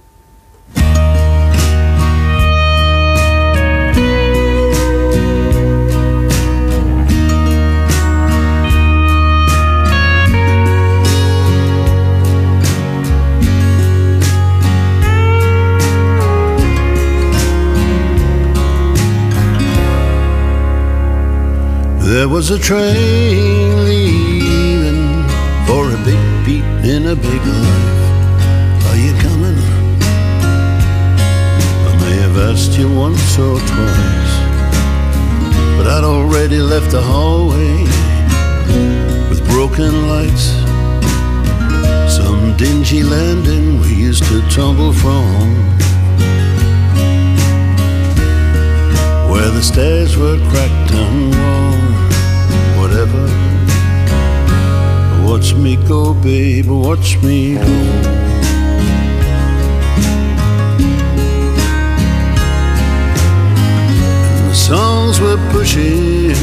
There was a train leaving for a big beat in a big life. Are you coming? I may have asked you once or twice, but I'd already left the hallway with broken lights. Some dingy landing we used to tumble from. Where the stairs were cracked and worn, Watch me go, babe, watch me go. And the songs were pushing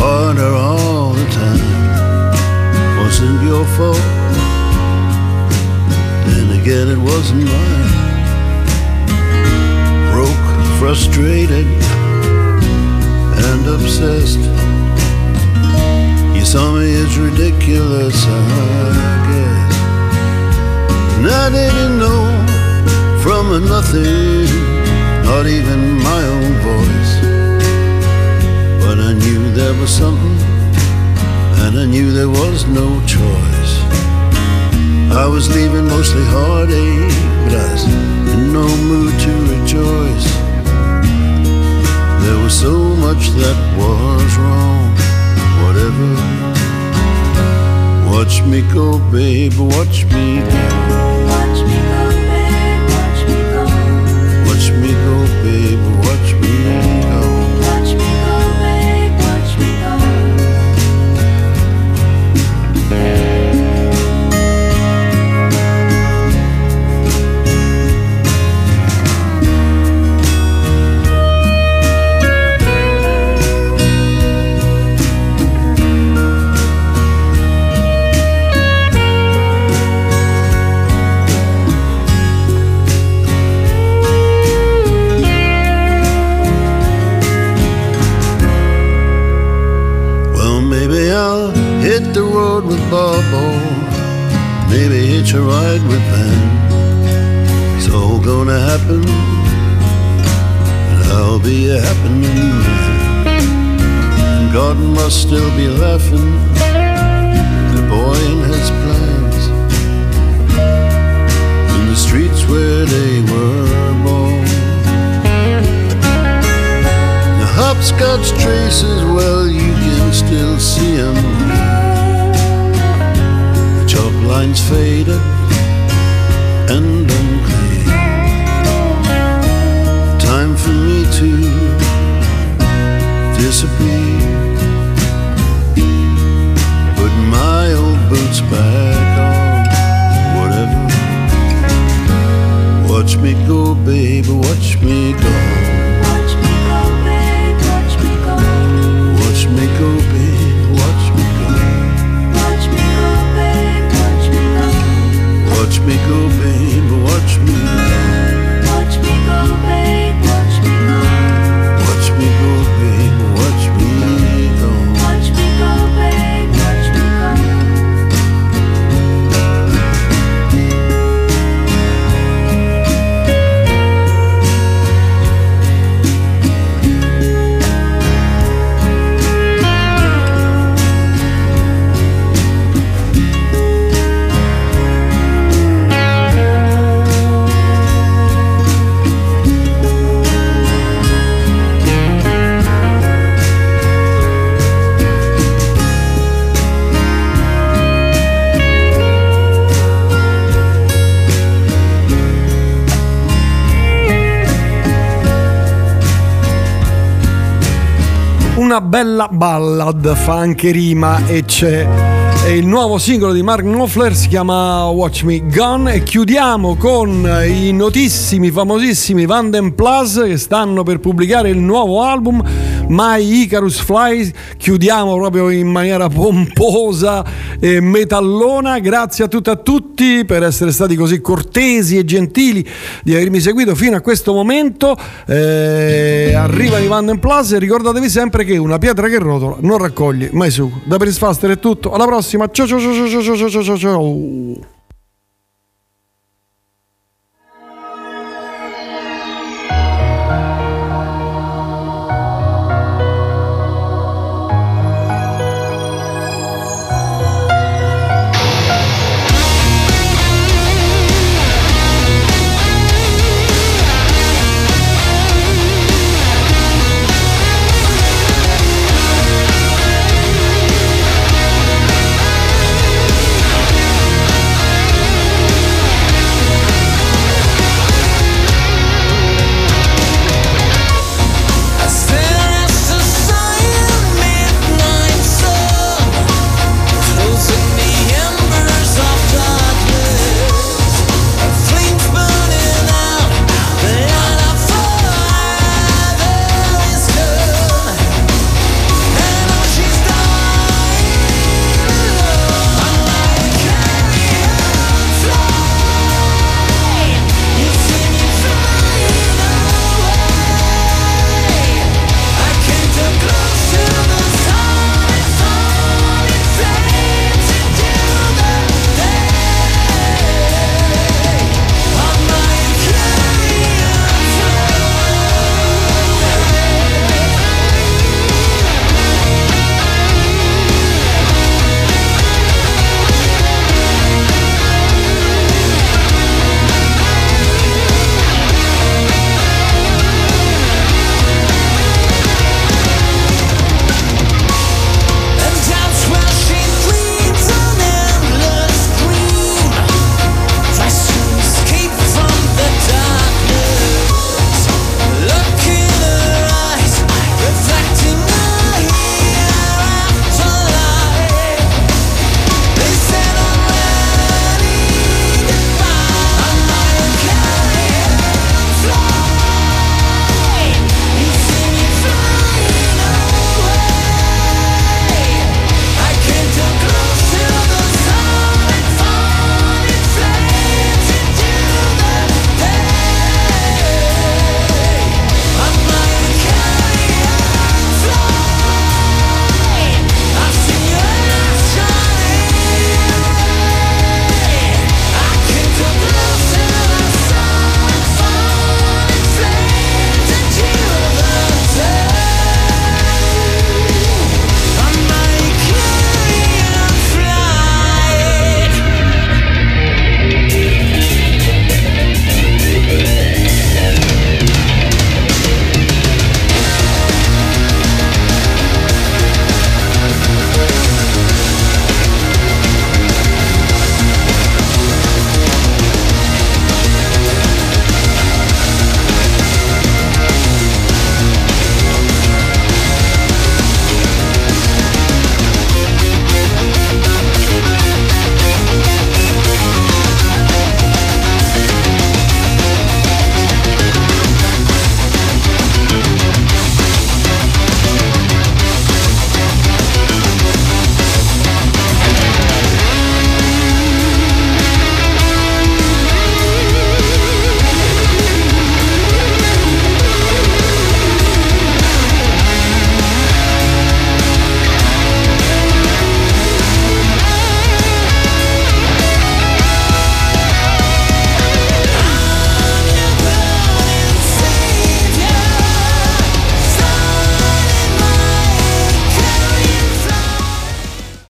harder all the time. Wasn't your fault. Then again it wasn't mine. Broke, frustrated, and obsessed. You saw me as ridiculous, I guess. And I didn't know from a nothing, not even my own voice. But I knew there was something, and I knew there was no choice. I was leaving mostly heartache, but I was in no mood to rejoice. There was so much that was wrong, whatever. Watch me go, babe, watch me go. Watch me go, babe, watch me go. Watch me go, babe, watch me go. Be a happening. God must still be laughing. The boy and his plans in the streets where they were born. The hopscotch traces, well, you can still see 'em. The chalk lines faded disappear. Put my old boots back on, whatever. Watch me go, baby, watch me go. Ballad, fa anche rima e c'è. È il nuovo singolo di Mark Knopfler si chiama Watch Me Gone e chiudiamo con i notissimi, famosissimi Vanden Plus che stanno per pubblicare il nuovo album My Icarus Fly. Chiudiamo proprio in maniera pomposa e metallona. Grazie a tutti a tutti per essere stati così cortesi e gentili di avermi seguito fino a questo momento. Eh, arrivano i Vanden Plus e ricordatevi sempre che una pietra che rotola non raccoglie mai succo. Da Prince Faster è tutto. Alla prossima. Ciao ciao ciao ciao ciao ciao ciao. ciao.